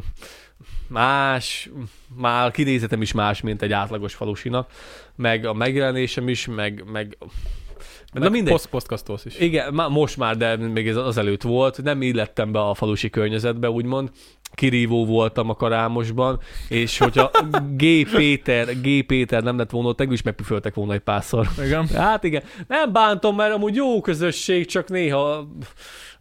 más, már kinézetem is más, mint egy átlagos falusinak, meg a megjelenésem is, meg, meg Na mindegy. Post, postkasztósz is. Igen, má, most már, de még ez az előtt volt. Nem illettem be a falusi környezetbe, úgymond. Kirívó voltam a karámosban, és hogyha G. Péter, G. Péter nem lett volna, ott is megpüföltek volna egy párszor. Igen. Hát igen, nem bántom, mert amúgy jó közösség, csak néha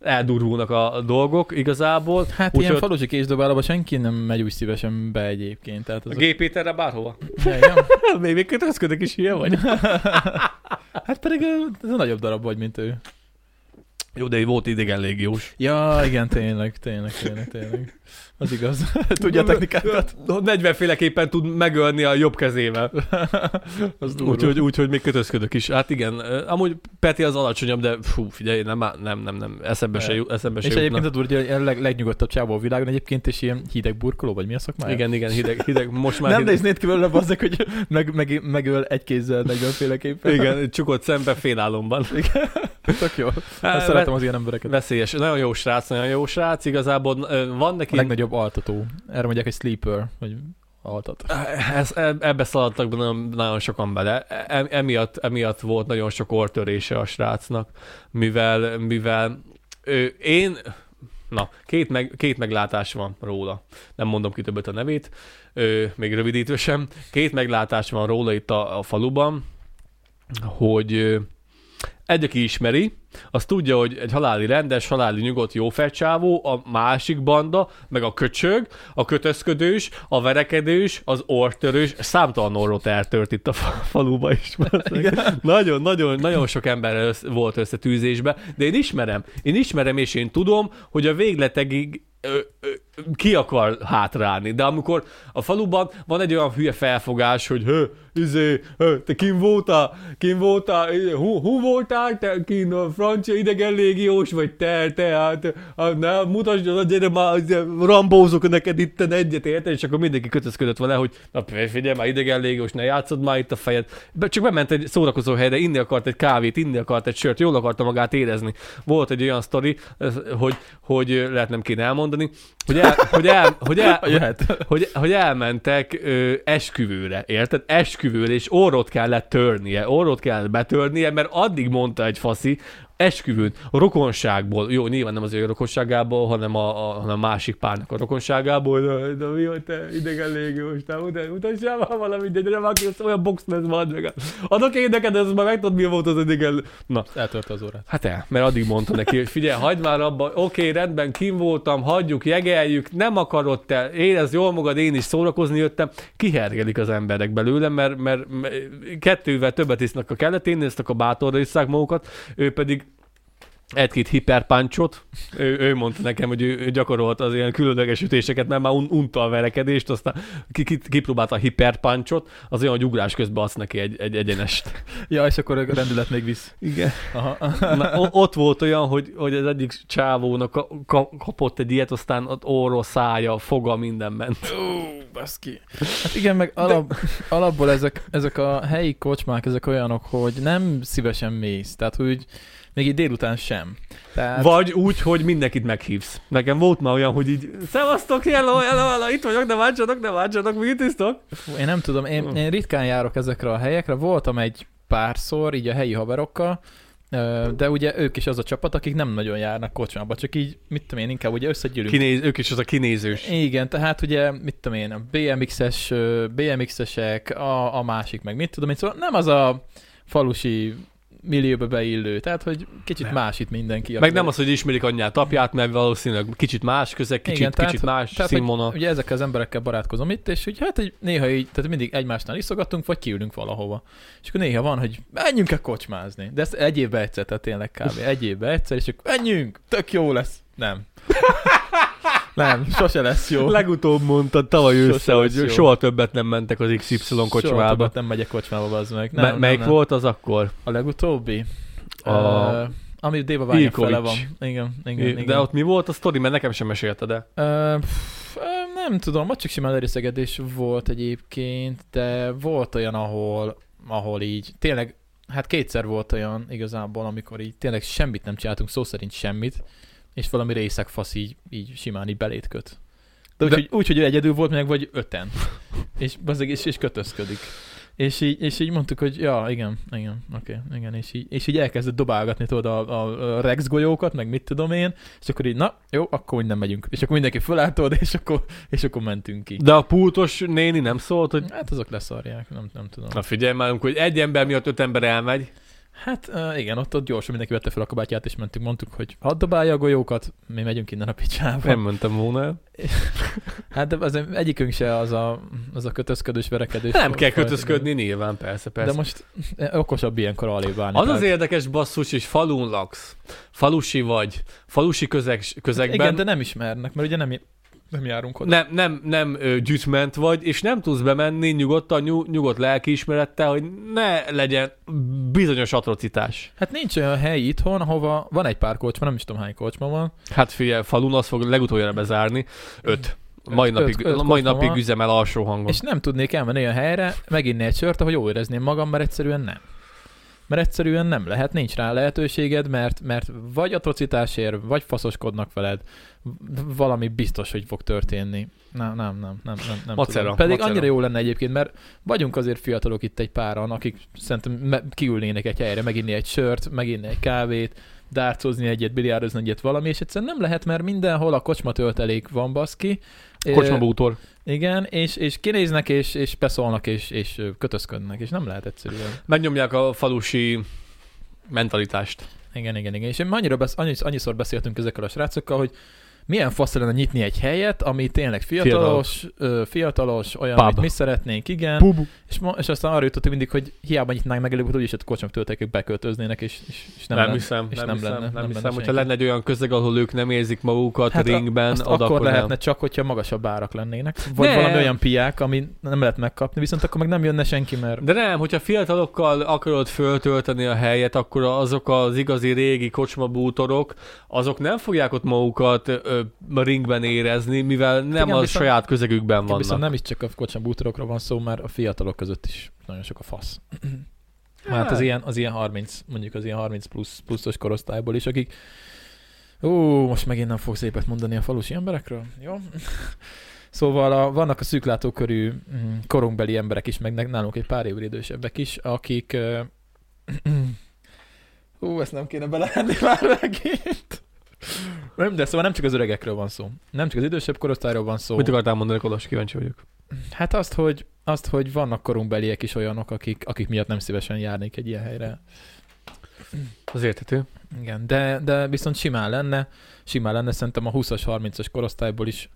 eldurulnak a dolgok igazából. Hát Úgy, ilyen falusi késdobálóba senki nem megy úgy szívesen be egyébként. Tehát A az G. Péterre bárhova? Ja, igen. még még kötözködök is, ilyen vagy. Hát pedig ez a nagyobb darab vagy, mint ő. Jó, de volt idegen légiós. Ja, igen, tényleg, tényleg, tényleg, tényleg. Az igaz. Tudja a technikákat. 40 féleképpen tud megölni a jobb kezével. Úgyhogy úgy, hogy még kötözködök is. Hát igen, amúgy Peti az alacsonyabb, de fú, figyelj, nem, nem, nem, nem, eszembe se, eszembe se És jutna. egyébként a durva, a leg, legnyugodtabb csávó a világon egyébként, és ilyen hideg burkoló, vagy mi a szakmája? Igen, igen, hideg, hideg, most már Nem hideg. néznéd ki belőle bazzek, hogy meg, meg, megöl egy kézzel 40 féleképpen. Igen, csukott szembe félálomban. Tök jó. Hát, Azt szeretem az ilyen embereket. Veszélyes. Nagyon jó srác, nagyon jó srác. Igazából ö, van A neki... legnagyobb altató. Erre mondják, hogy sleeper, vagy altat. Ez, e- ebbe szaladtak be nagyon, nagyon sokan bele. E- Emiatt, emiatt volt nagyon sok ortörése a srácnak, mivel, mivel ő, én, na, két, meg, két meglátás van róla. Nem mondom ki többet a nevét, ő, még rövidítve sem. Két meglátás van róla itt a, a faluban, hogy ö, egy, aki ismeri, az tudja, hogy egy haláli rendes, haláli nyugodt jó felcsávó, a másik banda, meg a köcsög, a kötözködős, a verekedős, az ortörős, számtalan orrot eltört itt a fa- faluba is. nagyon, nagyon, nagyon sok ember össz, volt összetűzésbe, de én ismerem, én ismerem, és én tudom, hogy a végletegig ö, ö, ki akar hátrálni. De amikor a faluban van egy olyan hülye felfogás, hogy hő, izé, hő, te kim voltál, kim voltál, hu, hu voltál, te kin a francia idegen légiós, vagy te, te, hát, hát ne, mutasd, az, gyere már, rambózok neked itt egyet, érted? És akkor mindenki kötözködött vele, hogy na figyelj már, idegen légiós, ne játszod már itt a fejed. Be, csak bement egy szórakozó helyre, inni akart egy kávét, inni akart egy sört, jól akarta magát érezni. Volt egy olyan sztori, hogy, hogy lehet nem kéne elmondani, hogy, el, hogy, el, hogy, el, hogy, Jöhet. hogy, hogy elmentek ö, esküvőre, érted? Esküvőre, és orrot kellett törnie, orrot kellett betörnie, mert addig mondta egy faszi, esküvőn, a rokonságból, jó, nyilván nem az ő rokonságából, hanem a, a, hanem a másik párnak a rokonságából, de, de mi, hogy te idegen te mutasd, mutassál már valamit, de nem aki ezt olyan box lesz, van meg. Adok én neked, ez már megtudod, mi volt az idegen. Na, Eltörte az órát. Hát el, mert addig mondta neki, hogy figyelj, hagyd már abba, oké, rendben, kim voltam, hagyjuk, jegeljük, nem akarod te, érezd jól magad, én is szórakozni jöttem, kihergelik az emberek belőle, mert, mert, mert kettővel többet isznak a keletén, isznak a bátorra isszák magukat, ő pedig egy-két hiperpáncsot, ő, ő, mondta nekem, hogy ő, ő gyakorolt az ilyen különleges ütéseket, mert már un, unta a verekedést, aztán ki, ki, kipróbálta a hiperpáncsot, az olyan, hogy ugrás közben adsz neki egy, egy egyenest. Ja, és akkor a rendület még visz. Igen. Aha. Na, ott volt olyan, hogy, hogy az egyik csávónak ka- ka- kapott egy ilyet, aztán ott orra, szája, foga, minden ment. Ó, baszki. Hát igen, meg alap, alapból ezek, ezek a helyi kocsmák, ezek olyanok, hogy nem szívesen mész. Tehát, hogy még így délután sem. Tehát, Vagy úgy, hogy mindenkit meghívsz. Nekem volt már olyan, hogy így, szevasztok, hello, hello, hello, itt vagyok, ne váltsatok, ne váltsatok, mit isztok? Én nem tudom, én, én ritkán járok ezekre a helyekre. Voltam egy párszor, így a helyi haverokkal, de ugye ők is az a csapat, akik nem nagyon járnak kocsmába, csak így, mit tudom én, inkább ugye összegyűlünk. Kinéz, ők is az a kinézős. Igen, tehát ugye, mit tudom én, a BMX-es, BMX-esek, a, a másik meg, mit tudom én, szóval nem az a falusi millióba beillő, tehát hogy kicsit Nem. más itt mindenki. Meg aki- nem az, hogy ismerik anyját, apját, mert valószínűleg kicsit más közeg, kicsit, Igen, tehát- kicsit más tehát, hogy színvonal. Ugye ezekkel az emberekkel barátkozom itt, és úgy hát egy, néha így, tehát mindig egymásnál iszogatunk, vagy kiülünk valahova. És akkor néha van, hogy menjünk el kocsmázni. De ezt egy évbe egyszer, tehát tényleg kb. Egy évbe egyszer, és akkor menjünk, tök jó lesz. Nem. Nem, sose lesz jó. Legutóbb mondtad tavaly Sose össze, hogy jó. soha többet nem mentek az XY Soha kocsmába. többet nem megyek kocsmába, az meg. Nem, Me- melyik nem. volt az akkor? A legutóbbi? A- Uh, ami Déva Ványa fele van. Igen, igen, igen. De ott mi volt a sztori, mert nekem sem mesélted de. Pff, nem tudom, ott csak simán erészegedés volt egyébként, de volt olyan, ahol, ahol így tényleg, hát kétszer volt olyan igazából, amikor így tényleg semmit nem csináltunk, szó szerint semmit, és valami részek fasz így, így simán így belét köt. De úgy, De- Hogy, úgy, hogy ő egyedül volt, meg vagy öten. És, bazzeg, és, és kötözködik. És így, és így mondtuk, hogy ja, igen, igen, oké, okay, igen, és így, és így elkezdett dobálgatni tudod a, a, a Rex golyókat, meg mit tudom én, és akkor így, na, jó, akkor úgy nem megyünk. És akkor mindenki fölállt és akkor, és akkor mentünk ki. De a pultos néni nem szólt, hogy Hát azok leszarják, nem, nem tudom. na figyelj már, amikor egy ember miatt öt ember elmegy, Hát igen, ott, ott gyorsan mindenki vette fel a kabátját, és mentünk, mondtuk, hogy hadd dobálja a golyókat, mi megyünk innen a picsába. nem mentem volna el. Hát de az egyikünk se az a, az a kötözködős, verekedős. Nem kell kötözködni, nyilván, persze, De persze. most eh, okosabb ilyenkor alébb állni. Az az tehát- érdekes basszus, és falun laksz, falusi vagy, falusi közeg, közegben, Igen, de nem ismernek, mert ugye nem, nem járunk oda. nem, nem, nem ö, gyűjtment vagy, és nem tudsz bemenni nyugodtan, nyug, nyugodt lelkiismerettel, hogy ne legyen bizonyos atrocitás. Hát nincs olyan hely itthon, ahova van egy pár kocsma, nem is tudom hány kocsma van. Hát figyelj, falun azt fog legutoljára bezárni, öt. Mai Öt- napig, öt- öt mai napig van. üzemel alsó hangon. És nem tudnék elmenni olyan helyre, meginni egy sört, ahol jól érezném magam, mert egyszerűen nem. Mert egyszerűen nem lehet, nincs rá lehetőséged, mert, mert vagy atrocitásért, vagy faszoskodnak veled, valami biztos, hogy fog történni. Nem, nem, nem, nem, nem, nem Macera, tudom. Pedig macera. annyira jó lenne egyébként, mert vagyunk azért fiatalok itt egy páran, akik szerintem me- kiülnének egy helyre, meginni egy sört, meginni egy kávét, dárcozni egyet, biliárdozni egyet valami, és egyszerűen nem lehet, mert mindenhol a kocsma töltelék van baszki. Kocsma bútor. Igen, és, és kinéznek, és, és beszólnak, és, és kötözködnek, és nem lehet egyszerűen. Megnyomják a falusi mentalitást. Igen, igen, igen. És annyira besz, annyi, annyiszor beszéltünk ezekkel a srácokkal, hogy milyen fasz lenne nyitni egy helyet, ami tényleg fiatalos, ö, fiatalos olyan, Pub. amit mi szeretnénk, igen. Pub. És, ma, és aztán arra jutottunk mindig, hogy hiába nyitnánk meg előbb, úgyis a kocsmak töltekek beköltöznének, és, és, és nem, Nem, nem lenne. hiszem, és nem, nem hiszem, lenne- nem, nem hiszem, lenne hogyha lenne egy olyan közeg, ahol ők nem érzik magukat Hát a- ringben, Azt akkor, akkor lehetne nem. csak, hogyha magasabb árak lennének. Vagy Ne. valami olyan piák, ami nem lehet megkapni, viszont akkor meg nem jönne senki, mert De nem, hogyha fiatalokkal akarod föltölteni a helyet, akkor azok az igazi régi kocsmabútorok, azok nem fogják ott magukat ö, ringben érezni, mivel nem Igen, a viszont- saját közegükben Vannak. Viszont nem is csak a kocsmabútorokról van szó, mert a fiatalok között is nagyon sok a fasz. Hát. Hát az ilyen, az ilyen 30, mondjuk az ilyen 30 plusz, pluszos korosztályból is, akik Ó, most megint nem fogok szépet mondani a falusi emberekről, jó? Szóval a, vannak a szűklátókörű mm, korunkbeli emberek is, meg nálunk egy pár évvel idősebbek is, akik... ö, Ú, ezt nem kéne belehenni már megint. Nem, de szóval nem csak az öregekről van szó. Nem csak az idősebb korosztályról van szó. Mit akartál mondani, Kolos? Kíváncsi vagyok. Hát azt, hogy, azt, hogy vannak korunkbeliek is olyanok, akik, akik miatt nem szívesen járnék egy ilyen helyre. Az érthető. Igen, de, de viszont simán lenne, simán lenne szerintem a 20-as, 30-as korosztályból is.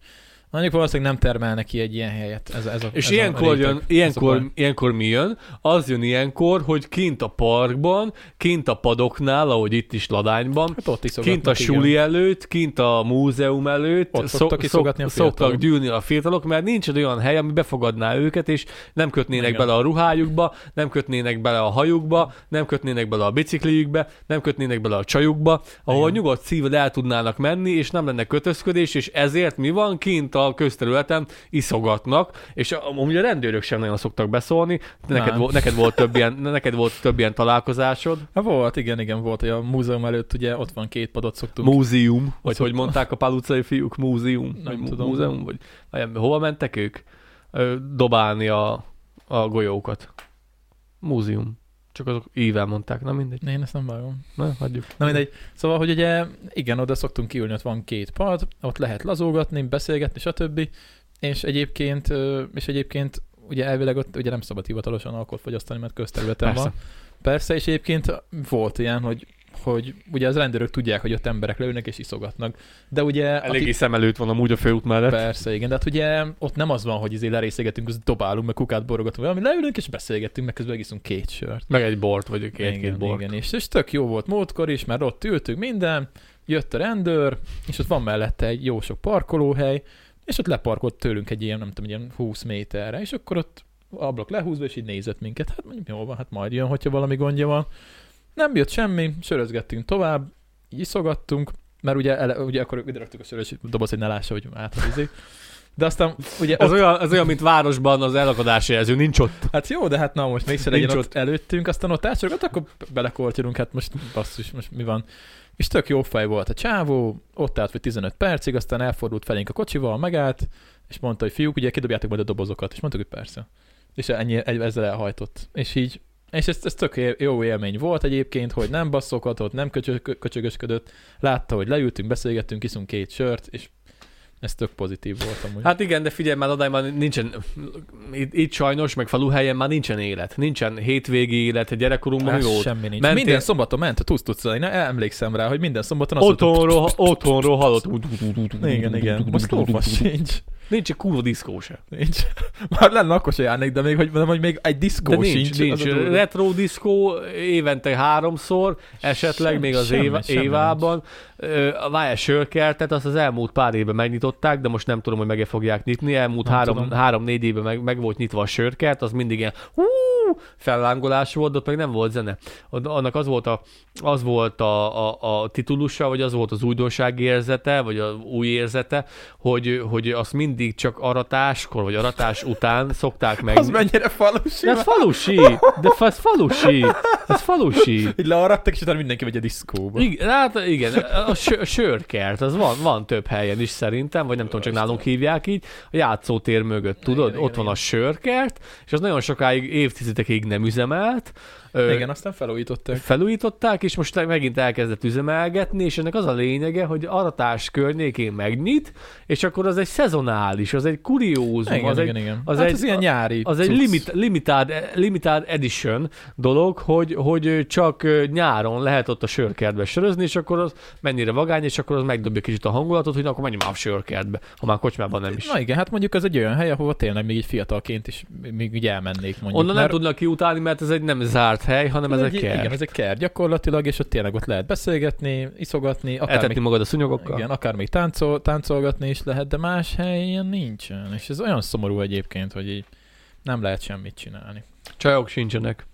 Mondjuk valószínűleg nem termelnek ki egy ilyen helyet. Ez, ez a, És ez ilyenkor, a réteg. jön, Ez a ilyenkor, ilyenkor mi jön? Az jön ilyenkor, hogy kint a parkban, kint a padoknál, ahogy itt is Ladányban, Hát ott kint a igen. suli előtt, kint a múzeum előtt Ott szoktak iszogatni a szoktak gyűlni a fiatalok, mert nincs egy olyan hely, ami befogadná őket, és nem kötnének Igen. bele a ruhájukba, nem kötnének bele a hajukba, nem kötnének bele a bicikliükbe, nem kötnének bele a csajukba, ahol Igen. nyugodt szívvel el tudnának menni, és nem lenne kötözködés, és ezért mi van? Kint a közterületen iszogatnak, és amúgy a rendőrök sem nagyon szoktak beszólni. Neked, volt, neked, volt több ilyen, neked volt több ilyen találkozásod. Hát volt, igen, igen, volt, hogy a múzeum előtt ugye ott van két padot szoktunk. Múzeum, vagy Azt hogy mondták a pál utcai fiúk, múzeum, Nem vagy tudom. múzeum, vagy, vagy hova mentek ők? Dobálni a, a golyókat. Múzeum. Csak azok ível mondták, na mindegy. Én ezt nem vágom. Na, hagyjuk. Na mindegy. Szóval, hogy ugye, igen, oda szoktunk kiülni, ott van két pad, ott lehet lazógatni, beszélgetni, stb. És egyébként, és egyébként ugye elvileg ott ugye nem szabad hivatalosan alkoholt fogyasztani, mert közterületen Persze. van. Persze, és egyébként volt ilyen, hogy hogy ugye az rendőrök tudják, hogy ott emberek leülnek és iszogatnak. De ugye... Eléggé szem előtt van amúgy a főút mellett. Persze, igen, de hát ugye ott nem az van, hogy izé lerészegetünk, az dobálunk, meg kukát borogatunk, valami leülünk és beszélgetünk, meg közben megiszunk két sört. Meg egy bort, vagy két-két igen, bort. igen, és, és tök jó volt múltkor is, mert ott ültünk minden, jött a rendőr, és ott van mellette egy jó sok parkolóhely, és ott leparkolt tőlünk egy ilyen, nem tudom, egy ilyen 20 méterre, és akkor ott ablak lehúzva, és így nézett minket. Hát mondjuk jó van, hát majd jön, hogyha valami gondja van. Nem jött semmi, sörözgettünk tovább, iszogattunk, mert ugye, ele, ugye akkor ide raktuk a sörös doboz, hogy ne lássa, hogy áthazizik. De aztán ugye Ez ott, olyan, ez olyan, mint városban az elakadási jelző, nincs ott. Hát jó, de hát na most mégsem legyen Nincs ott előttünk, aztán ott átsorogat, akkor belekortyolunk, hát most basszus, most mi van. És tök jó fej volt a csávó, ott állt vagy 15 percig, aztán elfordult felénk a kocsival, megállt, és mondta, hogy fiúk, ugye kidobjátok majd a dobozokat, és mondtuk, hogy persze. és ennyi, ezzel elhajtott. És így, és ez, ez tök jó élmény volt egyébként, hogy nem basszokatott, nem köcsö- köcsögösködött, látta, hogy leültünk, beszélgettünk, iszunk két sört, és ez tök pozitív volt amúgy. Hát igen, de figyelj már, odáig már nincsen, itt, itt sajnos, meg faluhelyen már nincsen élet. Nincsen hétvégi élet, gyerekkorunkban mi Hát volt? semmi nincs. Mentél- Minden szombaton ment a tusz tusz én emlékszem rá, hogy minden szombaton azt Otthonról, otthonról hallott. Igen, igen. Most lófasz sincs. Nincs egy kurva diszkó se. Nincs. Már lenne akkor se járnék, de még, hogy, de hogy még egy diszkó De nincs, sincs. nincs. durva. Retro diszkó évente háromszor, esetleg Semmi, még az semmi, éva, semmi évában. A Várjál sörkertet, azt az elmúlt pár évben megnyitották, de most nem tudom, hogy meg fogják nyitni. Elmúlt Nem három, három-négy évben meg, meg, volt nyitva a sörkert, az mindig ilyen hú, fellángolás volt, de ott meg nem volt zene. Annak az volt a, az volt a, a, a titulusa, vagy az volt az újdonság érzete, vagy a új érzete, hogy, hogy azt mindig csak aratáskor, vagy aratás után szokták meg. Az mennyire falusi. De ez falusi! De ez falusi! Ez falusi! Így learadtak, és utána mindenki megy a diszkóba. Igen, hát igen, a, a sörkert, az van, van több helyen is szerintem, vagy nem tudom, csak nálunk hívják így, a játszótér mögött, tudod, igen, ott van igen. a sörkert, és az nagyon sokáig, évtizedekig nem üzemelt, Ö, Igen, aztán felújították. felújították, és most megint elkezdett üzemelgetni, és ennek az a lényege, hogy aratás környékén megnyit, és akkor az egy szezonális, az egy kuriózum, Igen, az igen, egy, igen. az hát egy- ez ilyen nyári az egy cucc. limit, limited, limited edition dolog, hogy, hogy csak nyáron lehet ott a sörkertbe sörözni, és akkor az mennyire vagány, és akkor az megdobja kicsit a hangulatot, hogy na, akkor menjünk már a sörkertbe, ha már kocsmában nem is. Na igen, hát mondjuk ez egy olyan hely, ahova tényleg még így fiatalként is még így elmennék mondjuk. Onnan nem tudnak kiutálni, mert ez egy nem zárt hely, hanem ez egy kert. Igen, ez egy kert gyakorlatilag, és ott tényleg ott lehet beszélgetni, iszogatni, akár Etetni még, magad a szúnyogokkal. igen, akár még táncol, táncolgatni is lehet, de más helyen nincsen. És ez olyan szomorú egyébként, hogy így nem lehet semmit csinálni. Csajok sincsenek.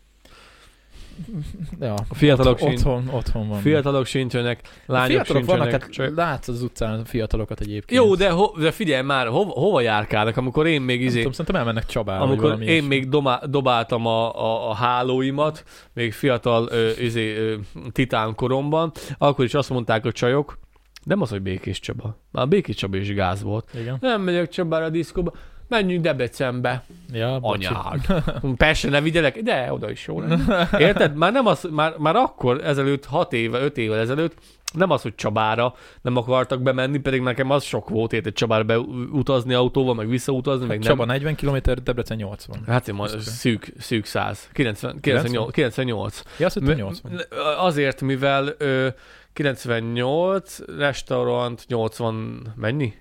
Ja, A fiatalok otthon, sincs. otthon, otthon van. Fiatalok sincsenek, A lányok fiatalok vannak, sincsenek. hát csajok- látsz az utcán a fiatalokat egyébként. Jó, de, ho, de figyelj már, hova, hova járkálnak, amikor én még Nem izé... tudom, szerintem elmennek Csabára, Amikor én ilyesmi. még domá, dobáltam a, a, a hálóimat, még fiatal ö, izé, ö, titán koromban, akkor is azt mondták a csajok, nem az, hogy Békés Csaba. Már Békés Csaba is gáz volt. Igen. Nem megyek Csabára a diszkóba, menjünk Debrecenbe. Ja. Anyád. Persze ne vigyelek, de oda is jó lenne. Érted? Már, nem az, már, már akkor, ezelőtt, hat éve, öt évvel ezelőtt, nem az, hogy Csabára nem akartak bemenni, pedig nekem az sok volt, érted, Csabára beutazni autóval, meg visszautazni, meg nem. Csaba 40 km, Debrecen 80. Hát én majd szűk, szűk 100. 90, 98. 98. Ja, azt hittem Mi- 80. Azért, mivel ö, 98, restaurant 80, mennyi?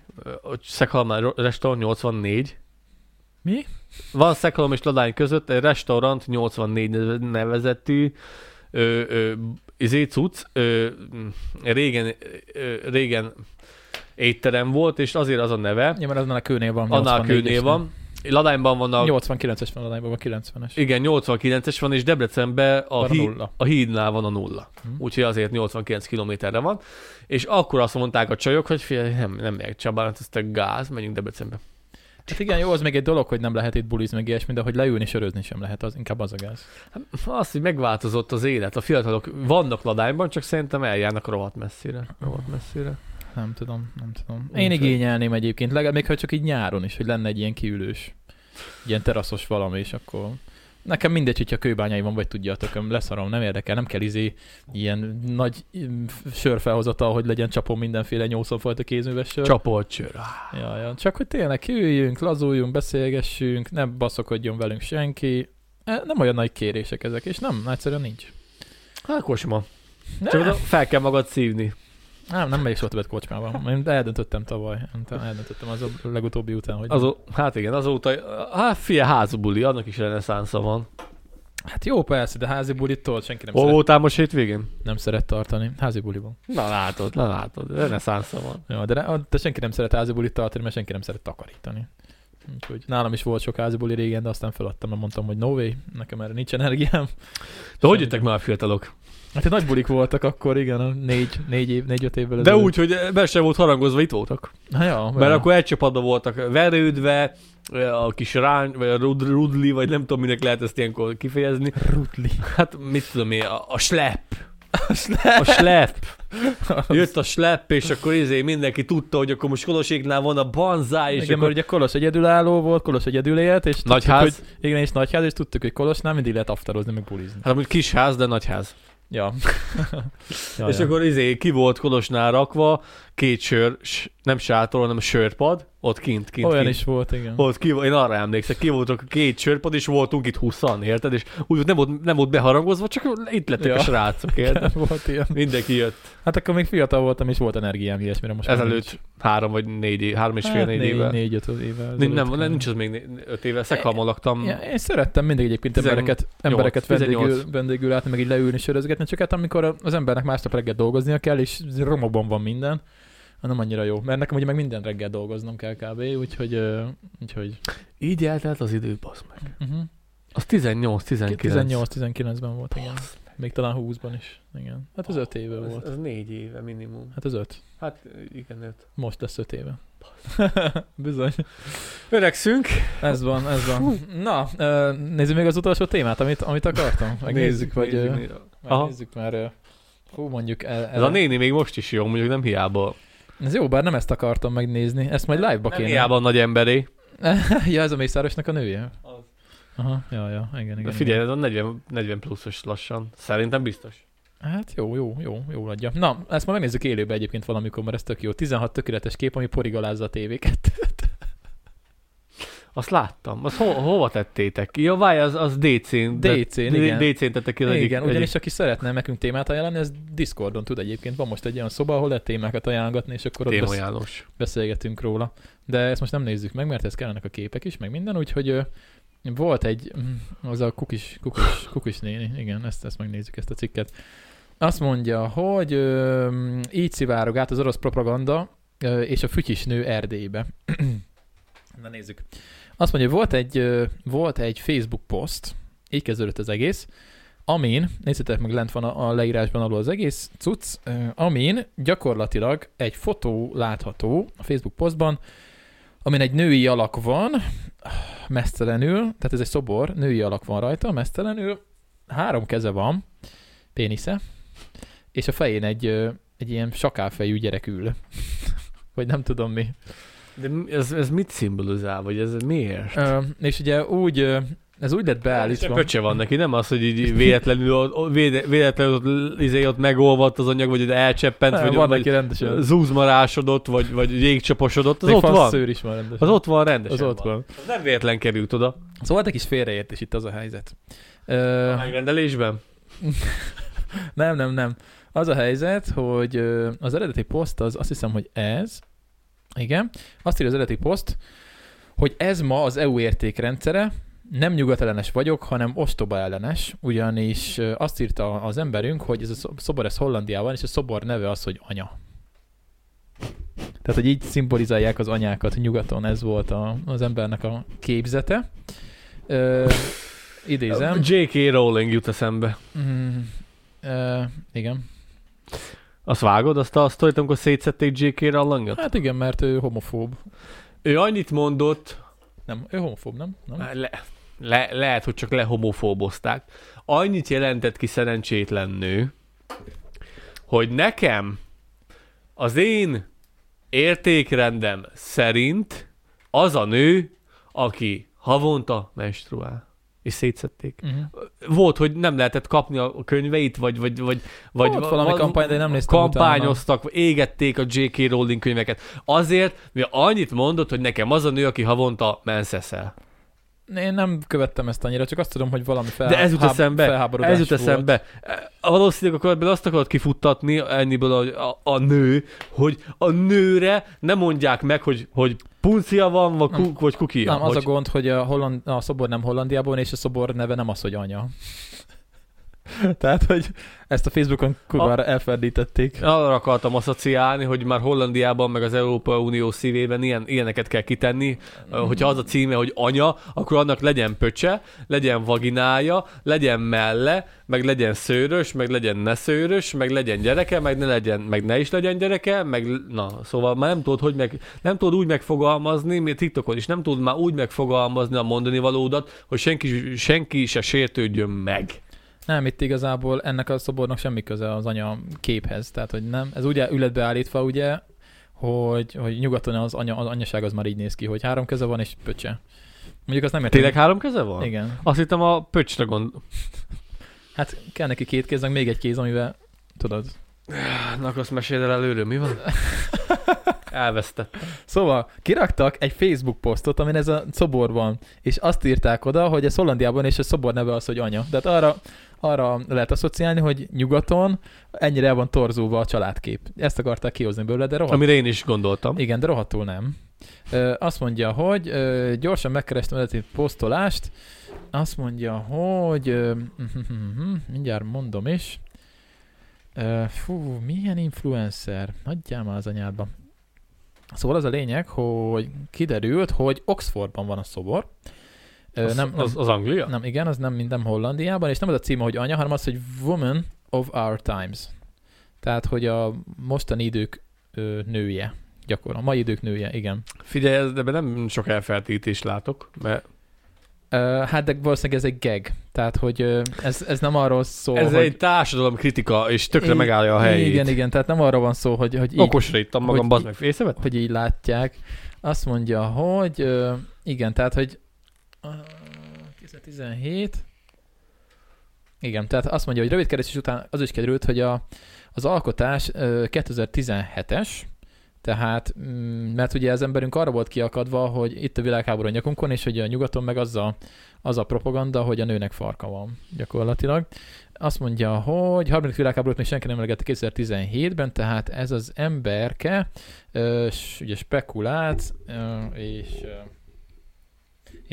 Szekhalmán restaurant 84. Mi? Van Szekhalom és Ladány között egy restaurant 84 nevezetű ö, ö, izé cucc, ö, régen, ö, régen étterem volt, és azért az a neve, Ja, mert annál a kőnél van. annál 84-es kőnél van. Ladányban van a 89-es van, Ladányban van 90-es. Igen, 89-es van, és Debrecenben a, Van a nulla. a hídnál van a nulla. Hm. Úgyhogy azért 89 kilométerre van. És akkor azt mondták a csajok, hogy figyelj, nem, nem megyek Csabára, ez te gáz, menjünk Debrecenbe. Hát igen, jó, az még egy dolog, hogy nem lehet itt bulizni, meg ilyesmi, de hogy leülni, sörözni sem lehet, az inkább az a gáz. Hát, Az, hogy megváltozott az élet. A fiatalok vannak ladányban, csak szerintem eljárnak rohadt messzire. Rohadt messzire. Nem tudom, nem tudom. Úgy Én sem. igényelném egyébként, legalább még ha csak így nyáron is, hogy lenne egy ilyen kiülős, ilyen teraszos valami, és akkor Nekem mindegy, hogyha kőbányai van, vagy tudja a tököm, leszarom, nem érdekel, nem kell izé ilyen nagy mm, sörfelhozatal, hogy legyen csapon mindenféle 80 fajta kézműves sör. Csapolt sör. Ja, ja. Csak hogy tényleg kiüljünk, lazuljunk, beszélgessünk, ne baszokodjon velünk senki. E, Nem olyan nagy kérések ezek, és nem, egyszerűen nincs. Hát kocsma. Ne, Csak fel kell magad szívni. Nem, nem megyek soha többet kocsmában. Én eldöntöttem tavaly. Eldöntöttem az a legutóbbi után, hogy Azó, hát igen, azóta, hát fia házbuli, annak is reneszánsza van. Hát jó, persze, de házi bulitól senki nem, Hol szeret, voltál most hétvégén? nem szeret tartani. Házi buliban. Na látod, na látod, reneszánsza van. Ja, de, ne, de senki nem szeret házi bulit tartani, mert senki nem szeret takarítani. Úgyhogy nálam is volt sok házi buli régen, de aztán feladtam, mert mondtam, hogy no way, nekem erre nincs energiám. De hogy jöttek már a fiatalok? Hát nagy bulik voltak akkor, igen, a négy, négy év, négy-öt évvel De ezelőtt. úgy, hogy be sem volt harangozva, itt voltak. Hát ja, Mert ja. akkor egy csapatban voltak verődve, a kis rány, vagy a rud, rudli, vagy nem tudom, minek lehet ezt ilyenkor kifejezni. Rutli. Hát mit tudom én, a, a slep. A slep. Jött a slep, és akkor izé mindenki tudta, hogy akkor most Koloséknál van a banzá, és igen, akkor... mert ugye Kolos egyedülálló volt, Kolos egyedül élt, és tudtuk, Nagyház. hogy, igen, és nagyház, és tudtuk, hogy Kolosnál mindig lehet aftarozni, meg bulizni. Hát amúgy kis ház, de nagy ház. Ja. ja, és ja. akkor izé ki volt Kolosnál rakva, két sör, nem sátor, hanem sörpad, ott kint, kint, Olyan kint. is volt, igen. Ott ki, én arra emlékszek, ki voltak a két sörpad, és voltunk itt 20 érted? És úgy nem volt, nem volt beharangozva, csak itt lettek Ja. a srácok, érted? volt ilyen. Mindenki jött. Hát akkor még fiatal voltam, és volt energiám ilyesmire. Most Ezelőtt három vagy négy, három és nincs. fél, hát, négy, éve. Négy, öt éve. Nem, nem, nem, nincs az még öt éve, Szekhalmon laktam. Ja, én szerettem mindig egyébként 18, embereket, embereket 18. vendégül, vendégül látni, meg így leülni, sörözgetni, csak hát amikor az embernek másnap reggel dolgoznia kell, és romokban van minden, nem annyira jó. Mert nekem ugye meg minden reggel dolgoznom kell kb. Úgyhogy, úgyhogy Így eltelt az idő, basz meg. uh-huh. Az 18-19. 18-19-ben volt, igen. Még talán 20-ban is. Igen. Hát az 5 éve Ez, volt. ez négy éve minimum. Hát az 5. Hát igen, öt. Most lesz 5 éve. Bizony. Öregszünk. Ez van, ez van. Na, nézzük még az utolsó témát, amit, amit akartam. Megnézzük, vagy nézzük. Aha. megnézzük már. ö, Fú, mondjuk el, Ez a néni még most is jó, mondjuk nem hiába. Ez jó, bár nem ezt akartam megnézni. Ezt majd live-ba kéne. hiába nagy emberé. ja, ez a Mészárosnak a nője? Az. Aha, ja, ja, igen, igen. De figyelj, igen. ez a 40, 40 pluszos lassan. Szerintem biztos. Hát jó, jó, jó, jó adja. Na, ezt majd megnézzük élőben egyébként valamikor, mert ez tök jó. 16 tökéletes kép, ami porigalázza a tévéket. Azt láttam. Azt ho- hova tettétek? Ja, várj, az, az DC-n. DC-n, igen. DC-n tettek ki az egyik. Igen, ugyanis aki szeretne nekünk témát ajánlani, ez Discordon tud egyébként. Van most egy olyan szoba, ahol lehet témákat ajánlgatni, és akkor ott Téma besz- János. beszélgetünk róla. De ezt most nem nézzük meg, mert ez kellenek a képek is, meg minden, úgyhogy volt egy, mm, az a kukis, kukis, kukis néni, igen, ezt, ezt megnézzük, ezt a cikket. Azt mondja, hogy ö, így szivárog át az orosz propaganda ö, és a fütyis nő Erdélybe. Na nézzük. Azt mondja, volt egy, volt egy Facebook poszt, így kezdődött az egész, amin, nézzétek meg, lent van a, a leírásban alul az egész cucc, amin gyakorlatilag egy fotó látható a Facebook posztban, amin egy női alak van, mesztelenül, tehát ez egy szobor, női alak van rajta, mesztelenül, három keze van, pénisze, és a fején egy, egy ilyen sakálfejű gyerek ül. Vagy nem tudom mi. De ez, ez mit szimbolizál, vagy ez miért? Ö, és ugye úgy, ez úgy lett Csak beállítva. köcse van neki, nem az, hogy így véletlenül, véletlenül ott, izé, ott megolvadt az anyag, vagy ott elcseppent, Nem, vagy, van neki rendesen. zúzmarásodott, vagy, vagy jégcsaposodott, az Még ott van. szőr is van rendesen. Az ott van rendesen. Az ott van. Az nem véletlen került oda. Szóval volt egy kis félreértés itt az a helyzet. Ö, A megrendelésben? nem, nem, nem. Az a helyzet, hogy az eredeti poszt az azt hiszem, hogy ez. Igen. Azt írja az eredeti poszt, hogy ez ma az EU értékrendszere, nem nyugatellenes vagyok, hanem ostoba ellenes, ugyanis azt írta az emberünk, hogy ez a szo- szobor ez Hollandiában, és a szobor neve az, hogy anya. Tehát, hogy így szimbolizálják az anyákat nyugaton, ez volt a, az embernek a képzete. Ö, idézem. J.K. Rowling jut eszembe. Mm, ö, igen. Azt vágod, azt a sztorit, amikor szétszették J.K. Rowlingot? Hát igen, mert ő homofób. Ő annyit mondott, Nem, ő homofób, nem? nem? le, le, lehet, hogy csak lehomofóbozták, annyit jelentett ki szerencsétlen nő, hogy nekem az én értékrendem szerint az a nő, aki havonta menstruál. És szétszették. Uh-huh. Volt, hogy nem lehetett kapni a könyveit, vagy, vagy, vagy, vagy Volt valami kampány, de nem néztem kampányoztak, vagy égették a J.K. Rowling könyveket. Azért, mert annyit mondott, hogy nekem az a nő, aki havonta menszeszel. Én nem követtem ezt annyira, csak azt tudom, hogy valami fel, De ez jut eszembe, ez jut eszembe. A Valószínűleg akkor ebből azt akarod kifuttatni enniből a, a, a nő, hogy a nőre nem mondják meg, hogy, hogy puncia van, vagy, Nem. kuk, vagy kukia. Nem, az hogy, a gond, hogy a, Holland, a szobor nem Hollandiában, és a szobor neve nem az, hogy anya. Tehát, hogy ezt a Facebookon kurvára elferdítették. Arra akartam asszociálni, hogy már Hollandiában, meg az Európai Unió szívében ilyen, ilyeneket kell kitenni, Mhm. hogyha az a címe, hogy anya, akkor annak legyen pöcse, legyen vaginája, legyen melle, meg legyen szőrös, meg legyen ne szőrös, meg legyen gyereke, meg ne, legyen, meg ne is legyen gyereke, meg na, szóval már nem tudod, hogy meg, nem tudod úgy megfogalmazni, mi TikTokon is nem tudod már úgy megfogalmazni a mondani valódat, hogy senki, senki se sértődjön meg. Nem, itt igazából ennek a szobornak semmi köze az anya képhez, tehát hogy nem. Ez ugye ületbe állítva ugye, hogy, hogy nyugaton az, anya, az anyaság az már így néz ki, hogy három keze van és pöcse. Mondjuk azt nem értem. Tényleg három keze van? Igen. Azt hittem a pöcsre gond... Hát kell neki két kéz, meg még egy kéz, amivel tudod. Na, akkor azt meséld el előről, mi van? Elvesztettem. Szóval kiraktak egy Facebook posztot, amin ez a szobor van, és azt írták oda, hogy ez Hollandiában, és a szobor neve az, hogy anya. Tehát arra, arra lehet asszociálni, hogy nyugaton ennyire el van torzulva a családkép. Ezt akarták kihozni belőle, de rohadt. Amire én is gondoltam. Igen, de rohadtul nem. Ö, azt mondja, hogy ö, gyorsan megkerestem eredeti posztolást, azt mondja, hogy ö, mindjárt mondom is. Ö, fú, milyen influencer? Hagyjál már az anyádba. Szóval az a lényeg, hogy kiderült, hogy Oxfordban van a szobor. Ö, Az, nem, nem, az, az Anglia? nem, igen, az nem minden Hollandiában, és nem az a címe, hogy anya, hanem az, hogy Woman of Our Times. Tehát, hogy a mostani idők ö, nője, gyakorlatilag. A mai idők nője, igen. Figyelj, ez- ebben nem sok elfeltétést látok, mert hát de valószínűleg ez egy gag. Tehát, hogy ez, ez nem arról szól, ez hogy... egy társadalom kritika, és tökre I- megállja a helyét. Igen, igen, tehát nem arról van szó, hogy, hogy így, Okosra ittam magam, bazd meg, észrevett? hogy így látják. Azt mondja, hogy igen, tehát, hogy 2017 igen, tehát azt mondja, hogy rövid keresés után az is került, hogy a, az alkotás ö, 2017-es, tehát, mm, mert ugye az emberünk arra volt kiakadva, hogy itt a világháború a nyakunkon, és hogy a nyugaton meg az a, az a propaganda, hogy a nőnek farka van gyakorlatilag. Azt mondja, hogy harmadik világháborút még senki nem emlegette 2017-ben, tehát ez az emberke ö, ugye spekulált, és ö,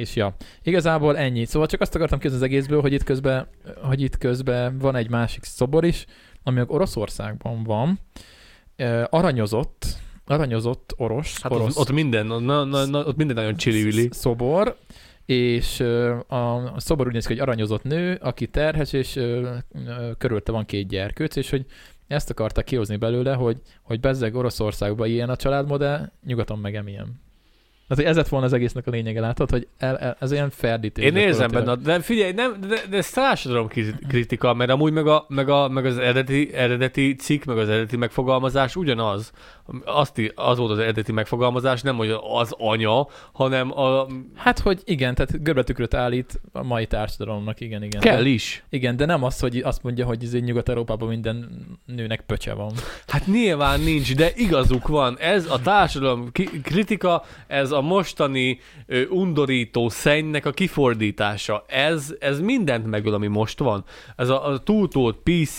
és ja, igazából ennyi. Szóval csak azt akartam kérdezni az egészből, hogy itt közben, hogy itt közben van egy másik szobor is, ami Oroszországban van, aranyozott, aranyozott orosz, Hát orosz ott, ott minden, na, na, na, ott minden nagyon csili szobor, és a, szobor úgy néz ki, hogy aranyozott nő, aki terhes, és körülte van két gyerkőc, és hogy ezt akartak kihozni belőle, hogy, hogy bezzeg Oroszországban ilyen a családmodell, nyugaton meg emilyen. Tehát, hogy ez lett volna az egésznek a lényege, látod, hogy el, el, ez olyan ferdítés. Én érzem benne, de figyelj, nem, de, de ez társadalom kritika, mert amúgy meg, a, meg, a, meg az eredeti, eredeti cikk, meg az eredeti megfogalmazás ugyanaz. Azt, az volt az eredeti megfogalmazás, nem hogy az anya, hanem a, Hát, hogy igen, tehát görbetükröt állít a mai társadalomnak, igen, igen. kell De, is. igen, de nem az, hogy azt mondja, hogy ez Nyugat-Európában minden nőnek pöcse van. Hát nyilván nincs, de igazuk van. Ez a társadalom kritika, ez a mostani ö, undorító szennynek a kifordítása. Ez, ez mindent megöl, ami most van. Ez a, a túltolt PC,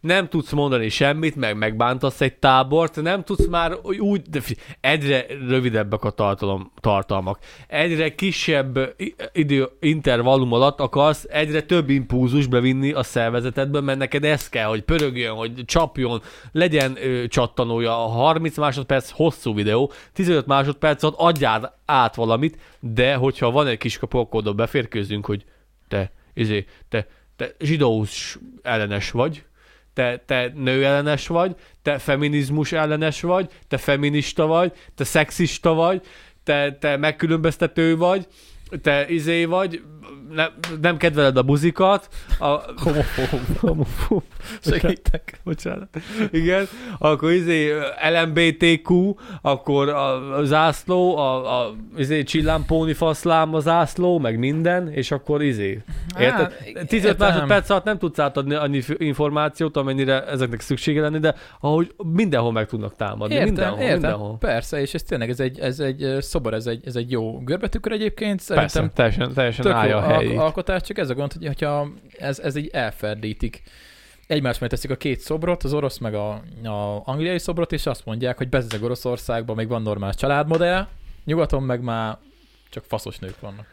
nem tudsz mondani semmit, meg megbántasz egy tábort, nem tudsz már úgy, de egyre rövidebbek a tartalom, tartalmak. Egyre kisebb idő intervallum alatt akarsz egyre több impulzus bevinni a szervezetedbe, mert neked ez kell, hogy pörögjön, hogy csapjon, legyen ö, csattanója. A 30 másodperc hosszú videó, 15 másodperc alatt adjál át valamit, de hogyha van egy kis kapu, akkor oda beférkőzünk, hogy te, izé, te, te zsidós ellenes vagy, te, te nő ellenes vagy, te feminizmus ellenes vagy, te feminista vagy, te szexista vagy, te, te megkülönböztető vagy, te izé vagy, nem, nem kedveled a buzikat, a Homofób. homofób, Segítek. bocsánat, igen, akkor izé LMBTQ, akkor a, a zászló, a, a izé csillámpóni faszlám a zászló, meg minden, és akkor izé. Érted? 15 értem. másodperc alatt nem tudsz átadni annyi információt, amennyire ezeknek szüksége lenni, de ahogy mindenhol meg tudnak támadni. Értem, mindenhol, értem. mindenhol. Persze, és ez tényleg ez egy, ez egy szobor, ez egy, ez egy jó görbetükör egyébként. Persze, Szerintem teljesen, teljesen tök jó állja a al- helyét. alkotás, csak ez a gond, hogy hogyha ez, ez így elferdítik. Egymás mellett teszik a két szobrot, az orosz meg a, a angliai szobrot, és azt mondják, hogy bezzeg Oroszországban még van normális családmodell, nyugaton meg már csak faszos nők vannak.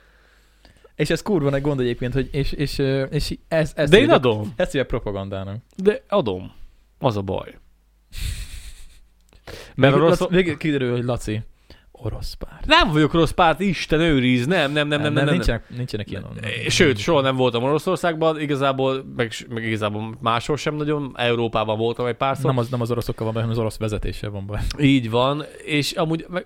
És ez kurva nagy gond egyébként, hogy és, és, és ez, ez De én adom. Ezt hívják propagandának. De adom. Az a baj. Mert Végül, orosz... Végül kiderül, hogy Laci, orosz pár. Nem vagyok rossz párt, Isten őriz, nem, nem, nem, nem, nem, nem, nem. nincsenek, nincsenek ilyen. Sőt, soha nem voltam Oroszországban, igazából, meg, meg igazából máshol sem nagyon, Európában voltam egy párszor. nem, az, nem az oroszokkal van hanem az orosz vezetéssel van baj. Így van, és amúgy meg,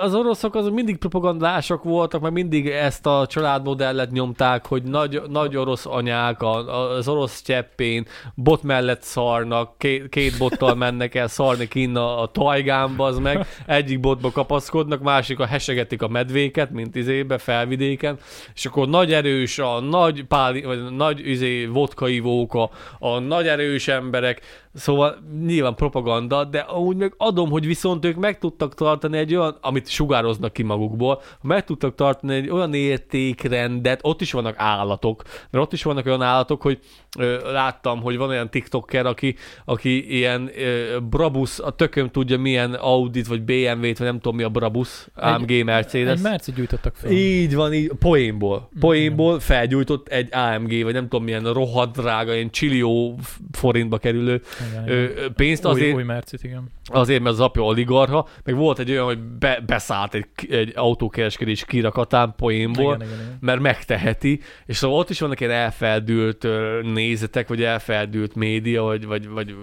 az oroszok azok mindig propagandások voltak, meg mindig ezt a családmodellet nyomták, hogy nagy, nagy orosz anyák a, az orosz cseppén bot mellett szarnak, két, két bottal mennek el szarni kinn a, a tajgánba, az meg egyik botba kapaszkodnak, másik a hesegetik a medvéket, mint izébe, felvidéken, és akkor nagy erős, a nagy páli, vagy nagy izé, vodkaivók, a, a nagy erős emberek, Szóval nyilván propaganda, de úgy meg adom, hogy viszont ők meg tudtak tartani egy olyan, amit sugároznak ki magukból, meg tudtak tartani egy olyan értékrendet, ott is vannak állatok, mert ott is vannak olyan állatok, hogy ö, láttam, hogy van olyan tiktoker, aki, aki ilyen ö, Brabus, a tököm tudja milyen Audit, vagy BMW-t, vagy nem tudom mi a Brabus, AMG Mercedes. Egy Merci gyújtottak fel. Így van, így, poénból. Poénból felgyújtott egy AMG, vagy nem tudom milyen rohadt drága, ilyen csillió forintba kerülő Igen, igen. pénzt azért, Új, új Mercit, igen. azért, mert az apja oligarha, meg volt egy olyan, hogy be, beszállt egy, egy autókereskedés kirakatán poénból, Igen, igen, igen. mert megteheti, és szóval ott is vannak ilyen elfeldült nézetek, vagy elfeldült média, vagy, vagy, vagy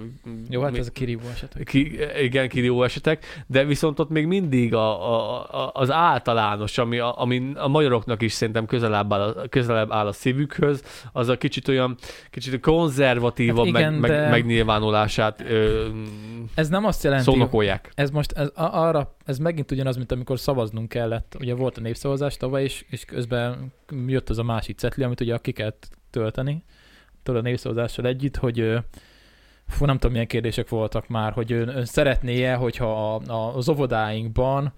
Jó, hát mi- ez a kirívó esetek. ki, igen, kirívó esetek, de viszont ott még mindig a, a, a, az általános, ami a, ami a magyaroknak is szerintem közelebb áll, a- közelebb áll a szívükhöz, az a kicsit olyan, kicsit konzervatívabb Hát igen, meg, meg, de- megnyilvánulását ö, Ez nem azt jelenti, szónokolják. ez most ez, arra, ez megint ugyanaz, mint amikor szavaznunk kellett. Ugye volt a népszavazás tavaly, és, és közben jött az a másik cetli, amit ugye ki kellett tölteni, tudod a népszavazással együtt, hogy fú, nem tudom milyen kérdések voltak már, hogy ön, ön szeretné-e, hogyha a, a, az óvodáinkban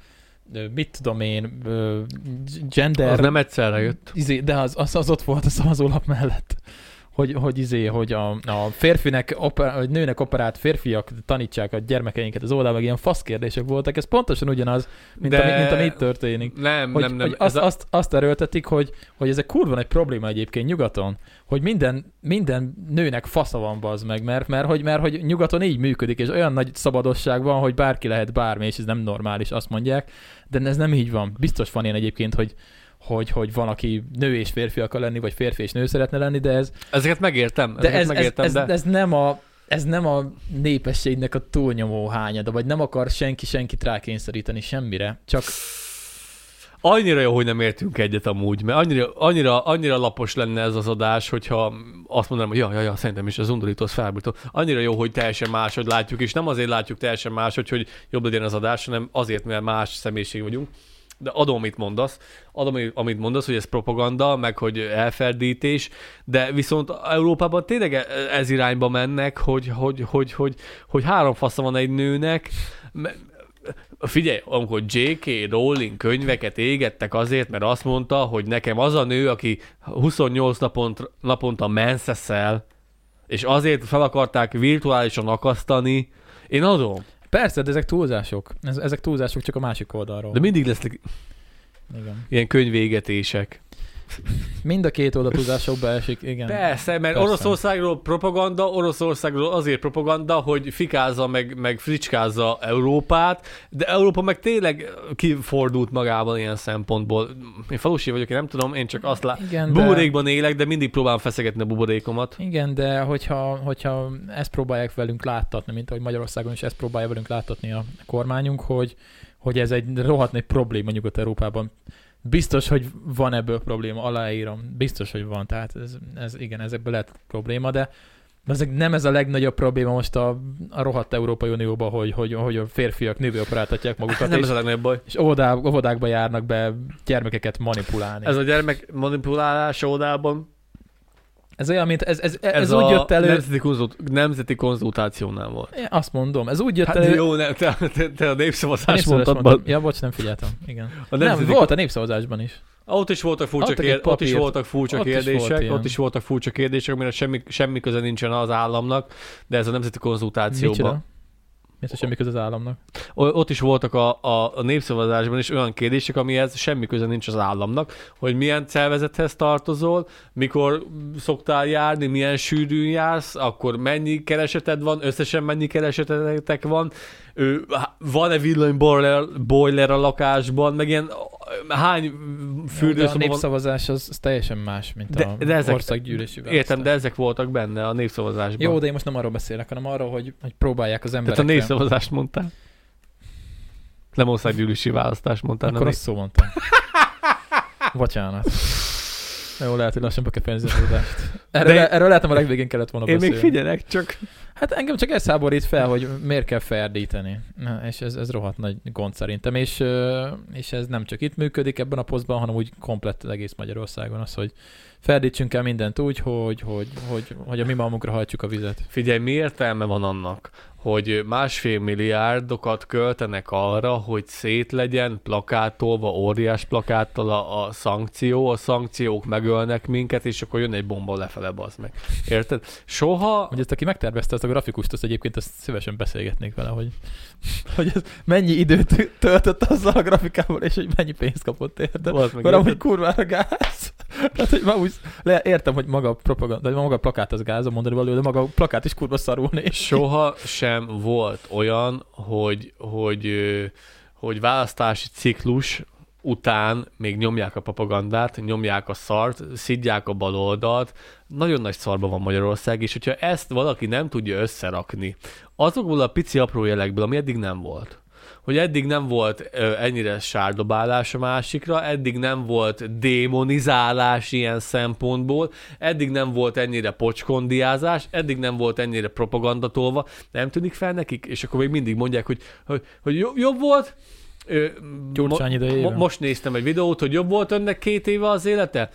mit tudom én, gender... Az nem egyszerre jött. Izé, de az, az, az ott volt a szavazólap mellett. Hogy, hogy izé, hogy a, a férfinek, oper, vagy nőnek operált férfiak tanítsák a gyermekeinket az oldal, meg ilyen fasz kérdések voltak. Ez pontosan ugyanaz, mint, De- ami, mint ami itt történik. Nem, Hogy, nem, nem. hogy azt, a- azt, azt erőltetik, hogy, hogy ez egy kurva nagy probléma egyébként nyugaton, hogy minden, minden nőnek fasza van bazd meg, mert, mert, hogy, mert hogy nyugaton így működik, és olyan nagy szabadosság van, hogy bárki lehet bármi, és ez nem normális, azt mondják, de ez nem így van. Biztos van ilyen egyébként, hogy, hogy, hogy van, aki nő és férfi akar lenni, vagy férfi és nő szeretne lenni, de ez, Ezeket megértem, de ezeket ez, ez, megértem, ez, de... ez, nem a ez nem a népességnek a túlnyomó hányada, vagy nem akar senki senkit rákényszeríteni semmire, csak Annyira jó, hogy nem értünk egyet amúgy, mert annyira, annyira, annyira lapos lenne ez az adás, hogyha azt mondanám, hogy ja, ja, ja, szerintem is az undorító, az felbújtó. Annyira jó, hogy teljesen máshogy látjuk, és nem azért látjuk teljesen máshogy, hogy jobb legyen az adás, hanem azért, mert más személyiség vagyunk. De adom, amit mondasz, adom, amit mondasz, hogy ez propaganda, meg hogy elferdítés, de viszont Európában tényleg ez irányba mennek, hogy, hogy, hogy, hogy, hogy három fasza van egy nőnek, Figyelj, amikor J.K. Rowling könyveket égettek azért, mert azt mondta, hogy nekem az a nő, aki 28 napont, naponta menszeszel, és azért fel akarták virtuálisan akasztani, én adom. Persze, de ezek túlzások. Ez, ezek túlzások csak a másik oldalról. De mindig lesznek Igen. ilyen könyvégetések. Mind a két oldal túlzásokba esik, igen. Persze, mert Persze. Oroszországról propaganda, Oroszországról azért propaganda, hogy fikázza meg, meg fricskázza Európát, de Európa meg tényleg kifordult magában ilyen szempontból. Én falusi vagyok, én nem tudom, én csak azt látom. Igen, de, Buborékban élek, de mindig próbálom feszegetni a buborékomat. igen, de hogyha, hogyha ezt próbálják velünk láttatni, mint ahogy Magyarországon is ezt próbálja velünk láttatni a kormányunk, hogy, hogy ez egy rohadt nagy probléma Nyugat-Európában. Biztos, hogy van ebből probléma, aláírom. Biztos, hogy van. Tehát ez, ez igen, ezekből lehet probléma, de ezek nem ez a legnagyobb probléma most a, a rohadt Európai Unióban, hogy, hogy, hogy a férfiak nővőoperáltatják magukat, Nem és, ez a legnagyobb baj. és óvodá, óvodákba járnak be gyermekeket manipulálni. Ez a gyermek manipulálás óvodában, ez olyan, mint ez, ez, ez, ez, úgy jött elő, nemzeti, konzult, nemzeti konzultációnál volt. Én azt mondom, ez úgy jött Hát elő, jó, ne, te, te, te a a népszavazást népszavazás mondtad. Ja, bocs, nem figyeltem. Igen. A Nem, nemzeti volt a népszavazásban is. Ott is voltak furcsa, kér... ott is voltak furcsa Ott is volt kérdések, ilyen. ott is voltak furcsa kérdések, amire semmi, semmi köze nincsen az államnak, de ez a nemzeti konzultációban. Mit, semmi köze az államnak? Ott is voltak a, a, a népszavazásban is olyan kérdések, amihez semmi köze nincs az államnak, hogy milyen szervezethez tartozol, mikor szoktál járni, milyen sűrűn jársz, akkor mennyi kereseted van, összesen mennyi keresetetek van, van-e villanyboiler boiler a lakásban, meg ilyen hány a fürdőszoba van. népszavazás az, az teljesen más, mint De- a de ezek- országgyűlési Értem, de választás. ezek voltak benne a népszavazásban. Jó, de én most nem arról beszélek, hanem arról, hogy, hogy próbálják az Tehát emberekre. a népszavazást mondtál. Nem országgyűlési választás mondtál. Akkor nem azt szó mondtam. Bocsánat. Jó, lehet, hogy lassan be kell fejezni az adást. Erről, De- erről lehet, hogy a legvégén kellett volna Én még beszélni. figyelek, csak Hát engem csak ez háborít fel, hogy miért kell ferdíteni. Na, és ez, ez rohadt nagy gond szerintem, és, és ez nem csak itt működik ebben a posztban, hanem úgy komplett egész Magyarországon az, hogy ferdítsünk el mindent úgy, hogy, hogy, hogy, hogy a mi magunkra hajtsuk a vizet. Figyelj, mi értelme van annak, hogy másfél milliárdokat költenek arra, hogy szét legyen plakátolva, óriás plakáttal a, a szankció, a szankciók megölnek minket, és akkor jön egy bomba lefele, bazd meg. Érted? Soha... Hogy ezt, aki megtervezte ezt a grafikust, azt egyébként azt szívesen beszélgetnék vele, hogy, hogy ez mennyi időt töltött azzal a grafikával, és hogy mennyi pénzt kapott érte. Akkor amúgy kurvára gáz. Tehát, hogy ma úgy, le, értem, hogy maga a propaganda, maga a plakát az gáz a mondani való, de maga a plakát is kurva szarul néz. Soha sem volt olyan, hogy, hogy, hogy választási ciklus után még nyomják a propagandát, nyomják a szart, szidják a baloldalt. Nagyon nagy szarba van Magyarország, és hogyha ezt valaki nem tudja összerakni, azokból a pici apró jelekből, ami eddig nem volt, hogy eddig nem volt ö, ennyire sárdobálás a másikra, eddig nem volt démonizálás ilyen szempontból, eddig nem volt ennyire pocskondiázás, eddig nem volt ennyire propagandatolva, nem tűnik fel nekik? És akkor még mindig mondják, hogy, hogy, hogy jobb, volt, Ö, Gyurcsány idejében? most néztem egy videót, hogy jobb volt önnek két éve az élete?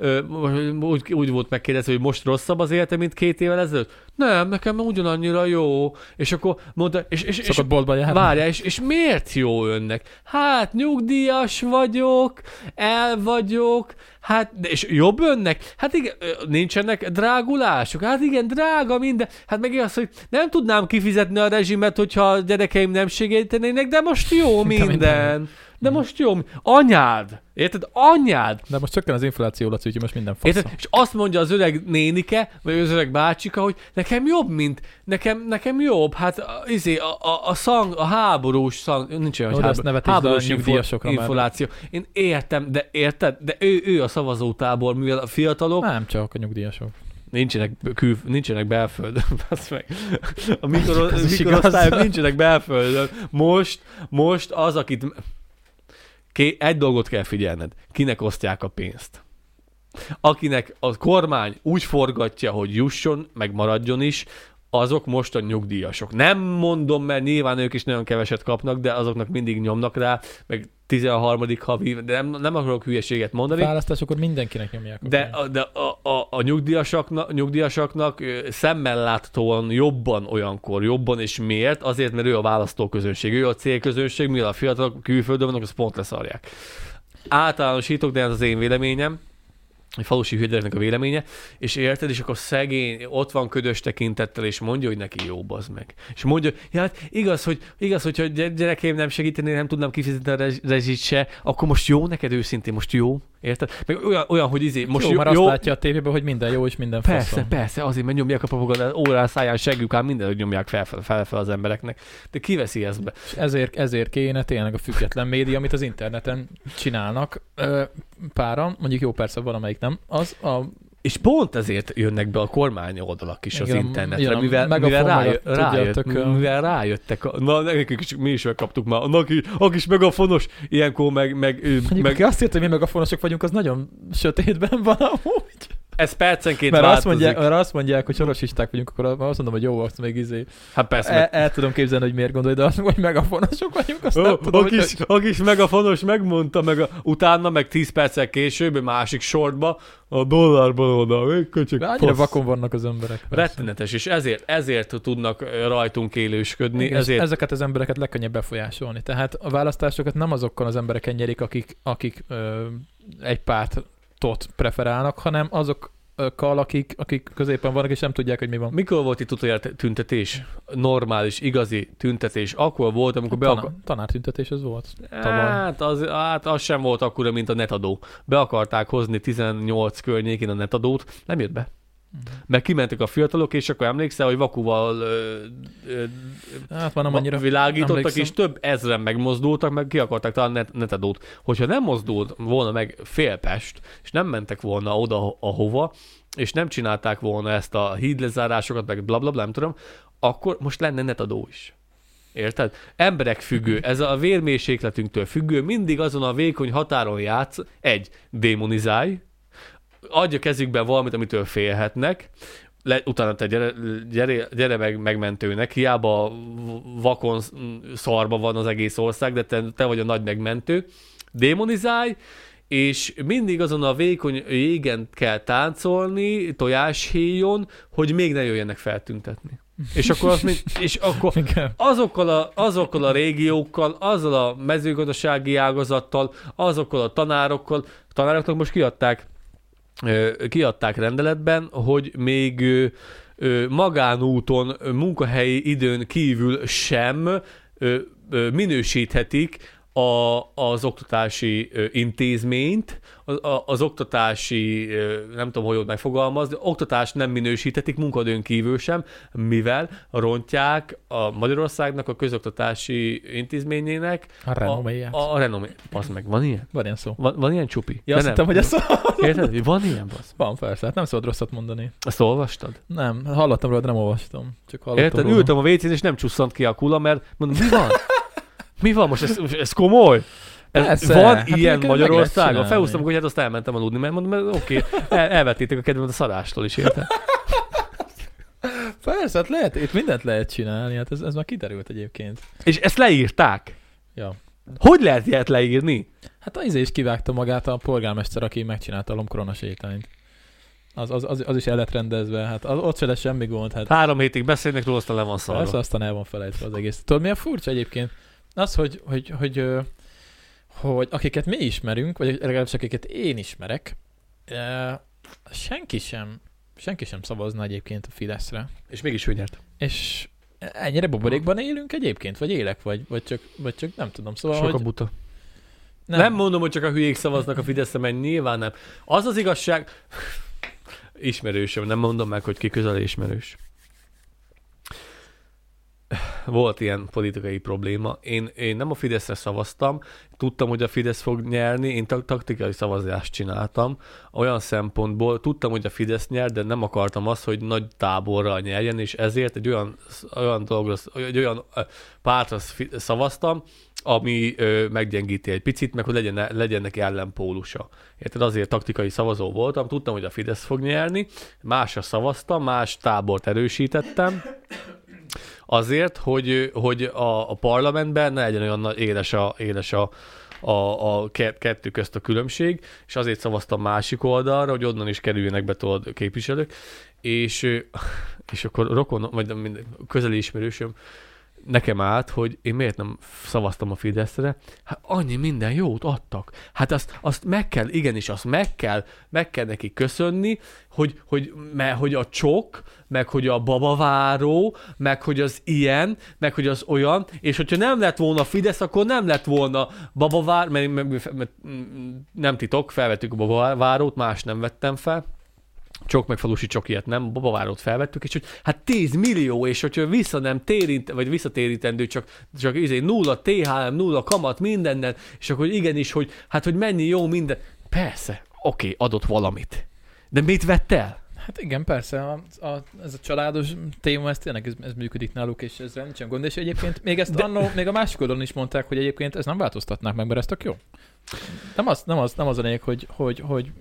Ö, úgy, úgy volt megkérdezve, hogy most rosszabb az élete, mint két évvel ezelőtt? Nem, nekem ugyanannyira jó. És akkor mondta, és, és, és járni? Várja, és, és miért jó önnek? Hát nyugdíjas vagyok, el vagyok, hát, és jobb önnek? Hát igen, nincsenek drágulások? Hát igen, drága minden. Hát meg az, hogy nem tudnám kifizetni a rezsimet, hogyha a gyerekeim nem segítenének, de most jó minden. minden. De most jó. Anyád! Érted? Anyád! De most csökken az infláció, Laci, úgyhogy most minden fasz. Érted? És azt mondja az öreg nénike, vagy az öreg bácsika, hogy nekem jobb, mint, nekem, nekem jobb, hát izé, a, a, a, szang, a háborús szang, nincs olyan, hogy ne vetítsd háborús már. infláció. Én értem, de érted? De ő, ő a szavazótábor, mivel a fiatalok Nem csak a nyugdíjasok. nincsenek, kül, nincsenek belföldön, basz meg. A mikor, mikorosztályok nincsenek belföldön. Most, most az, akit... Ké, egy dolgot kell figyelned. Kinek osztják a pénzt. Akinek a kormány úgy forgatja, hogy jusson, meg maradjon is, azok most a nyugdíjasok. Nem mondom, mert nyilván ők is nagyon keveset kapnak, de azoknak mindig nyomnak rá, meg 13. havi, de nem, nem akarok hülyeséget mondani. Választásokor mindenkinek nyomják. De, a, de a, a, a nyugdíjasaknak, nyugdíjasaknak szemmel láthatóan jobban olyankor, jobban és miért? Azért, mert ő a választóközönség, ő a célközönség, mivel a fiatalok külföldön vannak, azt pont leszarják. Általánosítok, de ez az én véleményem, egy falusi hűdereknek a véleménye, és érted, és akkor szegény, ott van ködös tekintettel, és mondja, hogy neki jó, az meg. És mondja, ja, hát igaz, hogy, igaz, hogyha gy- gyerekeim nem segíteni, nem tudnám kifizetni a rez- rezsit se, akkor most jó neked őszintén, most jó, érted? Meg olyan, olyan hogy izé, most most jó, jó, már jó, azt látja a tévében, hogy minden jó és minden Persze, faszom. persze, azért, mert nyomják a propagandát, órán, száján, seggükán, minden nyomják fel, fel, fel, fel az embereknek. De ki veszi ezt be? És ezért, ezért kéne tényleg a független média, amit az interneten csinálnak páran, mondjuk jó persze valamelyik nem, az a És pont ezért jönnek be a kormány oldalak is az Igen, internetre, igen, a mivel, mivel, meg a- rájö, rájött, mivel rájöttek. A, na, nekünk is, mi is megkaptuk már. A aki, aki is megafonos, ilyenkor meg, meg, ő, meg aki azt írta, hogy mi megafonosok vagyunk, az nagyon sötétben van amúgy. Ez percenként Mert azt, változik. mondják, mert azt mondják, hogy sorosisták vagyunk, akkor azt mondom, hogy jó, azt még izé. Hát persze, El, el, tudom képzelni, hogy miért gondolj, de azt mondom, hogy megafonosok vagyunk, azt nem Ó, tudom, a, hogy kis, a kis megafonos megmondta, meg a, utána, meg 10 perccel később, másik sortba, a dollárban oda, köcsök, annyira vakon vannak az emberek. persze. Rettenetes, és ezért, ezért tudnak rajtunk élősködni, Igen, ezért ezeket az embereket legkönnyebb befolyásolni. Tehát a választásokat nem azokkal az embereken nyerik, akik, akik ö, egy pártot preferálnak, hanem azokkal, akik, akik középen vannak, és nem tudják, hogy mi van. Mikor volt itt utoljára te- tüntetés? Normális, igazi tüntetés. Akkor volt, amikor be akar... Tanár, tanártüntetés az volt. Hát az, hát az sem volt akkora, mint a netadó. Be akarták hozni 18 környékén a netadót, nem jött be. Mhm. Meg kimentek a fiatalok, és akkor emlékszel, hogy vakuval ö, ö, Hát már nem annyira világítottak, emlékszem. és több ezren megmozdultak, meg ki akarták talán net, netadót. Hogyha nem mozdult volna meg félpest, és nem mentek volna oda, ahova, és nem csinálták volna ezt a hídlezárásokat, meg blablabla, bla, bla, nem tudom, akkor most lenne netadó is. Érted? Emberek függő, ez a vérmérsékletünktől függő, mindig azon a vékony határon játsz, egy, démonizálj, adja kezükben valamit, amitől félhetnek, le, utána te gyere, gyere, gyere meg megmentőnek, hiába vakon szarba van az egész ország, de te, te vagy a nagy megmentő, démonizálj, és mindig azon a vékony jégen kell táncolni, tojáshéjon, hogy még ne jöjjenek feltüntetni. És akkor, az, még- és akkor azokkal a, azokkal a régiókkal, azzal a mezőgazdasági ágazattal, azokkal a tanárokkal, tanároknak most kiadták, kiadták rendeletben, hogy még magánúton, munkahelyi időn kívül sem minősíthetik a, az oktatási intézményt, az, az oktatási, nem tudom, hogy ott megfogalmazni, oktatást nem minősíthetik munkadőn kívül sem, mivel rontják a Magyarországnak a közoktatási intézményének A renoméját. a, a renomé. Az meg, van ilyen? Van ilyen szó. Van, van ilyen csupi? Ja, azt hittem, hogy ez szó. Érted? Van ilyen, basz? Van, persze, hát nem szabad rosszat mondani. Ezt olvastad? Nem, hallottam róla, de nem olvastam. Csak hallottam Érted? róla. Ültem a wc és nem csusszant ki a kula, mert mondom, mi van? Mi van most? Ez, ez komoly? Ez, Persze. van Hát ilyen Magyarországon? Felhúztam, hogy hát azt elmentem aludni, mert mondom, mert oké, el, elvettétek a kedvemet a szarástól is, érted? Persze, hát lehet, itt mindent lehet csinálni, hát ez, ez már kiderült egyébként. És ezt leírták. Ja. Hogy lehet ilyet leírni? Hát az is kivágta magát a polgármester, aki megcsinálta a lomkorona sétányt. Az, az, az, az, is el lett rendezve, hát az, ott se lesz semmi gond, hát Három hétig beszélnek róla, aztán le van szarva. persze aztán el van felejtve az egész. Tudod, mi a furcsa egyébként? Az, hogy, hogy, hogy, hogy, hogy akiket mi ismerünk, vagy legalábbis akiket én ismerek, senki sem, senki sem szavazna egyébként a Fideszre. És mégis ő nyert. És ennyire buborékban élünk egyébként? Vagy élek? Vagy, vagy, csak, vagy csak nem tudom. Szóval, Sok a hogy buta. Nem. nem mondom, hogy csak a hülyék szavaznak a Fideszre, mert nyilván nem. Az az igazság, ismerősöm, nem mondom meg, hogy ki közel ismerős. Volt ilyen politikai probléma. Én, én nem a Fideszre szavaztam, tudtam, hogy a Fidesz fog nyerni, én tak- taktikai szavazást csináltam. Olyan szempontból tudtam, hogy a Fidesz nyer, de nem akartam azt, hogy nagy táborral nyerjen, és ezért egy olyan, olyan dologra, egy olyan pártra sz- szavaztam, ami ö, meggyengíti egy picit, meg hogy legyen, legyen neki ellenpólusa. Érted? Azért taktikai szavazó voltam, tudtam, hogy a Fidesz fog nyerni, másra szavaztam, más tábort erősítettem, azért, hogy, hogy a, a parlamentben ne legyen olyan éles a, éles a, a, a ke- kettő közt a különbség, és azért szavaztam másik oldalra, hogy onnan is kerüljenek be tudod képviselők, és, és akkor rokon, vagy nem mindegy, közeli ismerősöm nekem állt, hogy én miért nem szavaztam a Fideszre. Hát annyi minden jót adtak. Hát azt, azt meg kell, igenis, azt meg kell, meg kell neki köszönni, hogy, hogy, mert, hogy a csok, meg hogy a babaváró, meg hogy az ilyen, meg hogy az olyan, és hogyha nem lett volna Fidesz, akkor nem lett volna babavár, mert, mert, mert nem titok, felvettük a babavárót, más nem vettem fel, csok meg falusi nem, babavárót felvettük, és hogy hát 10 millió, és hogyha vissza nem térint, vagy visszatérítendő, csak, csak izé, nulla THM, nulla kamat mindennel, és akkor igenis, hogy hát hogy mennyi jó minden. Persze, oké, adott valamit. De mit vett el? Hát igen, persze, a, a, ez a családos téma, ez tényleg ez, ez működik náluk, és ezzel nincsen gond. És egyébként még ezt De- annó, még a másik oldalon is mondták, hogy egyébként ez nem változtatnák meg, mert ez tök jó. Nem az, nem az, nem az a lényeg, hogy, hogy, hogy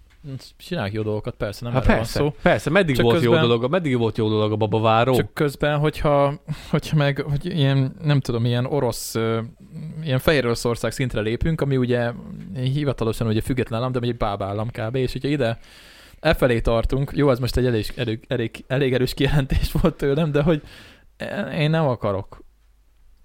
csinálják jó dolgokat, persze, nem erről persze, van szó. persze, meddig Csak volt jó közben- dolog, a- meddig volt jó dolog a babaváró? Csak közben, hogyha, hogyha meg, hogy ilyen, nem tudom, ilyen orosz, ilyen Fehér Oroszország szintre lépünk, ami ugye hivatalosan ugye független állam, de egy bábállam kb. És hogyha ide e felé tartunk, jó, ez most egy elég, elég, elég, elég erős kijelentés volt tőlem, de hogy én nem akarok.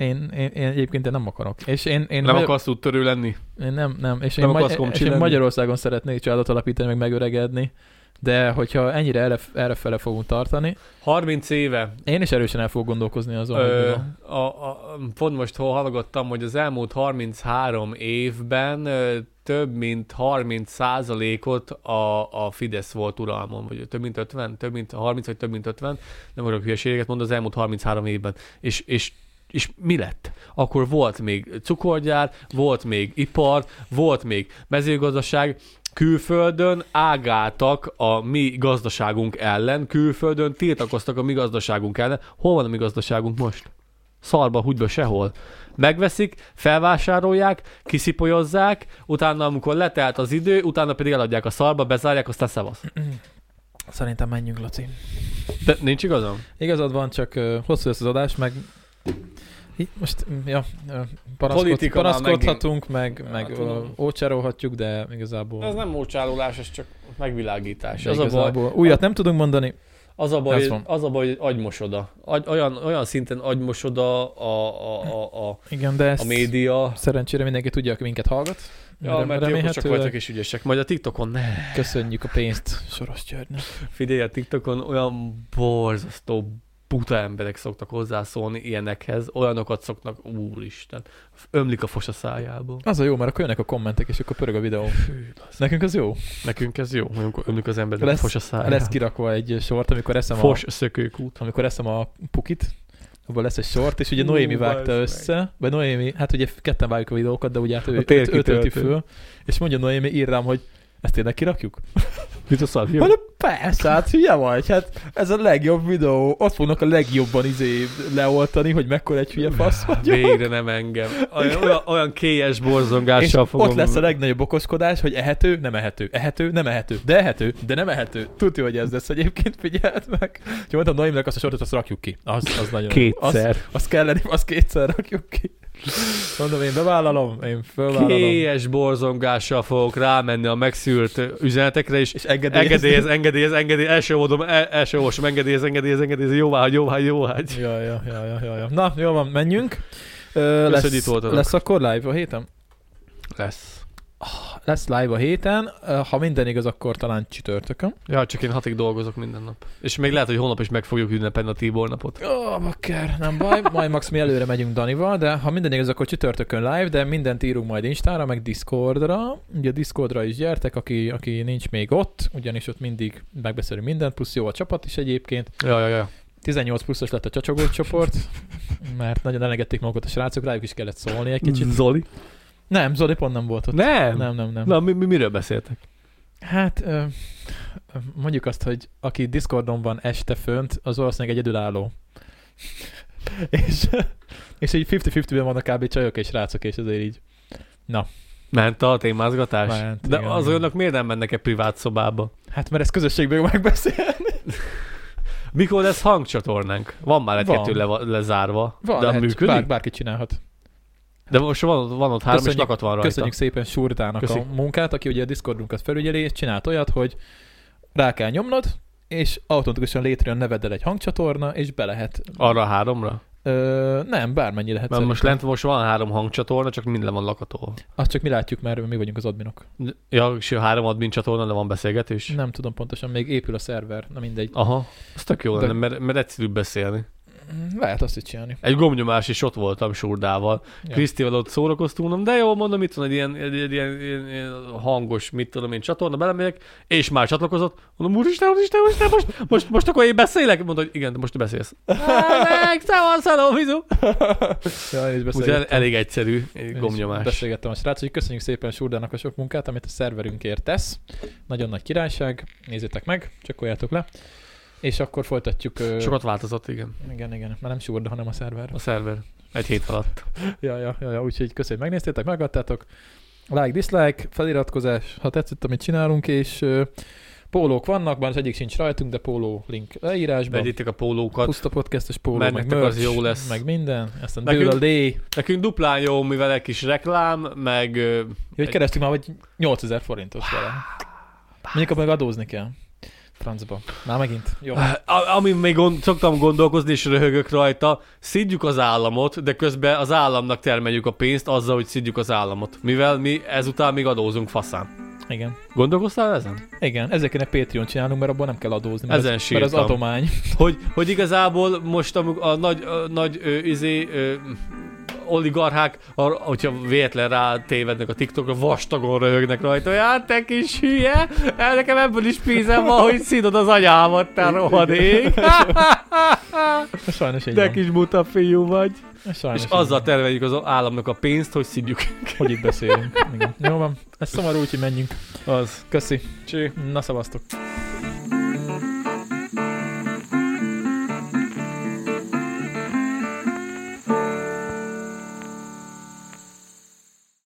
Én, én, én egyébként én nem akarok. És én, én, nem Magyar- akarsz úttörő lenni? én nem, nem. És Nem én, Magy- és én? Magyarországon szeretnék családot alapítani, meg megöregedni, de hogyha ennyire erre, erre fele fogunk tartani, 30 éve én is erősen el fogok gondolkozni azon, Ö, a, a, pont most hol hallgattam, hogy az elmúlt 33 évben ö, több mint 30 százalékot a, a Fidesz volt uralmon, vagy több mint 50, több mint 30, vagy több mint 50, nem akarok hülyeségeket mondani, az elmúlt 33 évben. És, és és mi lett? Akkor volt még cukorgyár, volt még ipar, volt még mezőgazdaság, külföldön ágáltak a mi gazdaságunk ellen, külföldön tiltakoztak a mi gazdaságunk ellen. Hol van a mi gazdaságunk most? Szarba, húgyba, sehol. Megveszik, felvásárolják, kiszipolyozzák, utána amikor letelt az idő, utána pedig eladják a szarba, bezárják, aztán szevasz. Szerintem menjünk, Laci. De nincs igazam? Igazad van, csak hosszú lesz az adás, meg most, mm, ja, panaszkod, panaszkodhatunk, meg, meg ö, tudom. ócsárolhatjuk, de igazából... Ez nem mócsálólás, ez csak megvilágítás. Az a, baj, igazából újat nem tudunk mondani. az a baj, az a baj, hogy agymosoda. Agy, olyan, olyan szinten agymosoda a, a, a, a, Igen, de a média. szerencsére mindenki tudja, aki minket hallgat. Ja, Rem- mert jókosak remélhetőleg vagytok és ügyesek. Majd a TikTokon ne. Köszönjük a pénzt Soros Györgynek. Figyelj, a TikTokon olyan borzasztó buta emberek szoktak hozzászólni ilyenekhez, olyanokat szoknak, úristen, ömlik a fos a szájából. Az a jó, mert akkor jönnek a kommentek, és akkor pörög a videó. Fű, Nekünk az jó. nekünk ez jó, amikor ömlik az embernek Lesz- a fos a szájából. Lesz kirakva egy sort, amikor eszem, Fos a, szökőkút. amikor eszem a pukit, abban lesz egy sort, és ugye Noémi vágta meg. össze, vagy Noémi, hát ugye ketten vágjuk a videókat, de ugye hát ő, A ő, térkitöltő. ő tölti föl, és mondja Noémi, ír rám, hogy ezt tényleg kirakjuk? Mit a szar? Mondom, persze, hát hülye vagy, hát ez a legjobb videó, ott fognak a legjobban izé leoltani, hogy mekkora egy hülye fasz vagyok. Végre nem engem. Olyan, olyan, kélyes borzongással És fogom. ott lesz a legnagyobb okoskodás, hogy ehető, nem ehető, ehető, nem ehető, de ehető, de nem ehető. Tudja, hogy ez lesz egyébként, figyeld meg. Úgyhogy mondtam, Noémnek azt a sortot, azt rakjuk ki. Az, az nagyon... Kétszer. Az, az kellene, azt kétszer rakjuk ki. Mondom, én bevállalom, én fölvállalom. Kélyes borzongással fogok rámenni a megszűrt üzenetekre, és És engedélyez. engedélyez, engedélyez, engedélyez, első oldom, el- első olvasom, engedélyez, engedélyez, engedélyez, jóváhagy, jóváhagy, jóváhagy. Ja, ja, ja, ja, ja, ja. Na, jó van, menjünk. Ö, lesz, lesz akkor live a héten? Lesz. Lesz live a héten, ha minden igaz, akkor talán csütörtökön. Ja, csak én hatig dolgozok minden nap. És még lehet, hogy holnap is meg fogjuk ünnepelni a Tibor napot. Ó, oh, bakker, nem baj, majd max mi előre megyünk Danival, de ha minden igaz, akkor csütörtökön live, de mindent írunk majd Instára, meg Discordra. Ugye Discordra is gyertek, aki, aki nincs még ott, ugyanis ott mindig megbeszélünk mindent, plusz jó a csapat is egyébként. Ja, ja, ja. 18 pluszos lett a csacsogó csoport, mert nagyon elengedték magukat a srácok, rájuk is kellett szólni egy kicsit. Zoli? Nem, Zoli pont nem volt ott. Nem. Nem, nem, nem. Na, mi, mi, miről beszéltek? Hát ö, mondjuk azt, hogy aki Discordon van este fönt, az valószínűleg egyedülálló. és, és így 50-50-ben vannak kb. csajok és rácok, és azért így. Ment a témázgatás? Ment, De igen, az olyanok miért nem mennek egy privát szobába? Hát mert ezt közösségben jó megbeszélni. Mikor lesz hangcsatornánk? Van már egy-kettő le, lezárva, Van, de lehet, működik? bár, bárki csinálhat. De most van, van ott három, és Köszönjük- lakat van rajta. Köszönjük szépen Surdának Köszi. a munkát, aki ugye a Discordunkat felügyeli, és csinált olyat, hogy rá kell nyomnod, és automatikusan létrejön neveddel egy hangcsatorna, és be lehet. Arra a háromra? Ö, nem, bármennyi lehet. Mert most lent most van három hangcsatorna, csak mind le van lakatolva. Azt csak mi látjuk, mert mi vagyunk az adminok. Ja, és a három admin csatorna, de van beszélgetés? Nem tudom pontosan, még épül a szerver, na mindegy. Aha, ez tök jó De- lenne, mert, mert egyszerűbb beszélni. Lehet azt is csinálni. Egy gomnyomás is ott voltam Surdával. Ja. Krisztivel ott szórakoztunk, de jó, mondom, itt van egy ilyen, egy, egy, ilyen, ilyen, ilyen hangos, mit tudom én, csatorna, belemegyek, és már csatlakozott. Mondom, úristen, úristen, úristen, most, most, most akkor én beszélek? Mondta, hogy igen, most beszélsz. Meg, szevasz, hello, vizu. Ja, beszélgettem. elég egyszerű egy gomnyomás. Beszélgettem a srác, hogy köszönjük szépen Surdának a sok munkát, amit a szerverünkért tesz. Nagyon nagy királyság, nézzétek meg, csekkoljátok le. És akkor folytatjuk. Sokat változott, igen, Igen, igen, már nem Surda, hanem a szerver. a szerver. Egy hét alatt. Ja, ja, ja, ja úgyhogy köszönjük, megnéztétek, megadtátok. Like, dislike, feliratkozás, ha tetszett, amit csinálunk, és ö, pólók vannak, bár az egyik sincs rajtunk, de póló link leírásban. Vegyétek a pólókat. Puszta podcastes póló, Mert meg nektek az merch, jó lesz. meg minden. Aztán Nekünk- a lé. Nekünk duplán jó, mivel egy kis reklám, meg... Jó, hogy kerestünk már vagy 8000 forintos vele. Mondjuk, meg adózni kell. Francba. Már megint. Jó. Amin még gond, szoktam gondolkozni, és röhögök rajta, szidjuk az államot, de közben az államnak termeljük a pénzt azzal, hogy szidjuk az államot. Mivel mi ezután még adózunk faszán. Igen. Gondolkoztál ezen? Igen, ezért kéne Patreon csinálnunk, mert abban nem kell adózni. Mert, Ezen az, mert az sírtam. adomány. Hogy, hogy igazából most a, a nagy, a nagy ö, izé, ö, oligarchák, hogyha véletlen rá tévednek a TikTokra, vastagon röhögnek rajta, hogy hát te kis hülye, el nekem ebből is pénzem van, hogy szidod az anyámat, te rohadék. Sajnos így De kis buta fiú vagy. Sajnos És azzal terveljük az államnak a pénzt, hogy szidjuk. hogy itt beszélünk. Igen. Jó van. Ez szomorú, úgyhogy menjünk. Az. Köszi. Cső. Na szavaztok.